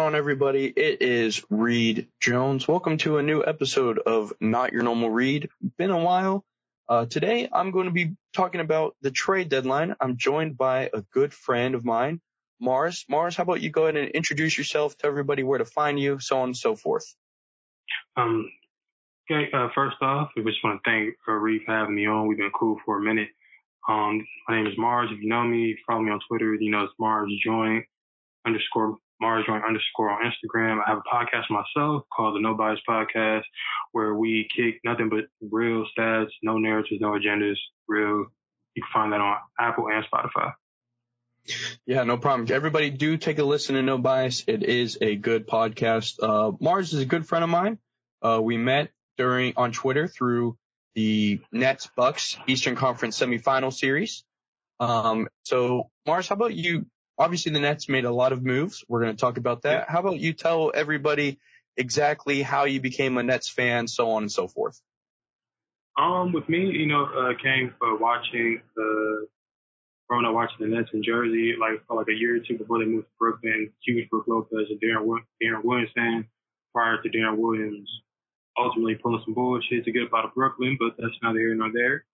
on, everybody? It is Reed Jones. Welcome to a new episode of Not Your Normal Read. Been a while. Uh, today, I'm going to be talking about the trade deadline. I'm joined by a good friend of mine, Mars. Mars, how about you go ahead and introduce yourself, to everybody where to find you, so on and so forth. Um, okay, uh, first off, we just want to thank uh, Reed for having me on. We've been cool for a minute. Um, my name is Mars. If you know me, follow me on Twitter. You know it's Mars Joint underscore Mars Joint underscore on Instagram. I have a podcast myself called the No Bias Podcast where we kick nothing but real stats, no narratives, no agendas, real. You can find that on Apple and Spotify. Yeah, no problem. Everybody do take a listen to No Bias. It is a good podcast. Uh, Mars is a good friend of mine. Uh, we met during on Twitter through the Nets Bucks Eastern Conference semifinal series. Um, so Mars, how about you? Obviously the Nets made a lot of moves. We're going to talk about that. How about you tell everybody exactly how you became a Nets fan, so on and so forth? Um, with me, you know, uh, came for watching the, growing up watching the Nets in Jersey, like for like a year or two before they moved to Brooklyn. Huge Brook Lopez and Deron, Deron Williams fan prior to Deron Williams ultimately pulling some bullshit to get up out of Brooklyn, but that's neither here nor there.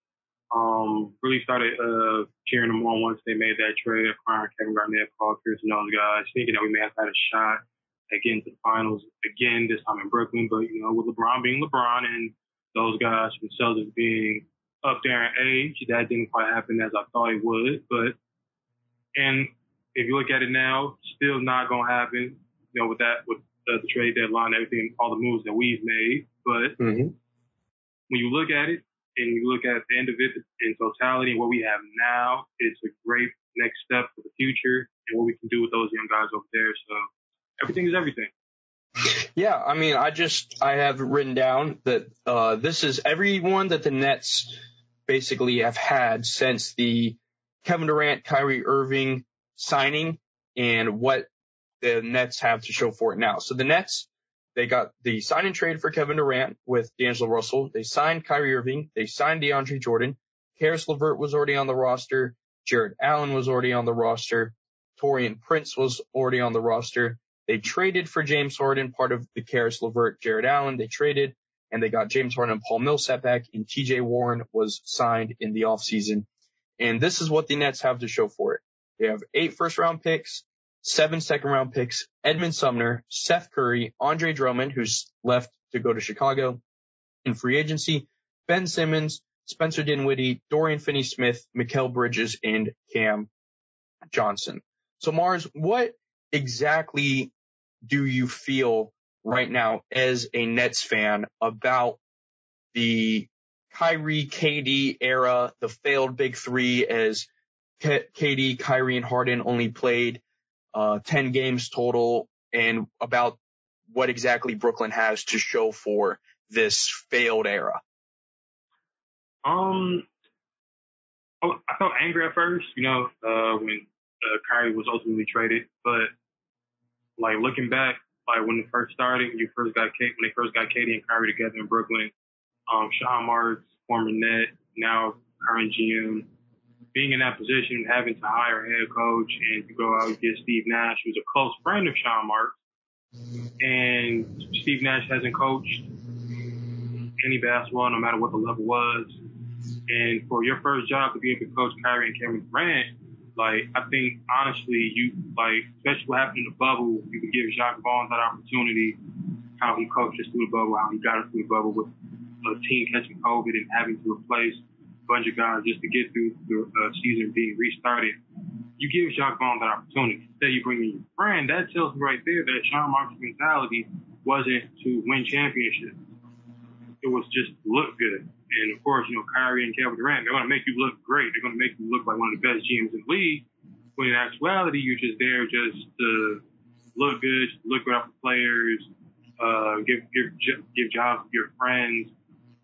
Um, really started uh, cheering them on once they made that trade, acquiring Kevin Garnett, Paul Pierce, and those guys, thinking that we may have had a shot at getting to the finals again, this time in Brooklyn. But, you know, with LeBron being LeBron and those guys from Celtics being up there in age, that didn't quite happen as I thought it would. But, and if you look at it now, still not going to happen, you know, with that, with the, the trade deadline, everything, all the moves that we've made. But mm-hmm. when you look at it and you look at the end of it in totality and what we have now, it's a great next step for the future and what we can do with those young guys over there. So everything is everything. Yeah, I mean, I just I have written down that uh, this is everyone that the Nets basically have had since the Kevin Durant, Kyrie Irving signing, and what the Nets have to show for it now. So the Nets they got the sign and trade for Kevin Durant with D'Angelo Russell. They signed Kyrie Irving. They signed DeAndre Jordan. Caris LeVert was already on the roster. Jarrett Allen was already on the roster. Taurean Prince was already on the roster. They traded for James Harden, part of the Caris LeVert, Jarrett Allen. They traded and they got James Harden and Paul Millsap back and TJ Warren was signed in the offseason. And this is what the Nets have to show for it. They have eight first round picks, seven second round picks, Edmond Sumner, Seth Curry, Andre Drummond, who's left to go to Chicago in free agency, Ben Simmons, Spencer Dinwiddie, Dorian Finney-Smith, Mikal Bridges, and Cam Johnson. So Mars, what exactly do you feel right now as a Nets fan about the Kyrie KD era, the failed big three as KD, Kyrie, and Harden only played uh, 10 games total and about what exactly Brooklyn has to show for this failed era? Um, I felt angry at first, you know, uh, when uh, Kyrie was ultimately traded, but like looking back, like when it first started, when you first got Kate, when they first got KD and Kyrie together in Brooklyn, um, Sean Marks, former net, now current GM, being in that position, having to hire a head coach and to go out and get Steve Nash, who's a close friend of Sean Marks, and Steve Nash hasn't coached any basketball, no matter what the level was. And for your first job to be able to coach Kyrie and Kevin Durant, like I think honestly, you like especially what happened in the bubble, you could give Jacque Vaughn that opportunity, how he coached us through the bubble, how he got us through the bubble with a team catching COVID and having to replace bunch of guys just to get through the uh, season being restarted. You give Jacque Vaughn that opportunity. Say you bring in your friend, that tells me right there that Sean Marks' mentality wasn't to win championships. It was just look good. And of course, you know, Kyrie and Kevin Durant, they're going to make you look great. They're going to make you look like one of the best GMs in the league. When in actuality, you're just there just to look good, look good for players, uh, give, give, give jobs to your friends,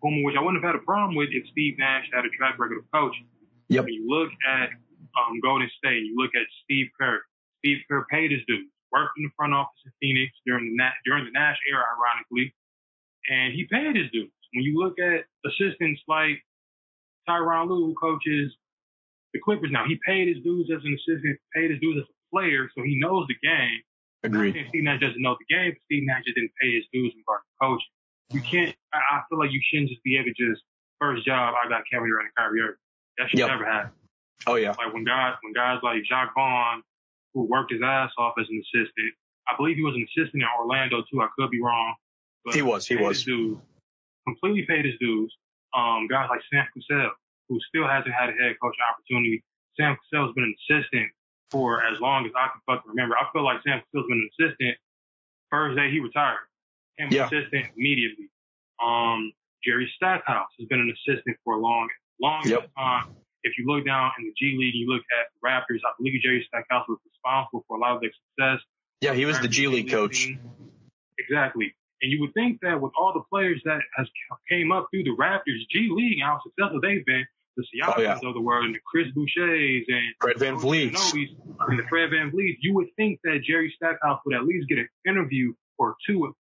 whom which I wouldn't have had a problem with if Steve Nash had a track record of coaching. Yep. When you look at um, Golden State, you look at Steve Kerr. Steve Kerr paid his dues, worked in the front office in Phoenix during the during the Nash era, ironically, and he paid his dues. When you look at assistants like Tyronn Lue, who coaches the Clippers now, he paid his dues as an assistant, paid his dues as a player, so he knows the game. Agreed. Steve Nash doesn't know the game, but Steve Nash just didn't pay his dues in regard to coaching. You can't. I, I feel like you shouldn't just be able to just first job. I got Kevin Durant and Kyrie Irving. That should Yep. never happen. Oh yeah. Like when guys, when guys like Jacque Vaughn, who worked his ass off as an assistant. I believe he was an assistant in Orlando too. I could be wrong. But He was, he was. Dues, completely paid his dues. Um, guys like Sam Cassell, who still hasn't had a head coaching opportunity. Sam Cassell's been an assistant for as long as I can fucking remember. I feel like Sam Cassell's been an assistant first day he retired. Became Yeah. assistant immediately. Um, Jerry Stackhouse has been an assistant for a long, long Yep. time. If you look down in the G League, you look at the Raptors. I believe Jerry Stackhouse was responsible for a lot of their success. Yeah, he was the G League coach. Exactly. And you would think that with all the players that has came up through the Raptors G League and how successful they've been, the Siakams Oh, yeah. of the world and the Chris Bouchers and Fred VanVleet. And the Fred VanVleet, you would think that Jerry Stackhouse would at least get an interview or two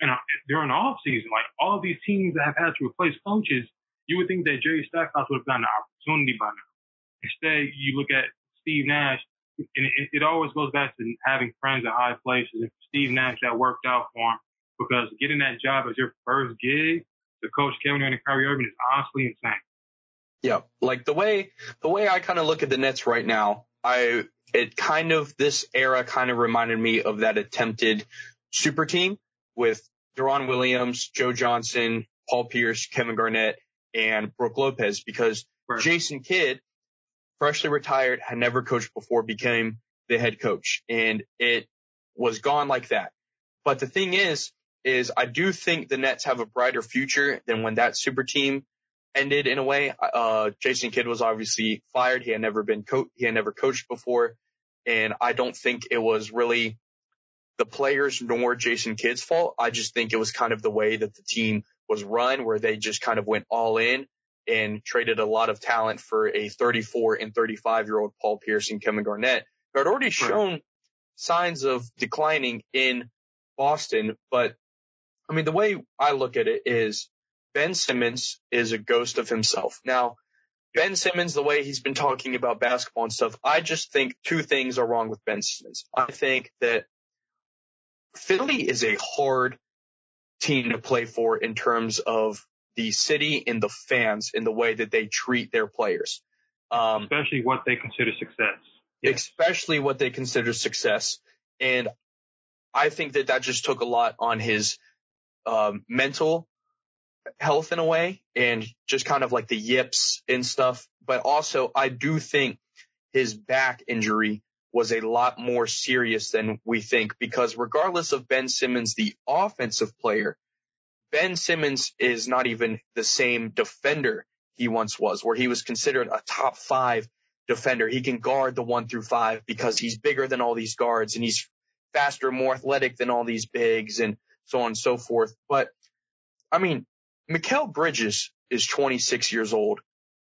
and during the off season. Like all these teams that have had to replace coaches, you would think that Jerry Stackhouse would have gotten an opportunity by now. Instead, you look at Steve Nash, and it, it always goes back to having friends at high places. And Steve Nash, that worked out for him because getting that job as your first gig to coach Kevin Durant and Kyrie Irving is honestly insane. Yeah, like the way the way I kind of look at the Nets right now, I it kind of this era kind of reminded me of that attempted super team with Deron Williams, Joe Johnson, Paul Pierce, Kevin Garnett, and Brook Lopez because Right. Jason Kidd, freshly retired, had never coached before, became the head coach, and it was gone like that. But the thing is, is I do think the Nets have a brighter future than when that super team ended in a way. Uh, Jason Kidd was obviously fired. He had never been co- he had never coached before. And I don't think it was really the players nor Jason Kidd's fault. I just think it was kind of the way that the team was run where they just kind of went all in and traded a lot of talent for a 34 and 35 year old Paul Pierce and Kevin Garnett who had already shown signs of declining in Boston. But I mean, the way I look at it is Ben Simmons is a ghost of himself. Now, Ben Simmons, the way he's been talking about basketball and stuff, I just think two things are wrong with Ben Simmons. I think that Philly is a hard team to play for in terms of the city and the fans in the way that they treat their players. Um, Especially what they consider success. Yes. especially what they consider success. And I think that that just took a lot on his um, mental health in a way and just kind of like the yips and stuff. But also, I do think his back injury was a lot more serious than we think because regardless of Ben Simmons, the offensive player, Ben Simmons is not even the same defender he once was, where he was considered a top five defender. He can guard the one through five because he's bigger than all these guards and he's faster, more athletic than all these bigs and so on and so forth. But I mean, Mikal Bridges is 26 years old,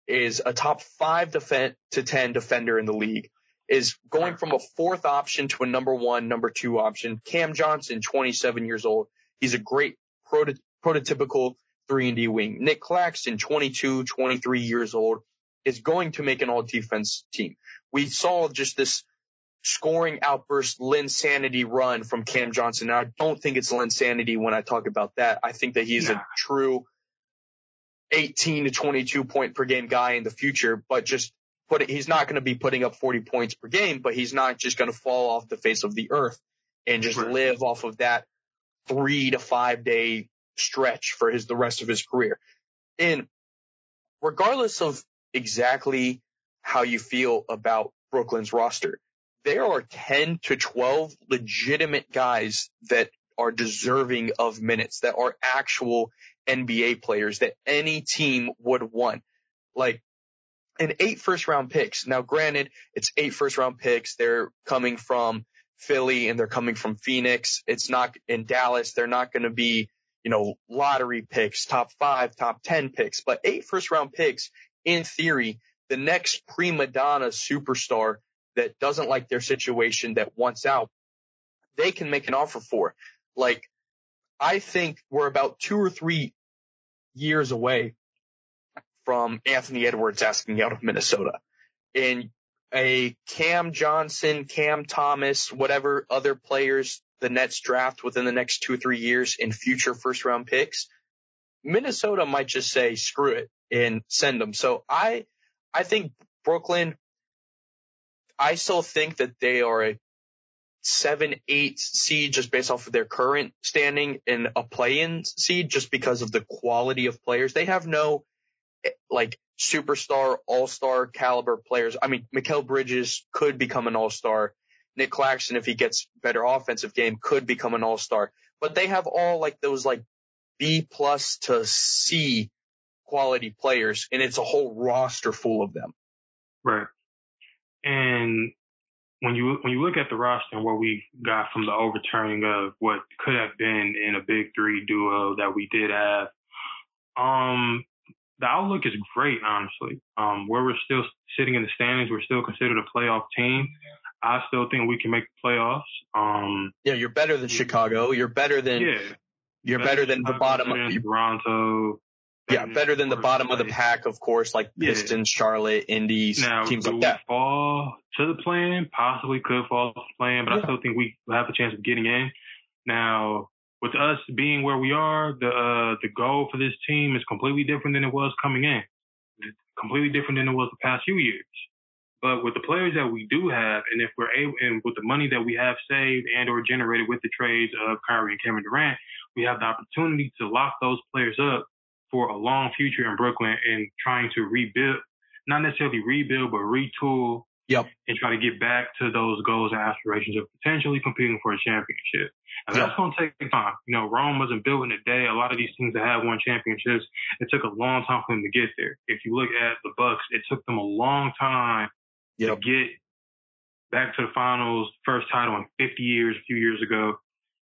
is a top five defen to 10 defender in the league, is going from a fourth option to a number one, number two option. Cam Johnson, 27 years old. He's a great proto- prototypical three and D wing. Nick Claxton, 22, 23 years old, is going to make an all defense team. We saw just this scoring outburst, Linsanity run from Cam Johnson. Now, I don't think it's Linsanity when I talk about that. I think that he's Nah. a true 18 to 22 point per game guy in the future, but just put it, he's not going to be putting up 40 points per game, but he's not just going to fall off the face of the earth and just Right. live off of that three to five day stretch for his, the rest of his career. And regardless of exactly how you feel about Brooklyn's roster, there are 10 to 12 legitimate guys that are deserving of minutes, that are actual NBA players that any team would want. Like, and eight first round picks. Now, granted, it's eight first round picks. They're coming from Philly and they're coming from Phoenix. It's not in Dallas. They're not going to be, you know, lottery picks, top five, top 10 picks, but eight first round picks in theory, the next prima donna superstar that doesn't like their situation that wants out, they can make an offer for. Like, I think we're about two or three years away from Anthony Edwards asking out of Minnesota. And a Cam Johnson, Cam Thomas, whatever other players the Nets draft within the next two or three years in future first round picks, Minnesota might just say screw it and send them. So I, I think Brooklyn, I still think that they are a seven, eight seed just based off of their current standing in a play-in seed just because of the quality of players. They have no like superstar, all-star caliber players. I mean, Mikal Bridges could become an all-star. Nick Claxton, if he gets better offensive game, could become an all-star. But they have all like those like B plus to C quality players, and it's a whole roster full of them. Right. And when you when you look at the roster and what we got from the overturning of what could have been in a big three duo that we did have, um, the outlook is great, honestly. Um, where we're still sitting in the standings, we're still considered a playoff team. I still think we can make the playoffs. Um, yeah, you're better than Chicago. You're better than yeah, you're better, better than the bottom of Toronto. Yeah, better than the bottom of the pack, of course, like Pistons, yeah. Charlotte, Indies, now, teams like that. fall to the plan? Possibly could fall to the plan, but yeah. I still think we have a chance of getting in. Now, with us being where we are, the uh, the goal for this team is completely different than it was coming in. completely different than it was the past few years. But with the players that we do have, and if we're able, and with the money that we have saved and or generated with the trades of Kyrie and Kevin Durant, we have the opportunity to lock those players up for a long future in Brooklyn and trying to rebuild, not necessarily rebuild, but retool Yep. And try to get back to those goals and aspirations of potentially competing for a championship. And yep. that's going to take time. You know, Rome wasn't built in a day. A lot of these teams that have won championships, it took a long time for them to get there. If you look at the Bucks, it took them a long time yep. to get back to the finals, first title in 50 years, a few years ago.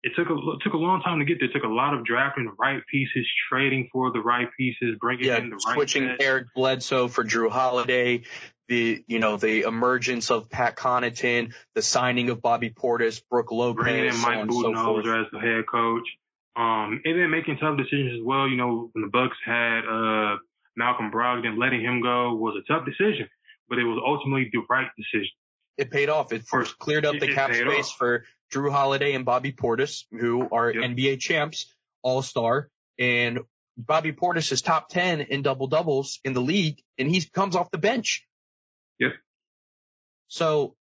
It took a it took a long time to get there. It took a lot of drafting the right pieces, trading for the right pieces, bringing yeah, in the right. Switching Eric Bledsoe for Jrue Holiday, the you know the emergence of Pat Connaughton, the signing of Bobby Portis, Brook Lopez, bringing in Mike Budenholzer as the head coach, um, and then making tough decisions as well. You know, when the Bucks had uh, Malcolm Brogdon, letting him go was a tough decision, but it was ultimately the right decision. It paid off. It first cleared up the cap space off. for Jrue Holiday and Bobby Portis, who are yep. NBA champs, All Star, and Bobby Portis is top 10 in double doubles in the league, and he comes off the bench. Yep. So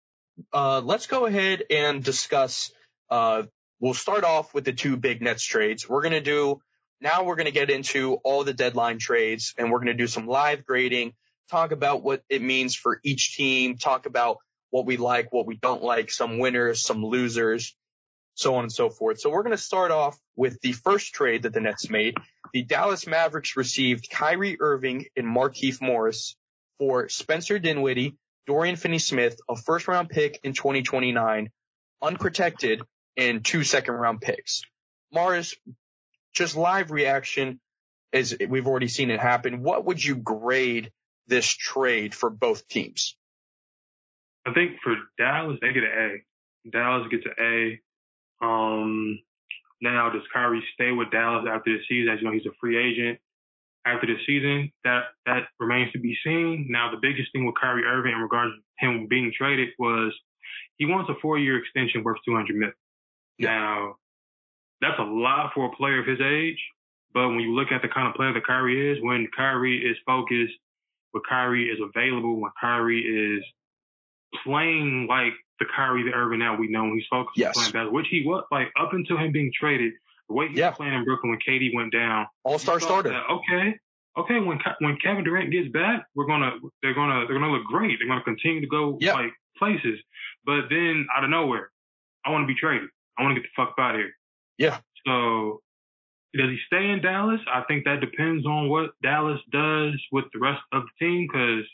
uh, let's go ahead and discuss. Uh, we'll start off with the two big Nets trades. We're going to do now. We're going to get into all the deadline trades, and we're going to do some live grading. Talk about what it means for each team. Talk about what we like, what we don't like, some winners, some losers, so on and so forth. So we're going to start off with the first trade that the Nets made. The Dallas Mavericks received Kyrie Irving and Markieff Morris for Spencer Dinwiddie, Dorian Finney-Smith, a first round pick in 2029, unprotected, and two second round picks. Mars, just live reaction as we've already seen it happen. What would you grade this trade for both teams? I think for Dallas, they get an A. Dallas gets an A. Um, now, does Kyrie stay with Dallas after the season? As you know, he's a free agent after the season. That that remains to be seen. Now, the biggest thing with Kyrie Irving in regards to him being traded was he wants a four-year extension worth 200 million. Yeah. Now, that's a lot for a player of his age. But when you look at the kind of player that Kyrie is, when Kyrie is focused, when Kyrie is available, when Kyrie is playing like the Kyrie the Irving now we know he's focused yes. on playing basketball, which he was like up until him being traded, the way he yeah. was playing in Brooklyn when KD went down. All star starter. That, okay. Okay, when when Kevin Durant gets back, we're gonna they're gonna they're gonna look great. They're gonna continue to go like places. But then out of nowhere, I want to be traded. I want to get the fuck out of here. Yeah. So does he stay in Dallas? I think that depends on what Dallas does with the rest of the team because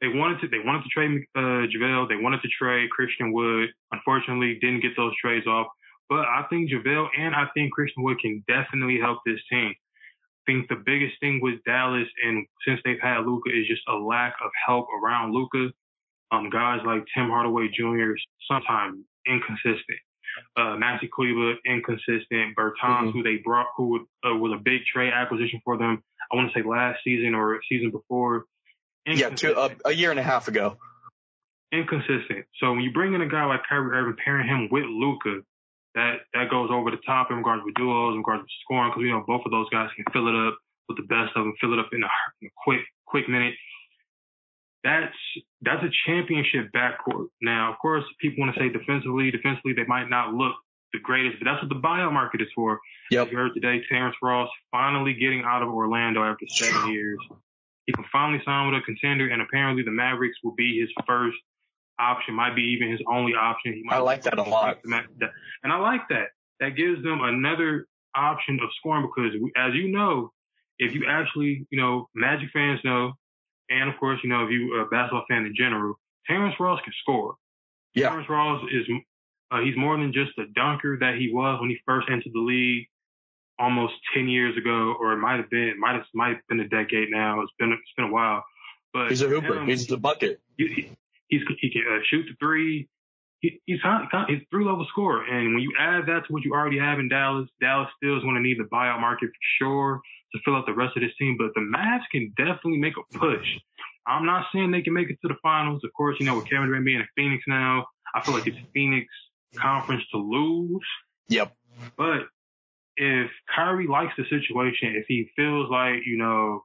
they wanted to they wanted to trade uh, JaVale. They wanted to trade Christian Wood. Unfortunately, didn't get those trades off. But I think JaVale and I think Christian Wood can definitely help this team. I think the biggest thing with Dallas and since they've had Luka is just a lack of help around Luka. Um, guys like Tim Hardaway Jr. sometimes inconsistent. Uh, Maxi Kleber inconsistent. Bertans, mm-hmm. who they brought, who uh, was a big trade acquisition for them. I want to say last season or season before. Yeah, two, uh, a year and a half ago. inconsistent. So when you bring in a guy like Kyrie Irving, pairing him with Luka, that that goes over the top in regards to duos, in regards to scoring, because we know both of those guys can fill it up with the best of them, fill it up in a, in a quick quick minute. That's that's a championship backcourt. Now, of course, people want to say defensively, defensively they might not look the greatest, but that's what the buyout market is for. Yep. You heard today, Terrence Ross finally getting out of Orlando after seven years. He can finally sign with a contender, and apparently the Mavericks will be his first option, might be even his only option. He might I like that a lot. And I like that. That gives them another option of scoring because, as you know, if you actually, you know, Magic fans know, and of course, you know, if you're a basketball fan in general, Terrence Ross can score. Yeah. Terrence Ross is, uh, he's more than just a dunker that he was when he first entered the league almost 10 years ago, or it might have been, might have, might have been a decade now. It's been, it's been a while. But he's a hooper. Him, he's the bucket. He, he's, he can uh, shoot the three. He, he's he's three level scorer. And when you add that to what you already have in Dallas, Dallas still is going to need the buyout market for sure to fill out the rest of this team. But the Mavs can definitely make a push. I'm not saying they can make it to the finals. Of course, you know, with Kevin Durant being in Phoenix now, I feel like it's Phoenix conference to lose. Yep. But if Kyrie likes the situation, if he feels like, you know,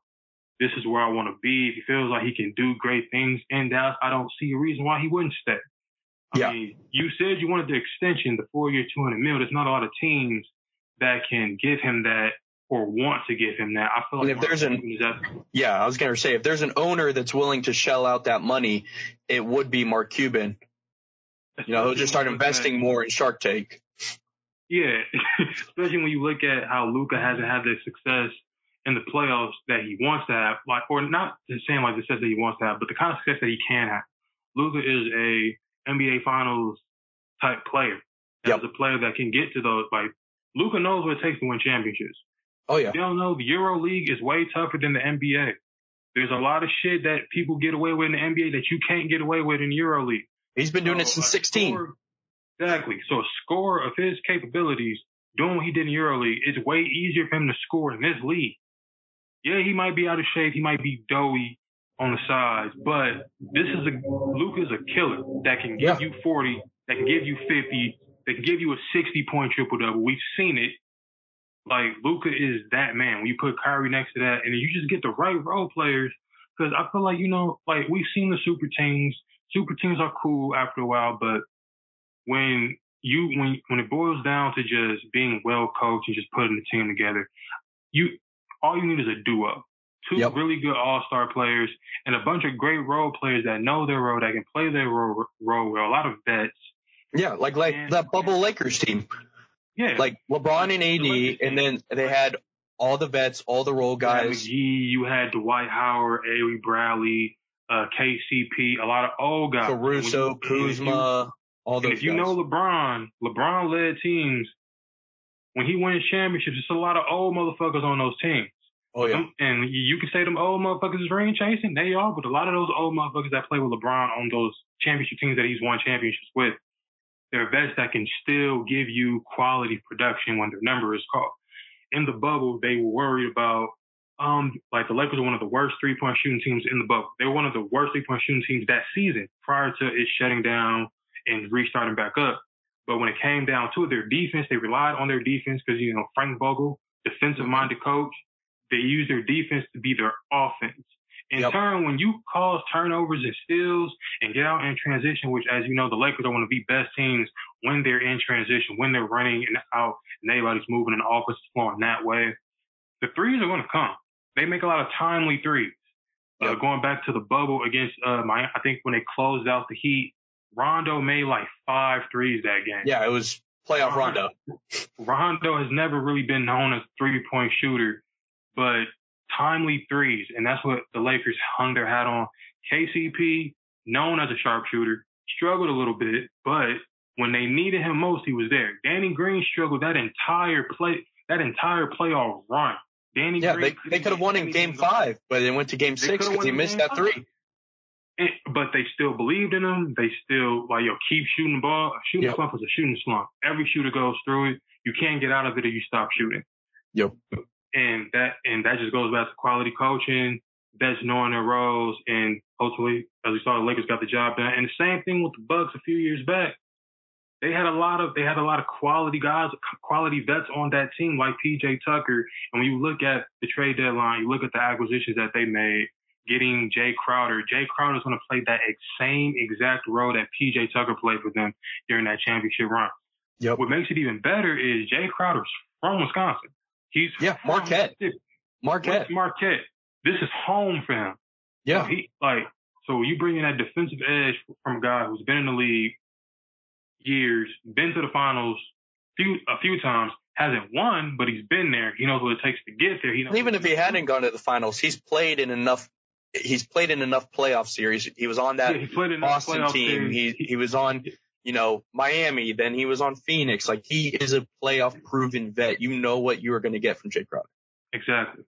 this is where I want to be, if he feels like he can do great things in Dallas, I don't see a reason why he wouldn't stay. I yeah. mean, you said you wanted the extension, the four year, 200 mil. There's not a lot of teams that can give him that or want to give him that. I feel like if there's an, that, yeah, I was going to say, if there's an owner that's willing to shell out that money, it would be Mark Cuban. You know, he'll just start investing more in Shark Tank. Yeah, especially when you look at how Luka hasn't had the success in the playoffs that he wants to have, like, or not the same like the success that he wants to have, but the kind of success that he can have. Luka is a NBA Finals type player. Yep. As a player that can get to those, like, Luka knows what it takes to win championships. Oh yeah. You don't know the Euro League is way tougher than the NBA. There's a lot of shit that people get away with in the NBA that you can't get away with in Euro League. He's been doing so it since 16. Score, exactly. So a score of his capabilities, doing what he did in Euro League, it's way easier for him to score in this league. Yeah, he might be out of shape. He might be doughy on the sides, but this is a Luka's a killer that can give yeah. you 40, that can give you 50, that can give you a 60 point triple double. We've seen it. Like Luka is that man. When you put Kyrie next to that, and you just get the right role players, because I feel like you know, like we've seen the super teams. Super teams are cool after a while, but when you when when it boils down to just being well coached and just putting the team together, you all you need is a duo. Two yep. really good all star players and a bunch of great role players that know their role, that can play their role, role well. A lot of vets. Yeah, like like and, that bubble Lakers team. Yeah. Like LeBron and AD, and then they had all the vets, all the role guys. You had, McGee, you had Dwight Howard, Avery Bradley, uh, KCP, a lot of old guys. Caruso, Kuzma, all those. if you guys. know LeBron, LeBron led teams. When he wins championships, it's a lot of old motherfuckers on those teams. Oh yeah. and you can say them old motherfuckers is ring chasing. They are, but a lot of those old motherfuckers that play with LeBron on those championship teams that he's won championships with, they're vets that can still give you quality production when their number is called. In the bubble, they were worried about, um, like the Lakers are one of the worst three point shooting teams in the bubble. They were one of the worst three point shooting teams that season prior to it shutting down and restarting back up. But when it came down to their defense, they relied on their defense because, you know, Frank Vogel, defensive minded coach, they use their defense to be their offense. In yep. turn, when you cause turnovers and steals and get out in transition, which, as you know, the Lakers are one of the best teams when they're in transition, when they're running and out and everybody's moving and the offense is flowing that way, the threes are going to come. They make a lot of timely threes. Uh, yep. Uh, going back to the bubble against uh, my, I think when they closed out the Heat, Rondo made like five threes that game. Yeah, it was playoff Rondo. Rondo has never really been known as three point shooter but timely threes, and that's what the Lakers hung their hat on. KCP, known as a sharpshooter, struggled a little bit, but when they needed him most, he was there. Danny Green struggled that entire play, that entire playoff run. Danny yeah, Green, they, they could have won in game five, but they went to game six because he missed that five. three. But they still believed in him. They still like, yo, keep shooting the ball. A shooting yep. slump is a shooting slump. Every shooter goes through it. You can't get out of it if you stop shooting. Yep and that and that just goes back to quality coaching. vets knowing their roles, and hopefully, as we saw, the Lakers got the job done. And the same thing with the Bucks a few years back. They had a lot of they had a lot of quality guys, quality vets on that team, like PJ Tucker. And when you look at the trade deadline, you look at the acquisitions that they made, getting Jae Crowder. Jae Crowder is going to play that same exact role that PJ Tucker played for them during that championship run. Yep. What makes it even better is Jae Crowder's from Wisconsin. He's yeah Marquette. Marquette. Marquette. This is home for him. Yeah. So he like so you bring in that defensive edge from a guy who's been in the league years, been to the finals few a few times, hasn't won, but he's been there. He knows what it takes to get there. He knows even if he hadn't gone to the finals, he's played in enough. He's played in enough playoff series. He was on that yeah, Boston team. He he was on, you know, Miami. Then he was on Phoenix. Like he is a playoff proven vet. You know what you are going to get from Jae Crowder. Exactly.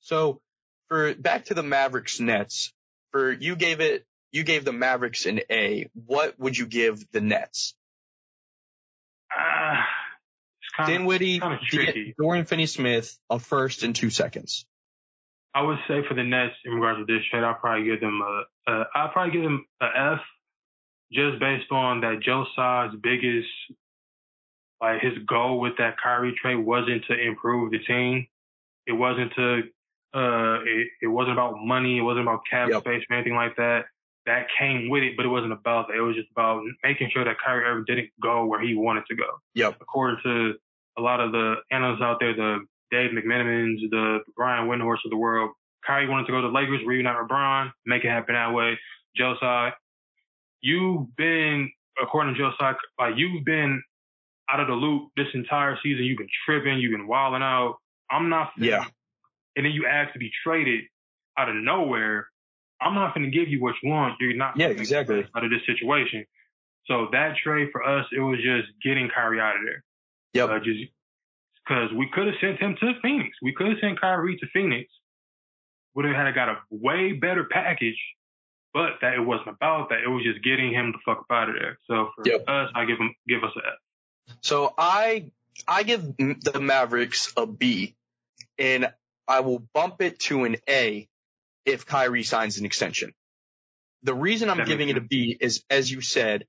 So for back to the Mavericks Nets, for you gave it you gave the Mavericks an A. What would you give the Nets? Uh, kind Dinwiddie, Dorian Finney-Smith, a first and two seconds. I would say for the Nets, in regards to this trade, I'll probably give them a, a I'll probably give them a F, just based on that Joe Tsai's biggest, like his goal with that Kyrie trade wasn't to improve the team. It wasn't to, uh, it, it wasn't about money. It wasn't about cap yep. space or anything like that that came with it, but it wasn't about that. It was just about making sure that Kyrie Irving didn't go where he wanted to go. Yep. According to a lot of the analysts out there, the Dave McMenamins, the Brian Windhorst of the world, Kyrie wanted to go to the Lakers, reunite with Bron, make it happen that way. Joe Tsai, you've been, according to Joe Tsai, like you've been out of the loop this entire season. You've been tripping, you've been wilding out. I'm not. Yeah. And then you ask to be traded out of nowhere I'm not going to give you what you want. You're not. Yeah, exactly. Out of this situation. So that trade for us, it was just getting Kyrie out of there. Yep. Uh, just because we could have sent him to Phoenix. We could have sent Kyrie to Phoenix. Would have had got a way better package, but that it wasn't about that. It was just getting him the fuck up out of there. So for yep. us, I give him give us a F. So I I give the Mavericks a B, and I will bump it to an A if Kyrie signs an extension. The reason I'm giving it a B is, as you said,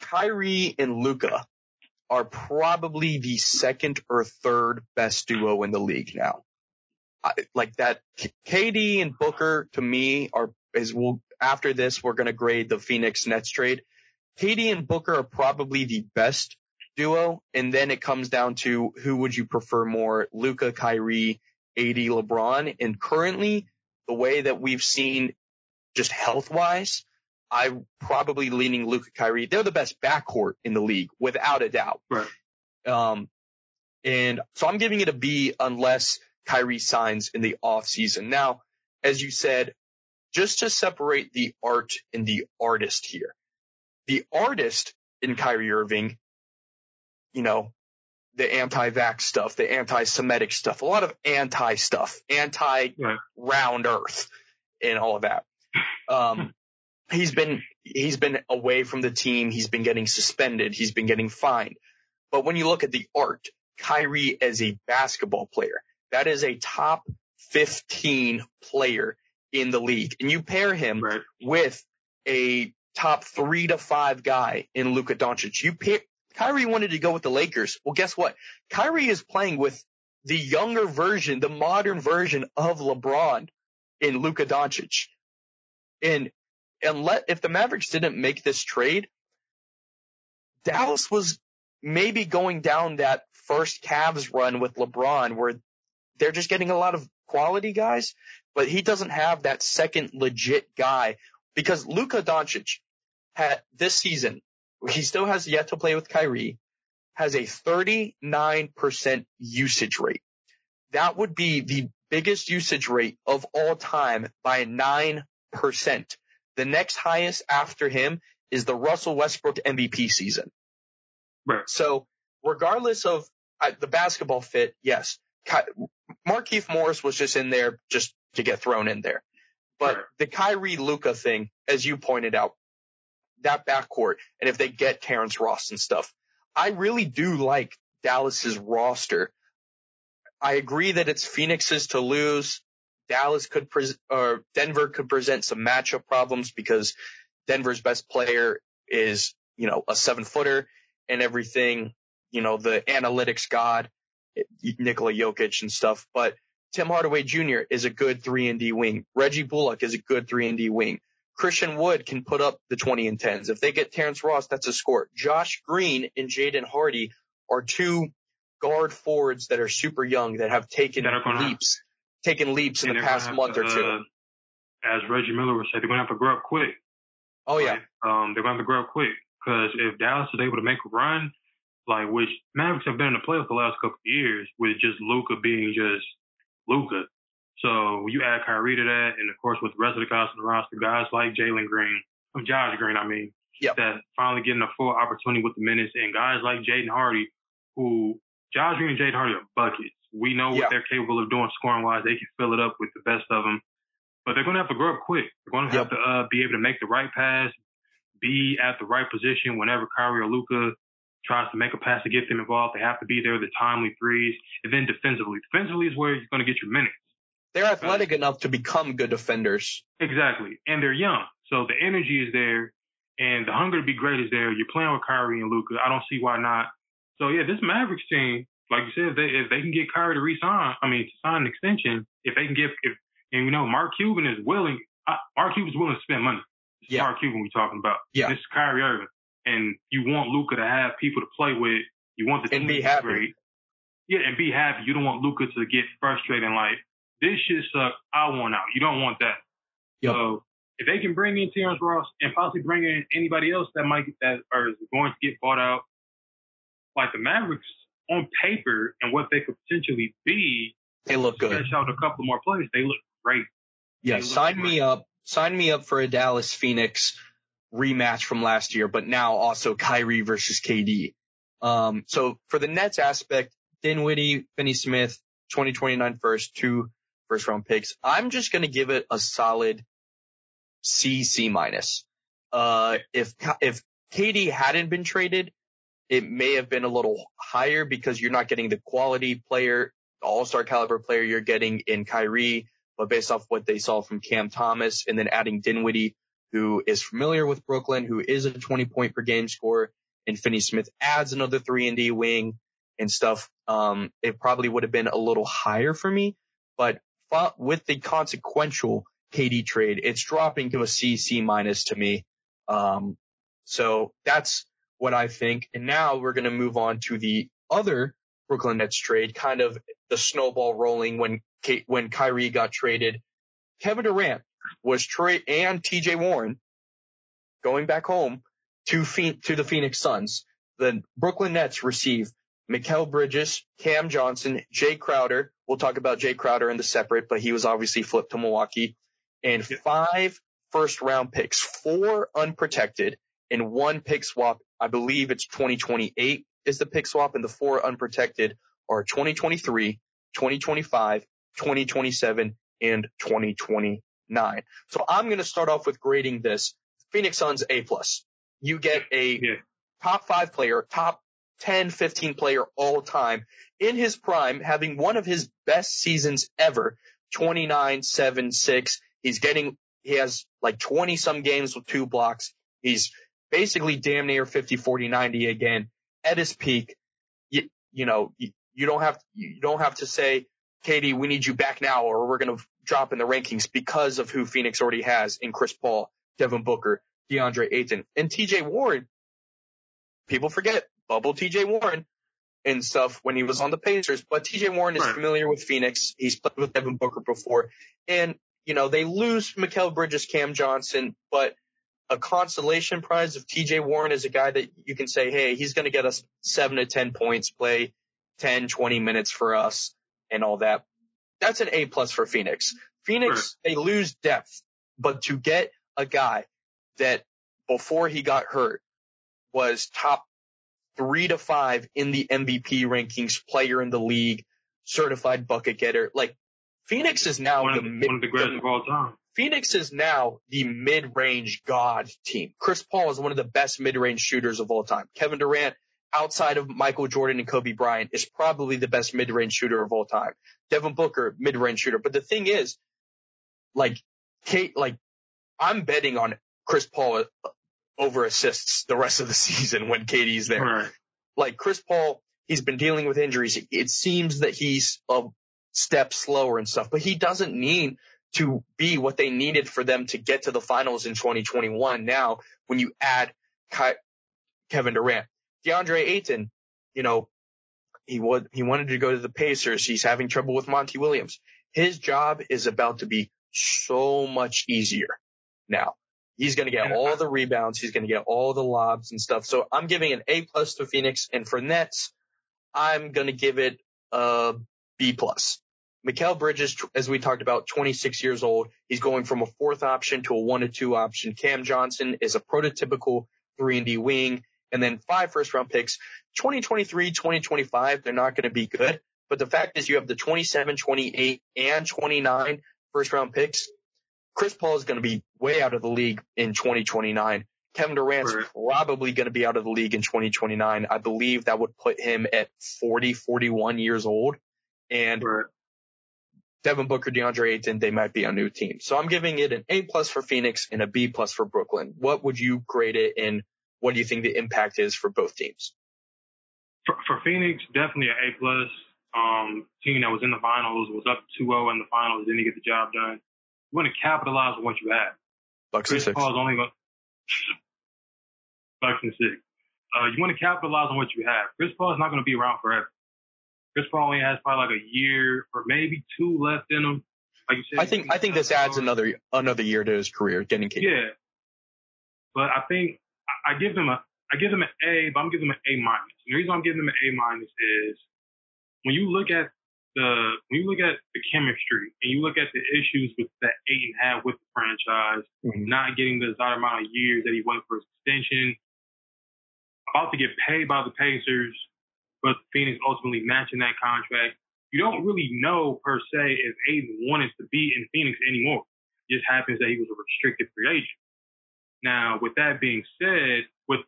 Kyrie and Luka are probably the second or third best duo in the league now. I, like that, KD and Booker to me are, is we'll, after this, we're going to grade the Phoenix Nets trade. KD and Booker are probably the best duo. And then it comes down to who would you prefer more, Luka, Kyrie, AD, LeBron. And currently the way that we've seen just health wise, I'm probably leaning Luka Kyrie. They're the best backcourt in the league without a doubt. Right. Um, and so I'm giving it a B unless Kyrie signs in the off season. Now, as you said, just to separate the art and the artist here, the artist in Kyrie Irving, you know, the anti-vax stuff, the anti-Semitic stuff, a lot of anti stuff, anti-round Earth, and all of that. Um, he's been he's been away from the team. He's been getting suspended. He's been getting fined. But when you look at the art, Kyrie as a basketball player, that is a top 15 player in the league, and you pair him right. with a top three to five guy in Luka Doncic. You pair, Kyrie wanted to go with the Lakers. Well, guess what? Kyrie is playing with the younger version, the modern version of LeBron in Luka Doncic. And, and let, if the Mavericks didn't make this trade, Dallas was maybe going down that first Cavs run with LeBron where they're just getting a lot of quality guys, but he doesn't have that second legit guy because Luka Doncic had this season he still has yet to play with Kyrie, has a 39% usage rate. That would be the biggest usage rate of all time by 9%. The next highest after him is the Russell Westbrook MVP season. Right. So regardless of uh, the basketball fit, yes, Markieff Morris was just in there just to get thrown in there. But right. the Kyrie Luka thing, as you pointed out, that backcourt and if they get Terrence Ross and stuff. I really do like Dallas's roster. I agree that it's Phoenix's to lose. Dallas could present or Denver could present some matchup problems because Denver's best player is, you know, a seven footer and everything, you know, the analytics god, Nikola Jokic and stuff. But Tim Hardaway Jr. is a good three and D wing. Reggie Bullock is a good three and D wing. Christian Wood can put up the 20 and 10s. If they get Terrence Ross, that's a score. Josh Green and Jaden Hardy are two guard forwards that are super young that have taken that leaps, taken leaps in the past month to, or two. Uh, as Reggie Miller would say, they're going to have to grow up quick. Oh yeah. Um, they're going to have to grow up quick because if Dallas is able to make a run, like which Mavericks have been in the playoffs the last couple of years with just Luka being just Luka. So you add Kyrie to that, and of course with the rest of the guys on the roster, guys like Jalen Green, um, Josh Green, I mean, yep. that finally getting a full opportunity with the minutes, and guys like Jaden Hardy, who Josh Green and Jaden Hardy are buckets. We know what they're capable of doing scoring wise. They can fill it up with the best of them, but they're going to have to grow up quick. They're going to have yep. to uh, be able to make the right pass, be at the right position whenever Kyrie or Luka tries to make a pass to get them involved. They have to be there, the timely threes, and then defensively. Defensively is where you're going to get your minutes. They're athletic uh, enough to become good defenders. Exactly. And they're young. So the energy is there and the hunger to be great is there. You're playing with Kyrie and Luka. I don't see why not. So yeah, this Mavericks team, like you said, if they, if they can get Kyrie to resign, I mean, to sign an extension, if they can get, if, and you know, Mark Cuban is willing, uh, Mark Cuban's willing to spend money. This yeah. Mark Cuban we're talking about. Yeah. This is Kyrie Irving. And you want Luka to have people to play with. You want the team and be happy. Great. Yeah, and be happy. You don't want Luka to get frustrated in life this shit sucks. I want out. You don't want that. Yep. So if they can bring in Terrence Ross and possibly bring in anybody else that might that or is going to get bought out, like the Mavericks on paper and what they could potentially be, they look good. Stretch out a couple more players. They look great. Yeah, sign great. me up. Sign me up for a Dallas Phoenix rematch from last year, but now also Kyrie versus KD. Um, so for the Nets aspect, Dinwiddie, Finney Smith, 2029 first, two first round picks. I'm just going to give it a solid C, C minus. Uh, if, if KD hadn't been traded, it may have been a little higher because you're not getting the quality player, all-star caliber player you're getting in Kyrie, but based off what they saw from Cam Thomas and then adding Dinwiddie, who is familiar with Brooklyn, who is a 20 point per game scorer, and Finney Smith adds another three and D wing and stuff. Um, it probably would have been a little higher for me, but with the consequential KD trade, it's dropping to a C, C minus to me. Um, so that's what I think. And now we're going to move on to the other Brooklyn Nets trade, kind of the snowball rolling when Kate, when Kyrie got traded. Kevin Durant was trade and TJ Warren going back home to to the Phoenix Suns. The Brooklyn Nets receive Mikal Bridges, Cam Johnson, Jae Crowder. We'll talk about Jae Crowder in the separate, but he was obviously flipped to Milwaukee. And five first round picks, four unprotected, and one pick swap. I believe it's 2028 is the pick swap, and the four unprotected are 2023, 2025, 2027, and 2029. So I'm going to start off with grading this. Phoenix Suns A plus. You get a yeah. top five player, top 10, 15 player all time in his prime, having one of his best seasons ever, 29, 7, 6. He's getting, he has like 20 some games with two blocks. He's basically damn near 50, 40, 90 again at his peak. You, you know, you, you don't have, you don't have to say, Katie, we need you back now or we're going to drop in the rankings because of who Phoenix already has in Chris Paul, Devin Booker, DeAndre Ayton, and TJ Warren. People forget bubble TJ Warren and stuff when he was on the Pacers, but TJ Warren is right. familiar with Phoenix. He's played with Devin Booker before. And, you know, they lose Mikal Bridges, Cam Johnson, but a consolation prize of TJ Warren is a guy that you can say, hey, he's going to get us seven to 10 points, play 10, 20 minutes for us and all that. That's an A plus for Phoenix. Phoenix, they lose depth, but to get a guy that before he got hurt was top three to five in the MVP rankings, player in the league, certified bucket getter. Like Phoenix is now one the, of, one of the greatest of all time. Phoenix is now the mid-range god team. Chris Paul is one of the best mid-range shooters of all time. Kevin Durant, outside of Michael Jordan and Kobe Bryant, is probably the best mid-range shooter of all time. Devin Booker, mid-range shooter. But the thing is, like Kate, like I'm betting on Chris Paul uh, over assists the rest of the season when KD's there. Right. Like Chris Paul, he's been dealing with injuries. It seems that he's a step slower and stuff, but he doesn't need to be what they needed for them to get to the finals in 2021. Now, when you add Ky- Kevin Durant, DeAndre Ayton, you know, he would, he wanted to go to the Pacers. He's having trouble with Monty Williams. His job is about to be so much easier now. He's going to get all the rebounds. He's going to get all the lobs and stuff. So I'm giving an A plus to Phoenix. And for Nets, I'm going to give it a B plus. Mikal Bridges, as we talked about, 26 years old. He's going from a fourth option to a one to two option. Cam Johnson is a prototypical three and D wing and then five first round picks. 2023, 2025, they're not going to be good. But the fact is you have the 27, 28 and 29 first round picks. Chris Paul is going to be way out of the league in 2029. Kevin Durant's right. probably going to be out of the league in 2029. I believe that would put him at 40, 41 years old. And right. Devin Booker, DeAndre Ayton, they might be a new team. So I'm giving it an A plus for Phoenix and a B plus for Brooklyn. What would you grade it and what do you think the impact is for both teams? For, for Phoenix, definitely an A plus. Um, team that was in the finals was up 2-0 in the finals, didn't get the job done. You want to capitalize on what you have. Bucks Chris and six. Paul's only going Bucks and six. Uh, you want to capitalize on what you have. Chris Paul is not going to be around forever. Chris Paul only has probably like a year or maybe two left in him. Like you said, I think I think this adds another another year to his career, getting KD. Yeah, but I think I, I give him a I give him an A, but I'm giving him an A minus. The reason I'm giving him an A minus is when you look at the when you look at the chemistry and you look at the issues with that Ayton had with the franchise, mm-hmm. not getting the desired amount of years that he wanted for his extension, about to get paid by the Pacers, but Phoenix ultimately matching that contract. You don't really know per se if Ayton wanted to be in Phoenix anymore. It just happens that he was a restricted free agent. Now, with that being said, what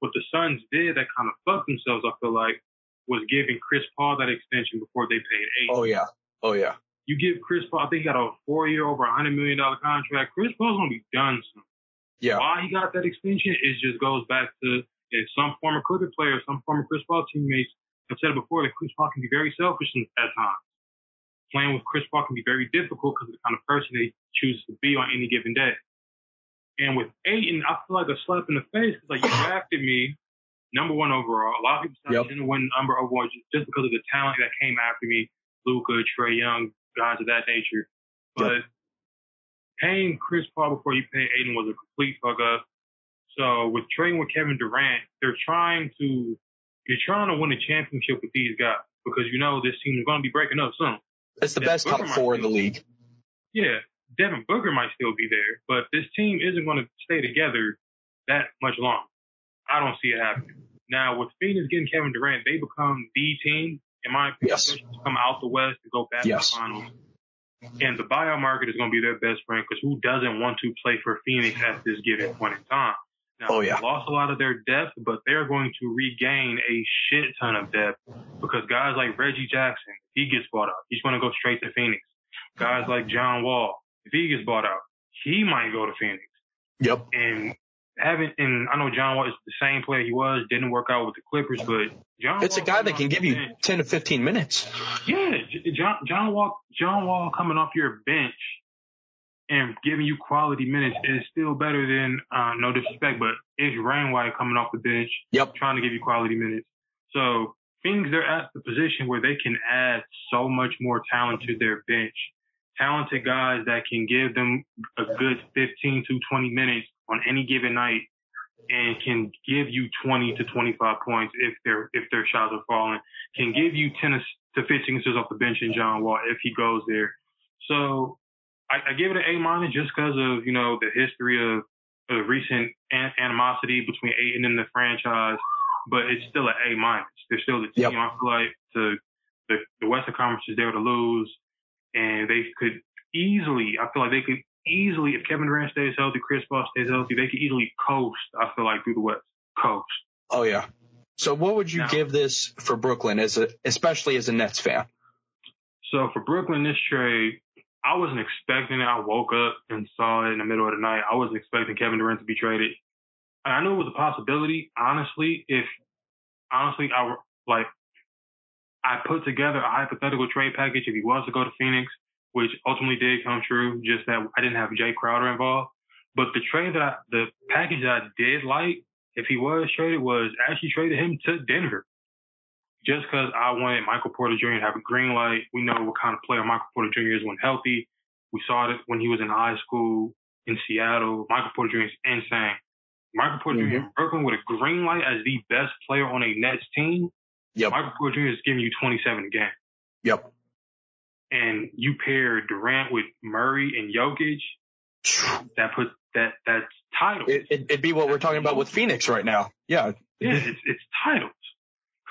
what the Suns did that kind of fucked themselves, I feel like, was giving Chris Paul that extension before they paid Ayton. Oh yeah. Oh yeah. You give Chris Paul, I think he got a four year over a hundred million dollar contract. Chris Paul's gonna be done soon. Yeah. Why he got that extension, it just goes back to if some former Clipper players, some former Chris Paul teammates have said it before that Chris Paul can be very selfish at times. Playing with Chris Paul can be very difficult because of the kind of person they chooses to be on any given day. And with Ayton, I feel like a slap in the face because like you drafted me number one overall. A lot of people said yep. I didn't win number overall just because of the talent that came after me, Luka, Trae Young, guys of that nature. But yep. paying Chris Paul before you pay Ayton was a complete fuck up. So with trading with Kevin Durant, they're trying to you're trying to win a championship with these guys because you know this team is going to be breaking up soon. It's the best Booker top four in the league. Yeah, Devin Booker might still be there, but this team isn't going to stay together that much long. I don't see it happening. Now with Phoenix getting Kevin Durant, they become the team, in my opinion, yes. to come out the West to go back yes. to the finals. And the buyout market is going to be their best friend because who doesn't want to play for Phoenix at this given point in time? Now, oh, yeah. lost a lot of their depth, but they're going to regain a shit ton of depth because guys like Reggie Jackson, he gets bought out. He's going to go straight to Phoenix. Guys like John Wall, if he gets bought out, he might go to Phoenix. Yep. And having, and I know John Wall is the same player he was, didn't work out with the Clippers, but John It's Wall a guy that can give you 10 to 15 minutes. Yeah. John, John Wall, John Wall coming off your bench and giving you quality minutes is still better than, uh, no disrespect, but it's White coming off the bench. Yep. Trying to give you quality minutes. So Phoenix, they're at the position where they can add so much more talent to their bench talented guys that can give them a good 15 to 20 minutes on any given night and can give you 20 to 25 points if their if their shots are falling, can give you 10 to 15 assists off the bench in John Wall if he goes there. So I, I give it an A minus just because of you know the history of, of recent an- animosity between Ayton and the franchise, but it's still an A minus. They're still the team. Yep. I feel like the, the the Western Conference is there to lose and they could easily, I feel like they could easily, if Kevin Durant stays healthy, Chris Paul stays healthy, they could easily coast, I feel like, through the West. Coast. Oh, yeah. So what would you now, give this for Brooklyn as a, especially as a Nets fan? So for Brooklyn, this trade, I wasn't expecting it. I woke up and saw it in the middle of the night. I wasn't expecting Kevin Durant to be traded. And I knew it was a possibility. Honestly, if honestly I like I put together a hypothetical trade package if he was to go to Phoenix, which ultimately did come true. Just that I didn't have Jae Crowder involved. But the trade that I, the package that I did like, if he was traded, was actually traded him to Denver. Just because I wanted Michael Porter Jr. to have a green light. We know what kind of player Michael Porter Jr. is when healthy. We saw it when he was in high school in Seattle. Michael Porter Jr. is insane. Michael Porter mm-hmm. Jr. in Brooklyn with a green light as the best player on a Nets team. Yep. Michael Porter Jr. is giving you 27 a game. Yep. And you pair Durant with Murray and Jokic. That puts that that's titles. It, would it, be what we're talking about with Phoenix right now. Yeah. Yeah, it's it's titles.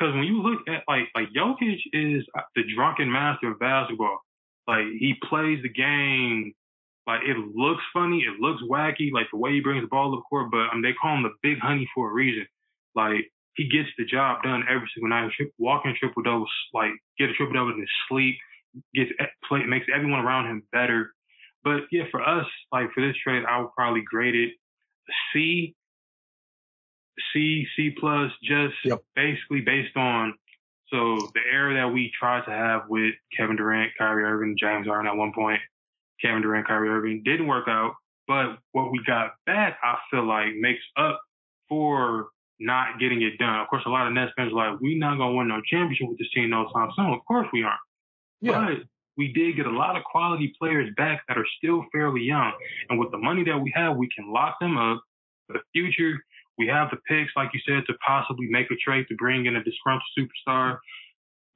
Because when you look at like like Jokic is the drunken master of basketball. Like he plays the game like it looks funny, it looks wacky, like the way he brings the ball to the court, but um, they call him the big honey for a reason. Like he gets the job done every single night. Walking triple doubles, like get a triple double in his sleep, gets play, makes everyone around him better. But yeah, for us, like for this trade, I would probably grade it C, C, C plus, just yep. basically based on so the era that we tried to have with Kevin Durant, Kyrie Irving, James Harden at one point, Kevin Durant, Kyrie Irving. Didn't work out, but what we got back, I feel like makes up for not getting it done. Of course, a lot of Nets fans are like, we're not going to win no championship with this team no time soon. Of course we aren't. Yeah. But we did get a lot of quality players back that are still fairly young. And with the money that we have, we can lock them up for the future. We have the picks, like you said, to possibly make a trade to bring in a disgruntled superstar.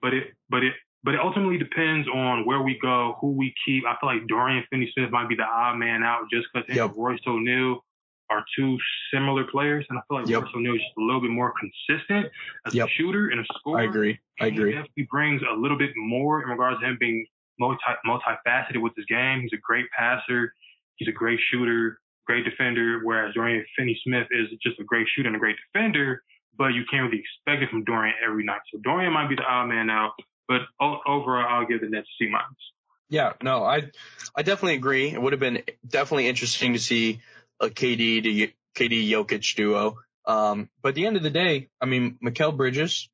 But it, but it, but it ultimately depends on where we go, who we keep. I feel like Dorian Finney-Smith might be the odd man out just because yep. Royce O'Neale are two similar players, and I feel like yep. Royce O'Neale is just a little bit more consistent as yep. a shooter and a scorer. I agree. I agree. He definitely brings a little bit more in regards to him being multi multifaceted with his game. He's a great passer. He's a great shooter, great defender. Whereas Dorian Finney-Smith is just a great shooter and a great defender, but you can't really expect it from Dorian every night. So Dorian might be the odd man out. But overall, I'll give the Nets C minus. Yeah, no, I I definitely agree. It would have been definitely interesting to see a KD to KD Jokic duo. Um, but at the end of the day, I mean, Mikal Bridges,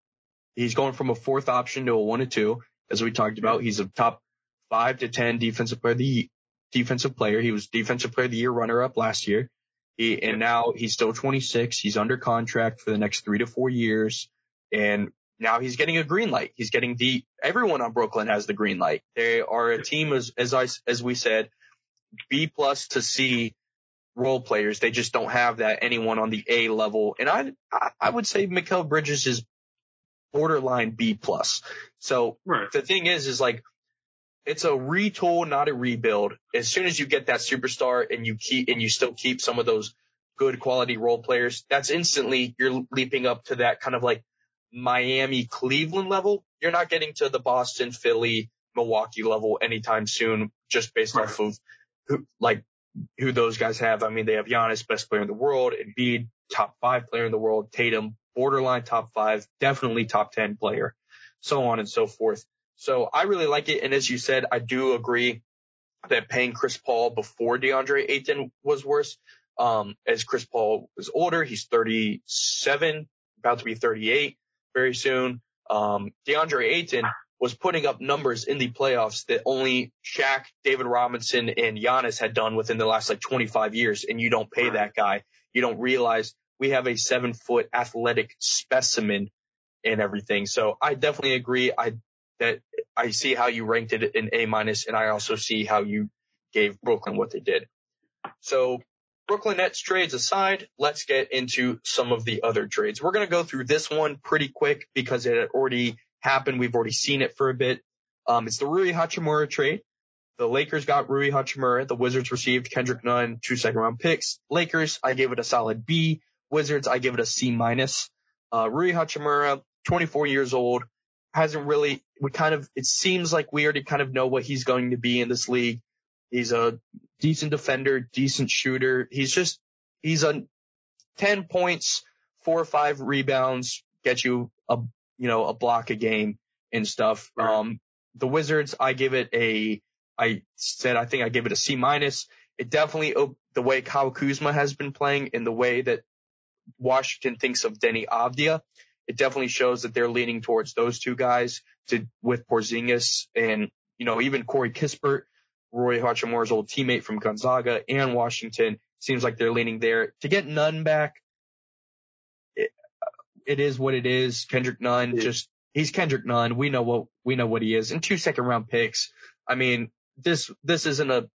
he's going from a fourth option to a one to two, as we talked about. He's a top five to ten defensive player the defensive player. He was defensive player of the year runner up last year. He, and now he's still 26. He's under contract for the next three to four years. And now he's getting a green light. He's getting the everyone on Brooklyn has the green light. They are a team as as I as we said, B plus to C role players. They just don't have that anyone on the A level. And I I would say Mikal Bridges is borderline B plus. So right. the thing is, is like it's a retool, not a rebuild. As soon as you get that superstar and you keep and you still keep some of those good quality role players, that's instantly you're leaping up to that kind of like Miami, Cleveland level. You're not getting to the Boston, Philly, Milwaukee level anytime soon, just based right. off of who, like who those guys have. I mean, they have Giannis, best player in the world, Embiid, top five player in the world, Tatum, borderline top five, definitely top 10 player, so on and so forth. So I really like it. And as you said, I do agree that paying Chris Paul before DeAndre Ayton was worse. Um, as Chris Paul was older, he's 37, about to be 38 very soon. Um, DeAndre Ayton was putting up numbers in the playoffs that only Shaq, David Robinson, and Giannis had done within the last like 25 years. And you don't pay that guy. You don't realize we have a seven foot athletic specimen and everything. So I definitely agree. I, that I see how you ranked it in A minus and I also see how you gave Brooklyn what they did. So Brooklyn Nets trades aside, let's get into some of the other trades. We're going to go through this one pretty quick because it had already happened. We've already seen it for a bit. Um, it's the Rui Hachimura trade. The Lakers got Rui Hachimura. The Wizards received Kendrick Nunn, two second round picks. Lakers, I gave it a solid B. Wizards, I give it a C minus. Uh, Rui Hachimura, 24 years old, hasn't really, we kind of, it seems like we already kind of know what he's going to be in this league. He's a decent defender, decent shooter. He's just, he's a 10 points, four or five rebounds, get you a, you know, a block a game and stuff. Right. Um, the Wizards, I give it a, I said I think I gave it a C minus. It definitely the way Kyle Kuzma has been playing and the way that Washington thinks of Deni Avdija, it definitely shows that they're leaning towards those two guys to with Porzingis and you know even Corey Kispert, Rui Hachimura's old teammate from Gonzaga and Washington. Seems like they're leaning there to get Nunn back. It, it is what it is. Kendrick Nunn yeah. just he's Kendrick Nunn. We know what we know what he is. And two second round picks. I mean, this this isn't a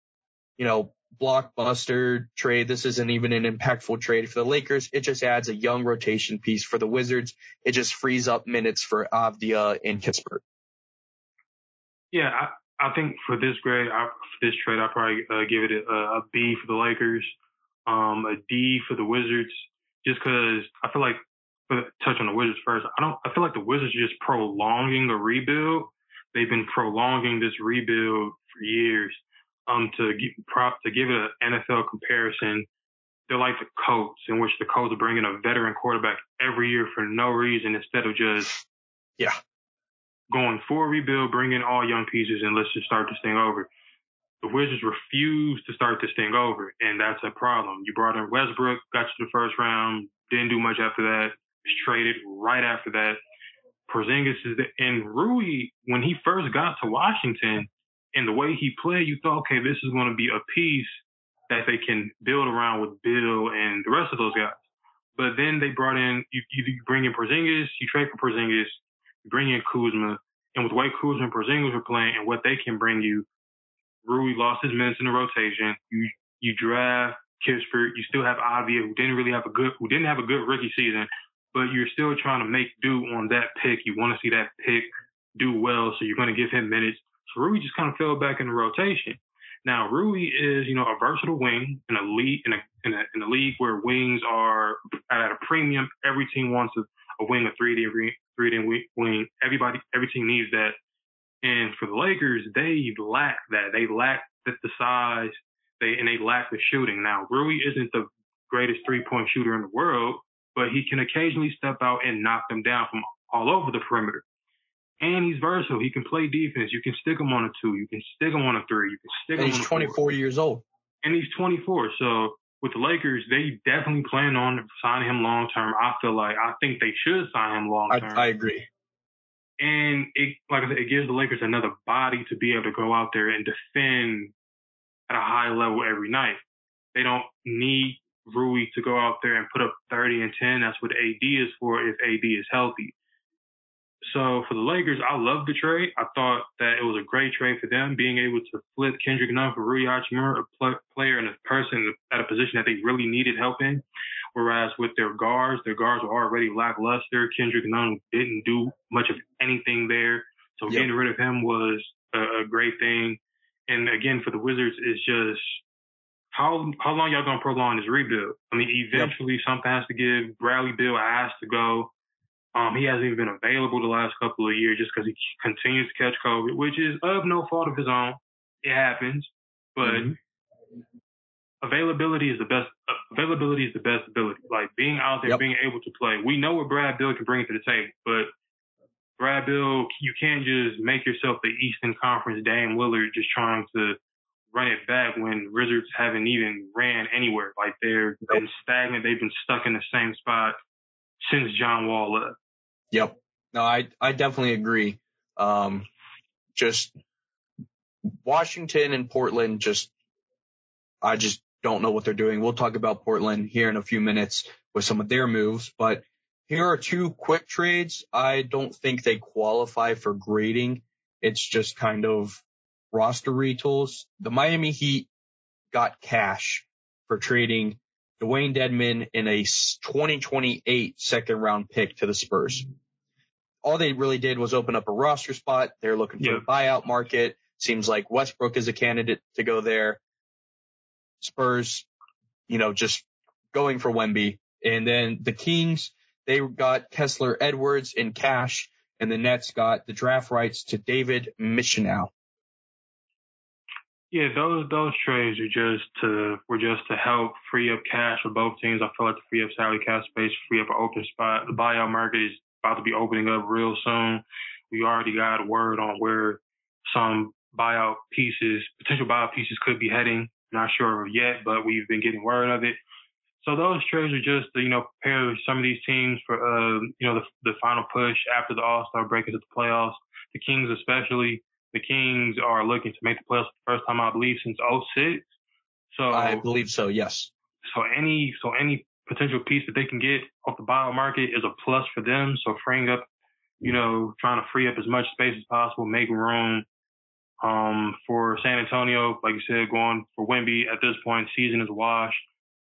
you know blockbuster trade. This isn't even an impactful trade for the Lakers. It just adds a young rotation piece for the Wizards. It just frees up minutes for Avdija and Kispert. Yeah, I, I think for this grade, I, for this trade, I'll probably uh, give it a, a B for the Lakers, um, a D for the Wizards, just because I feel like touch on the Wizards first. I don't. I feel like the Wizards are just prolonging a rebuild. They've been prolonging this rebuild for years. Um, to give prop to give it an NFL comparison, they're like the Colts, in which the Colts are bringing a veteran quarterback every year for no reason instead of just yeah going for a rebuild, bringing all young pieces, and let's just start this thing over. The Wizards refuse to start this thing over, and that's a problem. You brought in Westbrook, got you the first round, didn't do much after that was traded right after that. Porzingis is the, and Rui, when he first got to Washington and the way he played, you thought, okay, this is going to be a piece that they can build around with Beal and the rest of those guys. But then they brought in, you, you bring in Porzingis, you trade for Porzingis, you bring in Kuzma, and with way Kuzma and Porzingis were playing and what they can bring you, Rui lost his minutes in the rotation. You you draft Kispert, you still have Avdija, who didn't really have a good, who didn't have a good rookie season, but you're still trying to make do on that pick. You want to see that pick do well, so you're going to give him minutes. Rui just kind of fell back in rotation. Now Rui is, you know, a versatile wing in a league in a in a, in a league where wings are at a premium. Every team wants a, a wing, a three D three D wing. Everybody, every team needs that. And for the Lakers, they lack that. They lack the, the size. They and they lack the shooting. Now Rui isn't the greatest three point shooter in the world, but he can occasionally step out and knock them down from all over the perimeter. And he's versatile. He can play defense. You can stick him on a two. You can stick him on a three. You can stick and him. He's 24 four. years old. And he's 24. So with the Lakers, they definitely plan on signing him long term. I feel like I think they should sign him long term. I, I, agree. And it, like I said, it gives the Lakers another body to be able to go out there and defend at a high level every night. They don't need Rui to go out there and put up 30 and 10. That's what AD is for if AD is healthy. So for the Lakers, I love the trade. I thought that it was a great trade for them, being able to flip Kendrick Nunn for Rui Hachimura, a pl- player and a person at a position that they really needed help in. Whereas with their guards, their guards were already lackluster. Kendrick Nunn didn't do much of anything there. So yep. getting rid of him was a, a great thing. And again, for the Wizards, it's just how how long y'all gonna prolong this rebuild? I mean, eventually yep. something has to give. Bradley Beal has to go. Um, he hasn't even been available the last couple of years just because he continues to catch COVID, which is of no fault of his own. It happens, but mm-hmm. availability is the best. Availability is the best ability. Like being out there, yep. being able to play. We know what Brad Beal can bring to the table, but Brad Beal, you can't just make yourself the Eastern Conference Dame Lillard just trying to run it back when Wizards haven't even ran anywhere. Like they're nope. been stagnant. They've been stuck in the same spot since John Wall left. Yep. No, I I definitely agree. Um, just Washington and Portland just I just don't know what they're doing. We'll talk about Portland here in a few minutes with some of their moves, but here are two quick trades. I don't think they qualify for grading. It's just kind of roster retools. The Miami Heat got cash for trading Dewayne Dedmon in a 2028 second round pick to the Spurs. All they really did was open up a roster spot. They're looking for yeah. a buyout market. Seems like Westbrook is a candidate to go there. Spurs, you know, just going for Wemby. And then the Kings, they got Kessler Edwards in cash and the Nets got the draft rights to David Michineau. Yeah, those those trades are just to were just to help free up cash for both teams. I feel like to free up salary cap space, free up an open spot. The buyout market is about to be opening up real soon. We already got word on where some buyout pieces, potential buyout pieces could be heading. Not sure yet, but we've been getting word of it. So those trades are just to, you know, prepare some of these teams for, uh, you know, the, the final push after the All-Star break into the playoffs. The Kings especially. The Kings are looking to make the playoffs for the first time, I believe, since 06. So I believe so, yes. So any, so any potential piece that they can get off the buyout market is a plus for them. So freeing up, you know, trying to free up as much space as possible, make room um, for San Antonio, like you said, going for Wemby at this point, season is washed.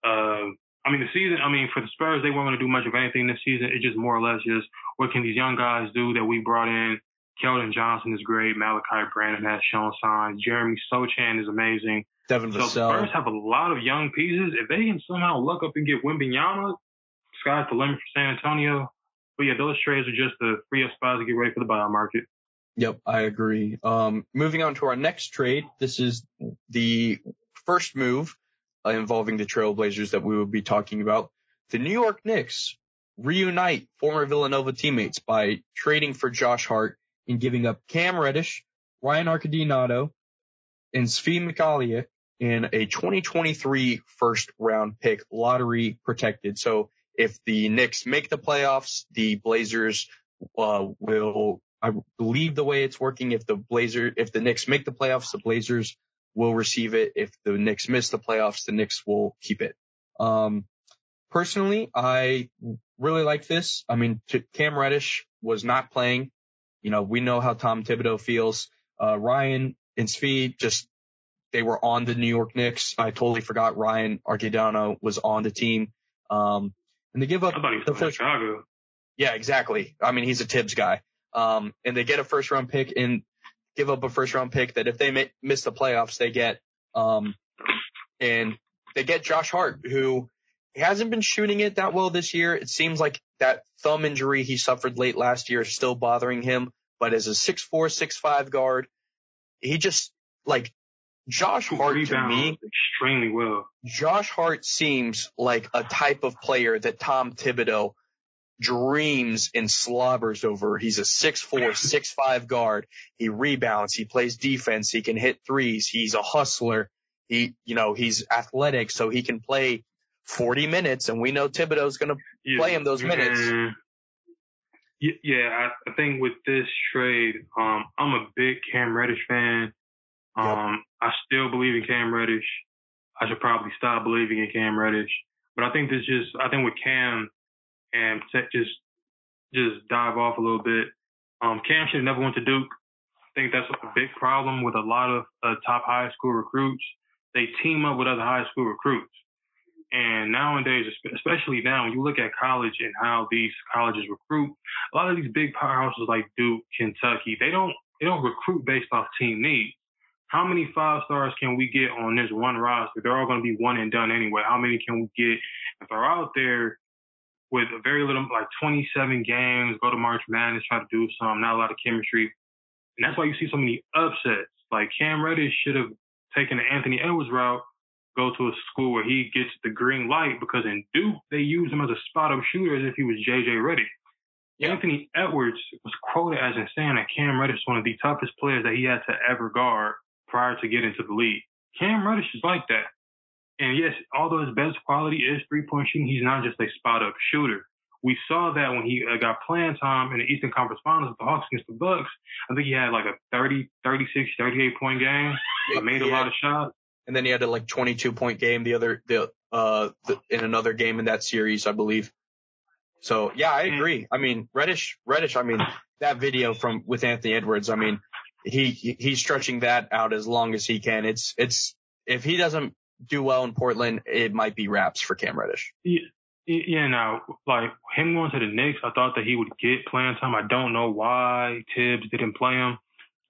Uh, I mean, the season, I mean, for the Spurs, they weren't going to do much of anything this season. It's just more or less just what can these young guys do that we brought in. Keldon Johnson is great. Malaki Branham has shown signs. Jeremy Sochan is amazing. Devin so Vassell. the Spurs have a lot of young pieces. If they can somehow look up and get Wembanyama, sky's the limit for San Antonio. But yeah, those trades are just to free up spots to get ready for the buyout market. Yep, I agree. Um, moving on to our next trade. This is the first move uh, involving the Trailblazers that we will be talking about. The New York Knicks reunite former Villanova teammates by trading for Josh Hart and giving up Cam Reddish, Ryan Arcidiacono, and Svi Mykhailiuk in a 2023 first round pick, lottery protected. So if the Knicks make the playoffs, the Blazers uh, will, I believe the way it's working, if the Blazer, if the Knicks make the playoffs, the Blazers will receive it. If the Knicks miss the playoffs, the Knicks will keep it. Um, personally, I really like this. I mean, Cam Reddish was not playing. You know, we know how Tom Thibodeau feels. Uh, Ryan and Svi just they were on the New York Knicks. I totally forgot Ryan Arcidiacono was on the team. Um, and they give up the first. Chicago. Yeah, exactly. I mean, he's a Thibs guy. Um, and they get a first round pick and give up a first round pick that if they miss the playoffs, they get. Um, and they get Josh Hart, who hasn't been shooting it that well this year. It seems like that thumb injury he suffered late last year is still bothering him. But as a six four, six five guard, he just like Josh Hart to me extremely well. Josh Hart seems like a type of player that Tom Thibodeau dreams and slobbers over. He's a six four, six five guard. He rebounds. He plays defense. He can hit threes. He's a hustler. He, you know, he's athletic, so he can play 40 minutes, and we know Thibodeau's going to yeah. play him those minutes. Mm-hmm. Yeah, I, I think with this trade, um, I'm a big Cam Reddish fan. Um, yep. I still believe in Cam Reddish. I should probably stop believing in Cam Reddish. But I think this just, I think with Cam and just, just dive off a little bit. Um, Cam should have never went to Duke. I think that's a big problem with a lot of uh, top high school recruits. They team up with other high school recruits. And nowadays, especially now, when you look at college and how these colleges recruit, a lot of these big powerhouses like Duke, Kentucky, they don't they don't recruit based off team needs how many five stars can we get on this one roster? They're all going to be one and done anyway. How many can we get if they're out there with very little, like 27 games, go to March Madness, try to do some, not a lot of chemistry. And that's why you see so many upsets. Like Cam Reddish should have taken the Anthony Edwards route, go to a school where he gets the green light because in Duke, they use him as a spot up shooter as if he was JJ Redick. Yeah. Anthony Edwards was quoted as saying that Cam Reddish is one of the toughest players that he had to ever guard prior to getting to the league. Cam Reddish is like that. And yes, although his best quality is three point shooting, he's not just a spot up shooter. We saw that when he uh, got playing time in the Eastern Conference Finals with the Hawks against the Bucks. I think he had like a 30, 36, 38 point game. He made a lot of shots. And then he had a like 22 point game the other, the, uh, the, in another game in that series, I believe. So yeah, I agree. I mean, Reddish, Reddish, I mean, that video from with Anthony Edwards, I mean, he he's stretching that out as long as he can. It's it's if he doesn't do well in Portland, it might be wraps for Cam Reddish. Yeah, yeah. Now, like him going to the Knicks, I thought that he would get playing time. I don't know why Thibs didn't play him.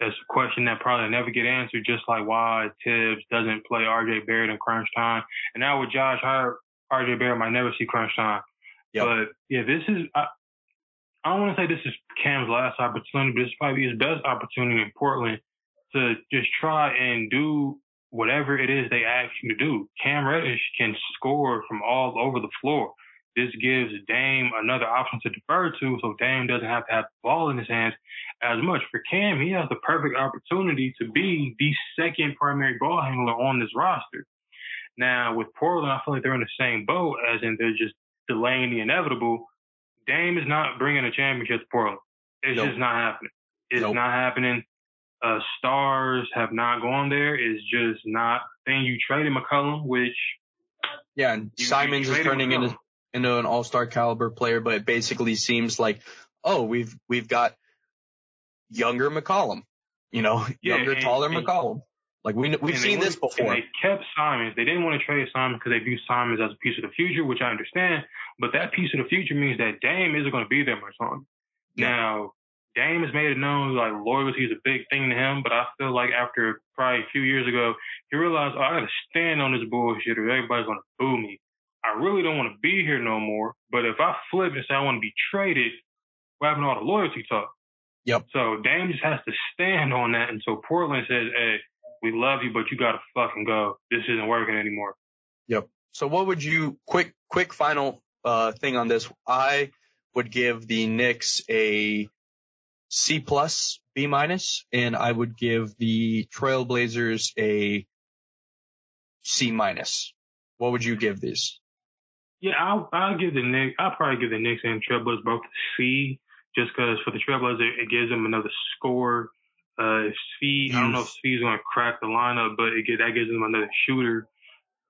That's a question that probably never get answered. Just like why Thibs doesn't play R.J. Barrett in crunch time, and now with Josh Hart, R.J. Barrett might never see crunch time. Yep. But yeah, this is I, I don't want to say this is Cam's last opportunity, but this probably his best opportunity in Portland to just try and do whatever it is they ask you to do. Cam Reddish can score from all over the floor. This gives Dame another option to defer to, so Dame doesn't have to have the ball in his hands as much. For Cam, he has the perfect opportunity to be the second primary ball handler on this roster. Now, with Portland, I feel like they're in the same boat, as in they're just delaying the inevitable. Dame is not bringing a championship to Portland. It's nope. just not happening. It's nope. not happening. Uh, stars have not gone there. It's just not. Then you traded McCollum, which yeah, and Simons is turning McCollum. into into an all star caliber player, but it basically seems like oh we've we've got younger McCollum, you know, yeah, younger, and, taller and, McCollum. Like we we've seen this before. they kept Simons. They didn't want to trade Simons because they view Simons as a piece of the future, which I understand. But that piece of the future means that Dame isn't going to be there much longer. Yeah. Now Dame has made it known like loyalty is a big thing to him, but I feel like after probably a few years ago, he realized, oh, I gotta stand on this bullshit or everybody's gonna boo me. I really don't want to be here no more. But if I flip and say I want to be traded, we're having all the loyalty talk. Yep. So Dame just has to stand on that until Portland says, hey, we love you, but you gotta fucking go. This isn't working anymore. Yep. So what would you quick quick final uh thing on this? I would give the Knicks a C plus, B minus, and I would give the Trailblazers a C minus. What would you give these? Yeah, I'll, I'll give the Knicks, I'll probably give the Knicks and Trailblazers both a C, just because for the Trailblazers, it gives them another score. Uh, Svi, I don't know if Svi's going to crack the lineup, but it that gives them another shooter.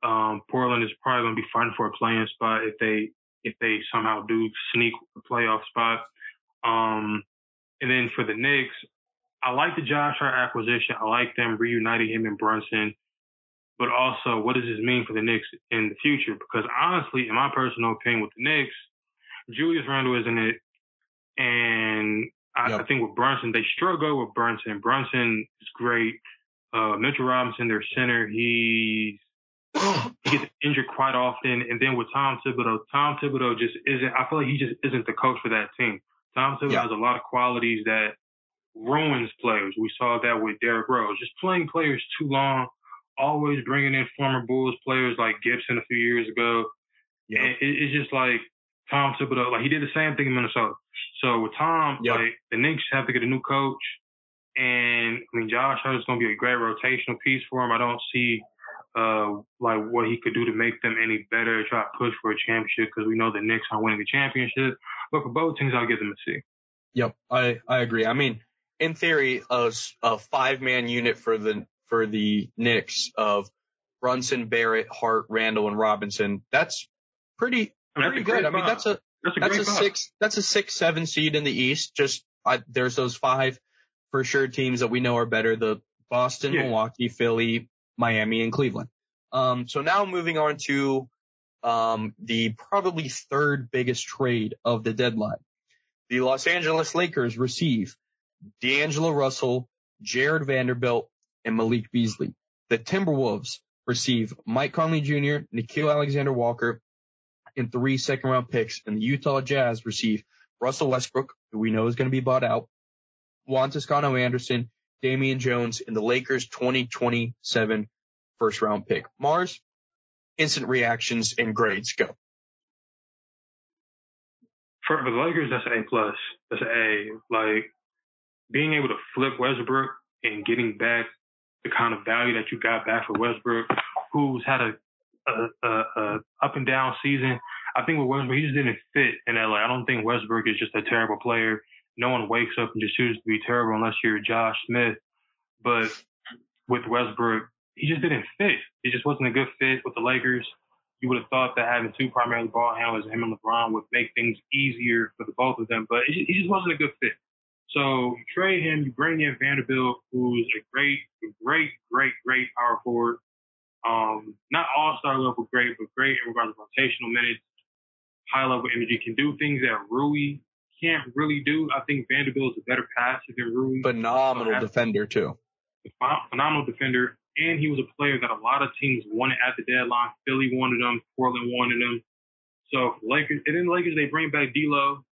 Um, Portland is probably going to be fighting for a playing spot if they, if they somehow do sneak a playoff spot. Um, and then for the Knicks, I like the Josh Hart acquisition. I like them reuniting him and Brunson. But also, what does this mean for the Knicks in the future? Because honestly, in my personal opinion, with the Knicks, Julius Randle isn't it. And I, yep. I think with Brunson, they struggle with Brunson. Brunson is great. Uh, Mitchell Robinson, their center, he's he gets injured quite often. And then with Tom Thibodeau, Tom Thibodeau just isn't. I feel like he just isn't the coach for that team. Tom Thibodeau yeah. has a lot of qualities that ruins players. We saw that with Derrick Rose, just playing players too long, always bringing in former Bulls players like Gibson a few years ago. Yeah. And it, it's just like Tom Thibodeau, like he did the same thing in Minnesota. So with Tom, yep. like the Knicks have to get a new coach. And I mean, Josh Hart is going to be a great rotational piece for him. I don't see uh, like what he could do to make them any better, try to push for a championship because we know the Knicks are winning a championship. But for both teams, I'll give them a C. Yep, I I agree. I mean, in theory, a, a five man unit for the for the Knicks of Brunson, Barrett, Hart, Randle, and Robinson. That's pretty pretty good. I mean, that's a that's a, that's a six that's a six seven seed in the East. Just I, there's those five for sure teams that we know are better. The Boston, yeah. Milwaukee, Philly, Miami, and Cleveland. Um, so now moving on to um, the probably third biggest trade of the deadline. The Los Angeles Lakers receive D'Angelo Russell, Jarred Vanderbilt, and Malik Beasley. The Timberwolves receive Mike Conley Jr., Nickeil Alexander Walker, and three second round picks. And the Utah Jazz receive Russell Westbrook, who we know is going to be bought out, Juan Toscano Anderson, Damian Jones, and the Lakers 2027 first round pick. Mars, instant reactions and grades go. For the Lakers, that's an A plus. That's an A. Like being able to flip Westbrook and getting back the kind of value that you got back for Westbrook, who's had a, a, a, a up and down season. I think with Westbrook, he just didn't fit in LA. I don't think Westbrook is just a terrible player. No one wakes up and just chooses to be terrible unless you're Josh Smith. But with Westbrook, he just didn't fit. He just wasn't a good fit with the Lakers. You would have thought that having two primarily ball handlers, him and LeBron, would make things easier for the both of them, but he just wasn't a good fit. So you trade him, you bring in Vanderbilt, who's a great, great, great, great power forward. Um, not all star level great, but great in regards to rotational minutes, high level energy, can do things that Rui can't really do. I think Vanderbilt is a better passer than Rui. Phenomenal so defender too. Phenomenal defender and he was a player that a lot of teams wanted at the deadline. Philly wanted him, Portland wanted him. So Lakers, and then Lakers, they bring back D'Lo,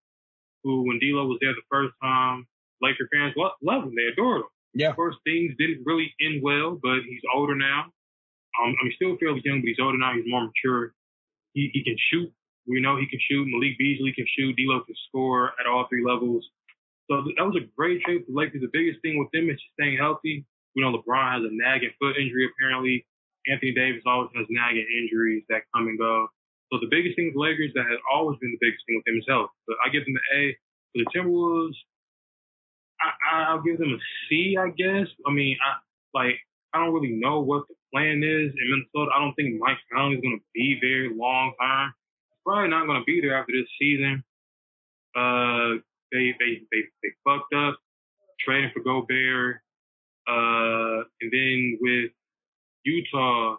who when D'Lo was there the first time, Laker fans loved him. They adored him. Yeah. Of course, things didn't really end well, but he's older now. Um, I mean, still fairly young, but he's older now. He's more mature. He, he can shoot We know he can shoot. Malik Beasley can shoot. D'Lo can score at all three levels. So that was a great trade for the Lakers. The biggest thing with them is staying healthy. We know LeBron has a nagging foot injury apparently. Anthony Davis always has nagging injuries that come and go. So the biggest thing with Lakers that has always been the biggest thing with them is health. But I give them the A. For the Timberwolves, I, I'll give them a C, I guess. I mean, I like I don't really know what the plan is in Minnesota. I don't think Mike Conley is going to be there long term. Probably not going to be there after this season. Uh, they they they they fucked up trading for Gobert. Uh, and then with Utah,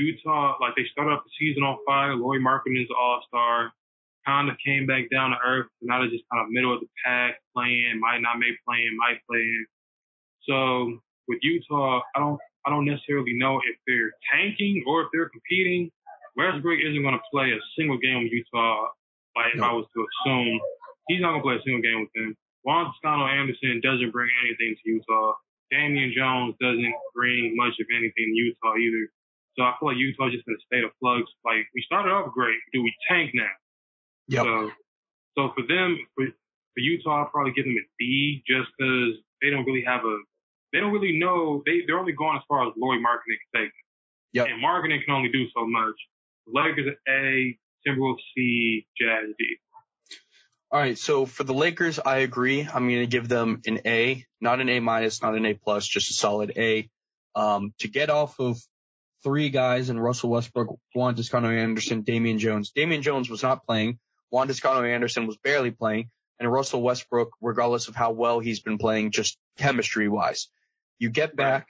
Utah, like they started off the season on fire. Lauri Markkanen's an all star. Kind of came back down to earth. Now they're just kind of middle of the pack, playing, might not make playing, might playing. So with Utah, I don't I don't necessarily know if they're tanking or if they're competing. Westbrook isn't going to play a single game with Utah. Like no. if I was to assume, he's not going to play a single game with them. Juan Toscano Anderson doesn't bring anything to Utah. Damian Jones doesn't bring much of anything to Utah either. So I feel like Utah's just in a state of flux. Like we started off great. Do we tank now? Yep. So, so for them, for, for Utah, I'll probably give them a D just because they don't really have a they don't really know. They they're only going as far as Lauri Markkanen can take. Yep. And Markkanen can only do so much. Lakers A, Timberwolves C, Jazz D. All right, so for the Lakers, I agree. I'm going to give them an A, not an A minus, not an A plus, just a solid A. Um, to get off of three guys in Russell Westbrook, Juan Toscano Anderson, Damian Jones. Damian Jones was not playing. Juan Toscano Anderson was barely playing. And Russell Westbrook, regardless of how well he's been playing, just chemistry wise, you get back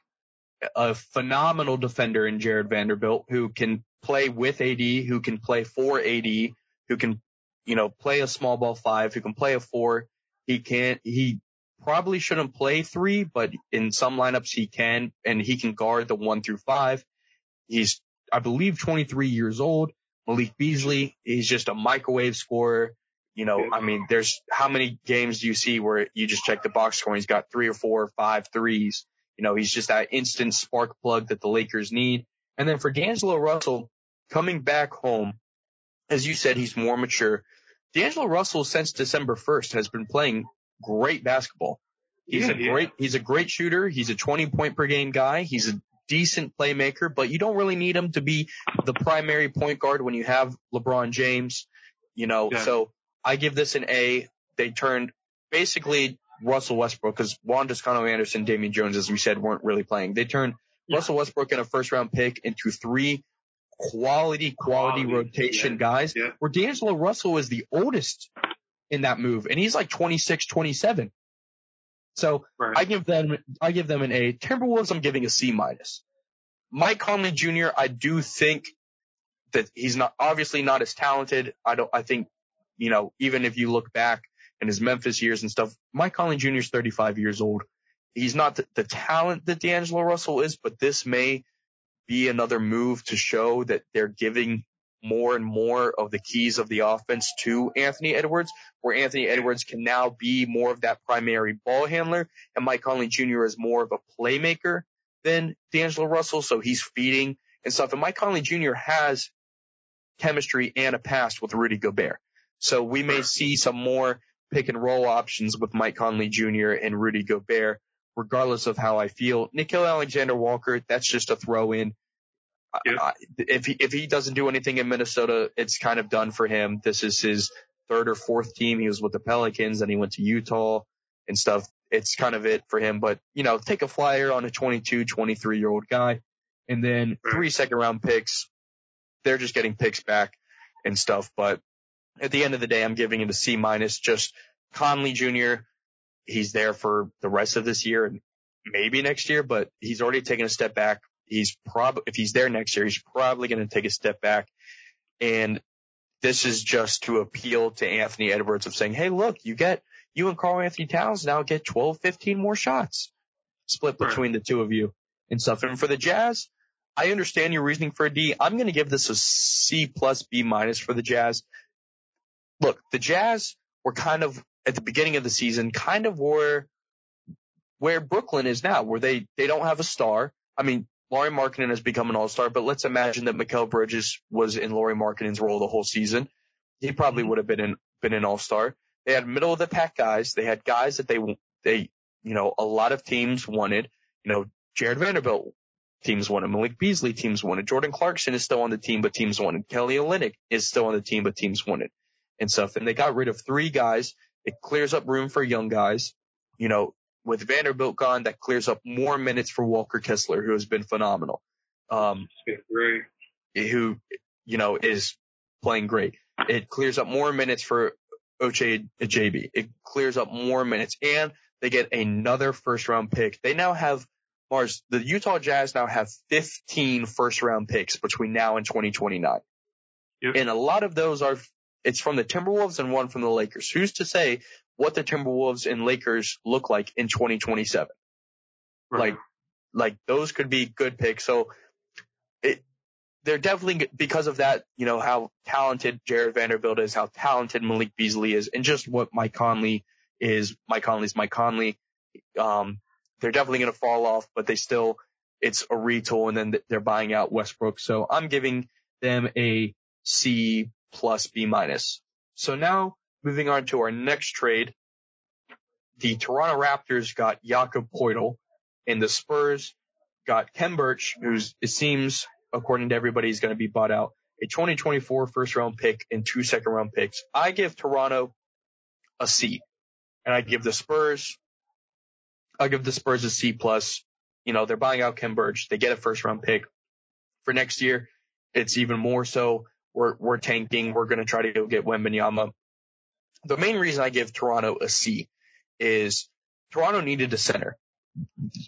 a phenomenal defender in Jarred Vanderbilt who can play with AD, who can play for AD, who can, you know, play a small ball five, who can play a four. He can't, he probably shouldn't play three, but in some lineups he can, and he can guard the one through five. He's, I believe, 23 years old. Malik Beasley, he's just a microwave scorer. You know, I mean, there's how many games do you see where you just check the box score and he's got three or four or five threes you know, he's just that instant spark plug that the Lakers need. And then for D'Angelo Russell coming back home, as you said, he's more mature. D'Angelo Russell since December 1st has been playing great basketball. He's yeah, a great, yeah. he's a great shooter. He's a 20 point per game guy. He's a decent playmaker, but you don't really need him to be the primary point guard when you have LeBron James, you know, yeah. so I give this an A. They turned basically Russell Westbrook because Juan Toscano Anderson, Damian Jones, as we said, weren't really playing. They turned yeah. Russell Westbrook and a first round pick into three quality, quality, quality rotation yeah. guys where D'Angelo Russell is the oldest in that move and he's like 26, 27. So right. I give them, I give them an A. Timberwolves, I'm giving a C minus. Mike Conley Jr., I do think that he's not, obviously not as talented. I don't, I think, you know, even if you look back in his Memphis years and stuff. Mike Conley Jr. is 35 years old. He's not the, the talent that D'Angelo Russell is, but this may be another move to show that they're giving more and more of the keys of the offense to Anthony Edwards, where Anthony Edwards can now be more of that primary ball handler, and Mike Conley Jr. is more of a playmaker than D'Angelo Russell, so he's feeding and stuff. And Mike Conley Jr. has chemistry and a past with Rudy Gobert. So we may see some more pick and roll options with Mike Conley Jr. and Rudy Gobert, regardless of how I feel. Nickeil Alexander Walker, that's just a throw in. Yeah. if he, if he doesn't do anything in Minnesota, it's kind of done for him. This is his third or fourth team. He was with the Pelicans and he went to Utah and stuff. It's kind of it for him, but you know, take a flyer on a 22, 23 year old guy and then three second round picks. They're just getting picks back and stuff, but at the end of the day, I'm giving it a C minus. Just Conley Jr. He's there for the rest of this year and maybe next year, but he's already taken a step back. He's probably, if he's there next year, he's probably going to take a step back. And this is just to appeal to Anthony Edwards of saying, Hey, look, you get, you and Karl-Anthony Towns now get 12, 15 more shots split between the two of you and stuff. And for the Jazz, I understand your reasoning for a D. I'm going to give this a C plus B minus for the Jazz look, the Jazz were kind of at the beginning of the season, kind of were where Brooklyn is now, where they, they don't have a star. I mean, Lauri Markkanen has become an all-star, but let's imagine that Mikal Bridges was in Lauri Markkanen's role the whole season. he probably mm-hmm. would have been an been an all star. They had middle of the pack guys. They had guys that they they you know a lot of teams wanted. You know, Jarred Vanderbilt teams wanted. Malik Beasley teams wanted. Jordan Clarkson is still on the team, but teams wanted. Kelly Olynyk is still on the team, but teams wanted and stuff. And they got rid of three guys. It clears up room for young guys. You know, with Vanderbilt gone, that clears up more minutes for Walker Kessler, who has been phenomenal. Um, great. Who, you know, is playing great. It clears up more minutes for Ochai Agbaji. It clears up more minutes and they get another first round pick. They now have Mars, the Utah Jazz now have 15 first round picks between now and 2029. Yep. And a lot of those are, it's from the Timberwolves and one from the Lakers. Who's to say what the Timberwolves and Lakers look like in 2027? Right. Like, like those could be good picks. So it, they're definitely because of that, you know, how talented Jarred Vanderbilt is, how talented Malik Beasley is, and just what Mike Conley is. Mike Conley's Mike Conley. Um, they're definitely going to fall off, but they still, it's a retool and then they're buying out Westbrook. So I'm giving them a C plus B minus. So now moving on to our next trade, the Toronto Raptors got Jakob Poeltl and the Spurs got Khem Birch, who's, it seems, according to everybody, is going to be bought out. A 2024 first round pick and two second round picks. I give Toronto a C and I give the Spurs I'll give the Spurs a C plus. You know, they're buying out Khem Birch. They get a first round pick for next year. It's even more so. We're, we're tanking. We're going to try to go get Wembanyama. The main reason I give Toronto a C is Toronto needed a center.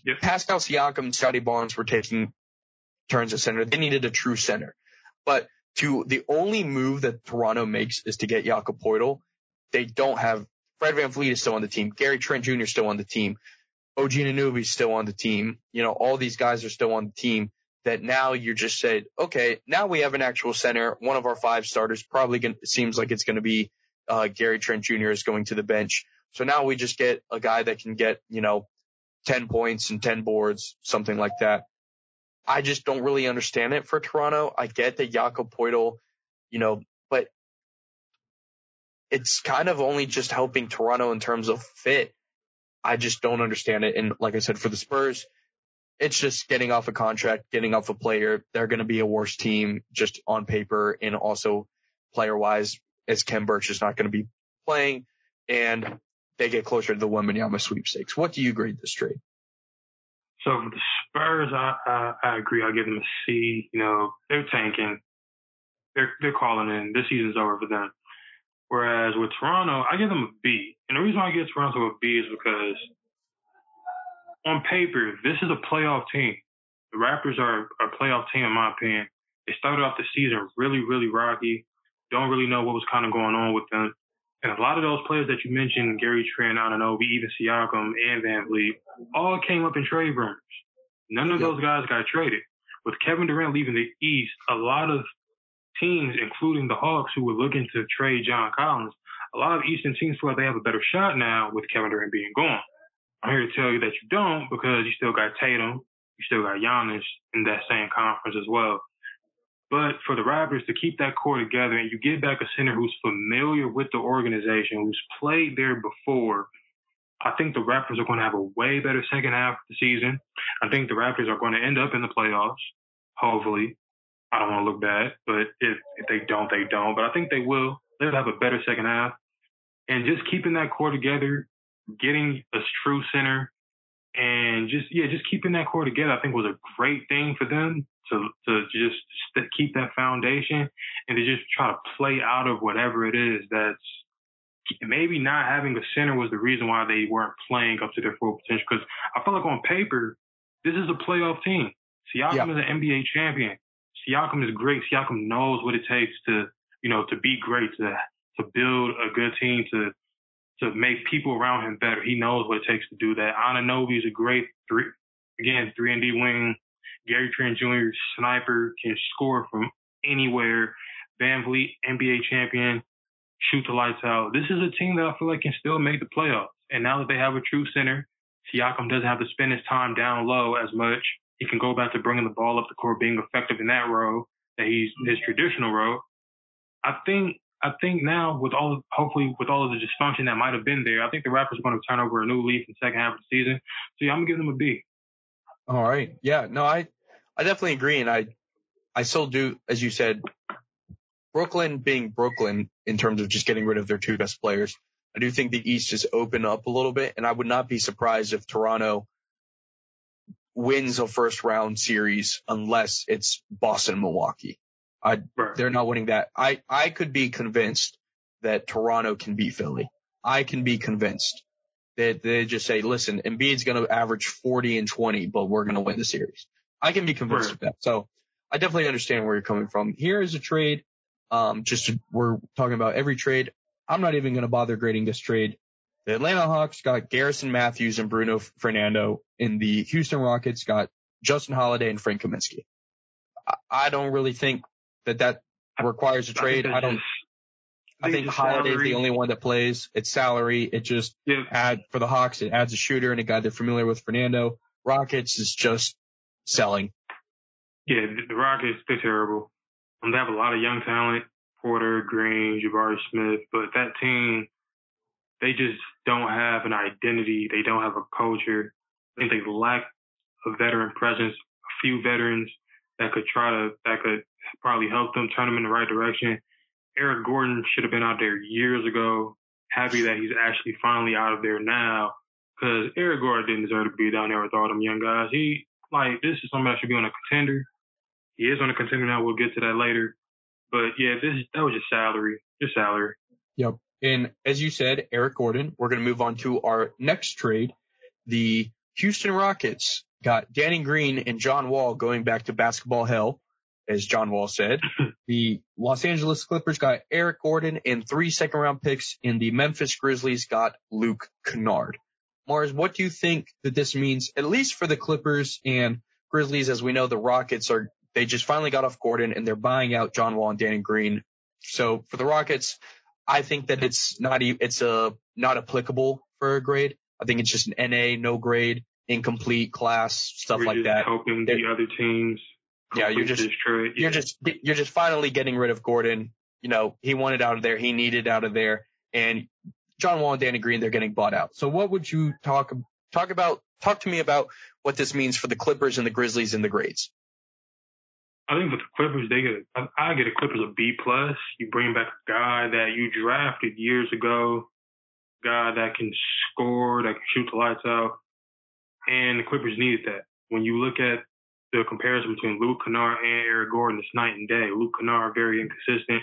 Yep. Pascal Siakam and Scottie Barnes were taking turns at center. They needed a true center. But to the only move that Toronto makes is to get Jakob Poeltl. They don't have Fred Van VanVleet is still on the team. Gary Trent Jr. is still on the team. OG Anunoby's still on the team. You know, all these guys are still on the team that now you're just said, okay, now we have an actual center. One of our five starters probably gonna, seems like it's going to be, uh, Gary Trent Jr. is going to the bench. So now we just get a guy that can get, you know, 10 points and 10 boards, something like that. I just don't really understand it for Toronto. I get that Jakob Poeltl, you know, but it's kind of only just helping Toronto in terms of fit. I just don't understand it. And like I said, for the Spurs, it's just getting off a contract, getting off a player. They're going to be a worse team just on paper and also player wise as Khem Birch is not going to be playing and they get closer to the Wembanyama sweepstakes. What do you grade this trade? So for the Spurs, I, I, I agree. I'll give them a C. You know, they're tanking. They're, they're calling in. This season's over for them. Whereas with Toronto, I give them a B. And the reason I give Toronto a B is because on paper, this is a playoff team. The Raptors are a playoff team, in my opinion. They started off the season really, really rocky. Don't really know what was kind of going on with them. And a lot of those players that you mentioned, Gary Trent, Anunoby, even Siakam and VanVleet, all came up in trade rumors. None of yep. those guys got traded. With Kevin Durant leaving the East, a lot of teams, including the Hawks, who were looking to trade John Collins, a lot of Eastern teams feel like they have a better shot now with Kevin Durant being gone. I'm here to tell you that you don't because you still got Tatum, you still got Giannis in that same conference as well. But for the Raptors to keep that core together and you get back a center who's familiar with the organization, who's played there before, I think the Raptors are going to have a way better second half of the season. I think the Raptors are going to end up in the playoffs, hopefully. I don't want to look bad, but if, if they don't, they don't. But I think they will. They'll have a better second half. And just keeping that core together, getting a true center, and just yeah, just keeping that core together, I think was a great thing for them to to just keep that foundation and to just try to play out of whatever it is that's maybe not having a center was the reason why they weren't playing up to their full potential. Because I feel like on paper, this is a playoff team. Siakam yeah. is an NBA champion. Siakam is great. Siakam knows what it takes to, you know, to be great, to to build a good team, to to make people around him better. He knows what it takes to do that. Anunoby is a great three, again, three and D wing. Gary Trent Jr. sniper can score from anywhere. VanVleet, NBA champion, shoot the lights out. This is a team that I feel like can still make the playoffs. And now that they have a true center, Siakam doesn't have to spend his time down low as much. He can go back to bringing the ball up the court, being effective in that role that he's his traditional role. I think I think now with all, hopefully with all of the dysfunction that might have been there, I think the Raptors are going to turn over a new leaf in the second half of the season. So yeah, I'm gonna give them a B. All right. Yeah. No, I, I definitely agree. And I, I still do, as you said, Brooklyn being Brooklyn in terms of just getting rid of their two best players. I do think the East just opened up a little bit and I would not be surprised if Toronto wins a first round series unless it's Boston Milwaukee. I, they're not winning that. I, I could be convinced that Toronto can beat Philly. I can be convinced that they just say, listen, Embiid's going to average 40 and 20, but we're going to win the series. I can be convinced Right. of that. So I definitely understand where you're coming from. Here is a trade. Um, just to, we're talking about every trade. I'm not even going to bother grading this trade. The Atlanta Hawks got Garrison Matthews and Bruno Fernando. In the Houston Rockets got Justin Holiday and Frank Kaminsky. I don't really think that that requires a trade. I don't. I think Holiday's salary. the only one that plays. It's salary. It just Yeah, add for the Hawks. It adds a shooter and a guy they're familiar with. Fernando Rockets is just selling. yeah. The, the Rockets, they're terrible. Um, they have a lot of young talent, Porter, Green, Jabari Smith, but that team, they just don't have an identity. They don't have a culture. I think they lack a veteran presence, a few veterans that could try to, that could probably help them turn them in the right direction. Eric Gordon should have been out there years ago. Happy that he's actually finally out of there now. Cause Eric Gordon didn't deserve to be down there with all them young guys. He, like, this is somebody that should be on a contender. He is on a contender now. We'll get to that later. But yeah, this, that was just salary. Just salary. Yep. And as you said, Eric Gordon, we're going to move on to our next trade. The Houston Rockets got Danny Green and John Wall going back to basketball hell, as John Wall said. the Los Angeles Clippers got Eric Gordon and three second round picks, and the Memphis Grizzlies got Luke Kennard. Mars, what do you think that this means, at least for the Clippers and Grizzlies? As we know, the Rockets are, they just finally got off Gordon and they're buying out John Wall and Danny Green. So for the Rockets, I think that it's not, it's a, not applicable for a grade. I think it's just an NA, no grade, incomplete class, stuff We're like that. Helping the other teams. Yeah, you're just- trade. You're Yeah. just, you're just finally getting rid of Gordon. You know, he wanted out of there. He needed out of there. And John Wall and Danny Green, they're getting bought out. So what would you talk, talk about, talk to me about what this means for the Clippers and the Grizzlies and the grades? I think with the Clippers, they get a, I I get a Clippers a B plus. You bring back a guy that you drafted years ago, guy that can score, that can shoot the lights out, and the Clippers needed that. When you look at the comparison between Luke Kennard and Eric Gordon, it's night and day. Luke Kennard very inconsistent.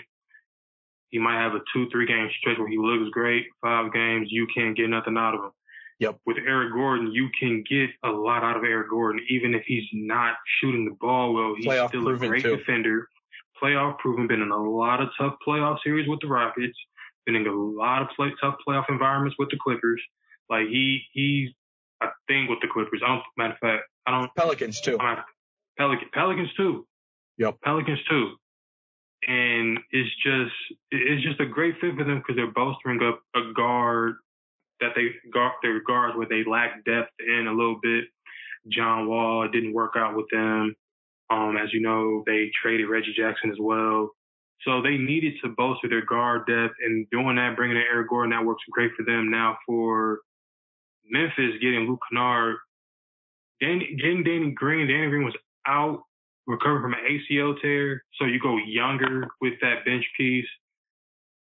He might have a two, three game stretch where he looks great. Five games, you can't get nothing out of him. Yep. With Eric Gordon, you can get a lot out of Eric Gordon, even if he's not shooting the ball well. He's Playoff still a great too. defender. Playoff proven, been in a lot of tough playoff series with the Rockets, been in a lot of play, tough playoff environments with the Clippers. Like he, he's a thing with the Clippers. I don't, matter of fact, I don't, Pelicans too. I Pelican, Pelicans too. Yep. Pelicans too. And it's just it's just a great fit for them because they're bolstering up a guard that they guard their guards where they lack depth in a little bit. John Wall didn't work out with them. Um, as you know, they traded Reggie Jackson as well. So they needed to bolster their guard depth and doing that, bringing in Eric Gordon, that works great for them. Now for Memphis, getting Luke Kennard, Danny, getting Danny Green, Danny Green was out, recovering from an ACL tear. So you go younger with that bench piece.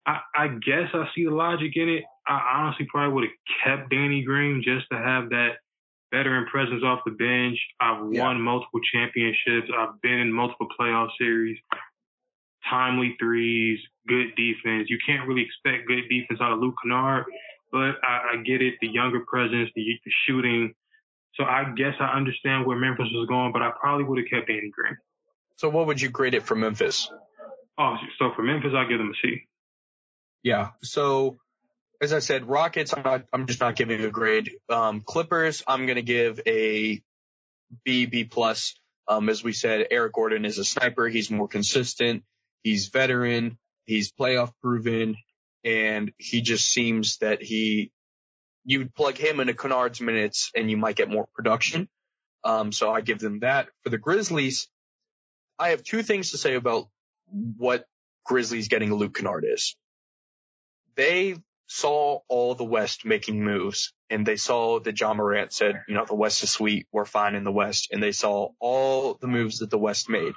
I, I guess I see the logic in it. I honestly probably would have kept Danny Green just to have that veteran presence off the bench. I've Yeah. won multiple championships. I've been in multiple playoff series. Timely threes, good defense. You can't really expect good defense out of Luke Kennard, but I, I get it. The younger presence, the, the shooting. So I guess I understand where Memphis was going, but I probably would have kept Danny Green. So what would you grade it for Memphis? Oh, so for Memphis, I give them a C. Yeah. So as I said, Rockets, I'm not, I'm just not giving a grade. Um, Clippers, I'm going to give a B, B plus. Um, as we said, Eric Gordon is a sniper. He's more consistent. He's veteran. He's playoff proven. And he just seems that he, you would plug him into Kennard's minutes and you might get more production. Um, so I give them that. For the Grizzlies, I have two things to say about what Grizzlies getting Luke Kennard is. they saw all the West making moves and they saw that John Morant said, you know, the West is sweet. We're fine in the West. And they saw all the moves that the West made.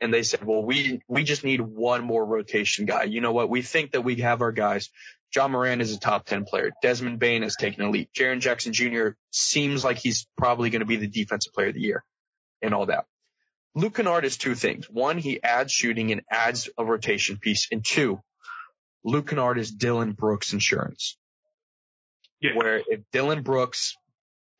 And they said, well, we, we just need one more rotation guy. You know what? We think that we have our guys. Ja Morant is a top 10 player. Desmond Bane has taken a leap. Jaren Jackson Jr. seems like he's probably going to be the defensive player of the year and all that. Luke Kennard is two things. One, he adds shooting and adds a rotation piece. And two, Luke Kennard is Dillon Brooks insurance. Yeah. Where if Dillon Brooks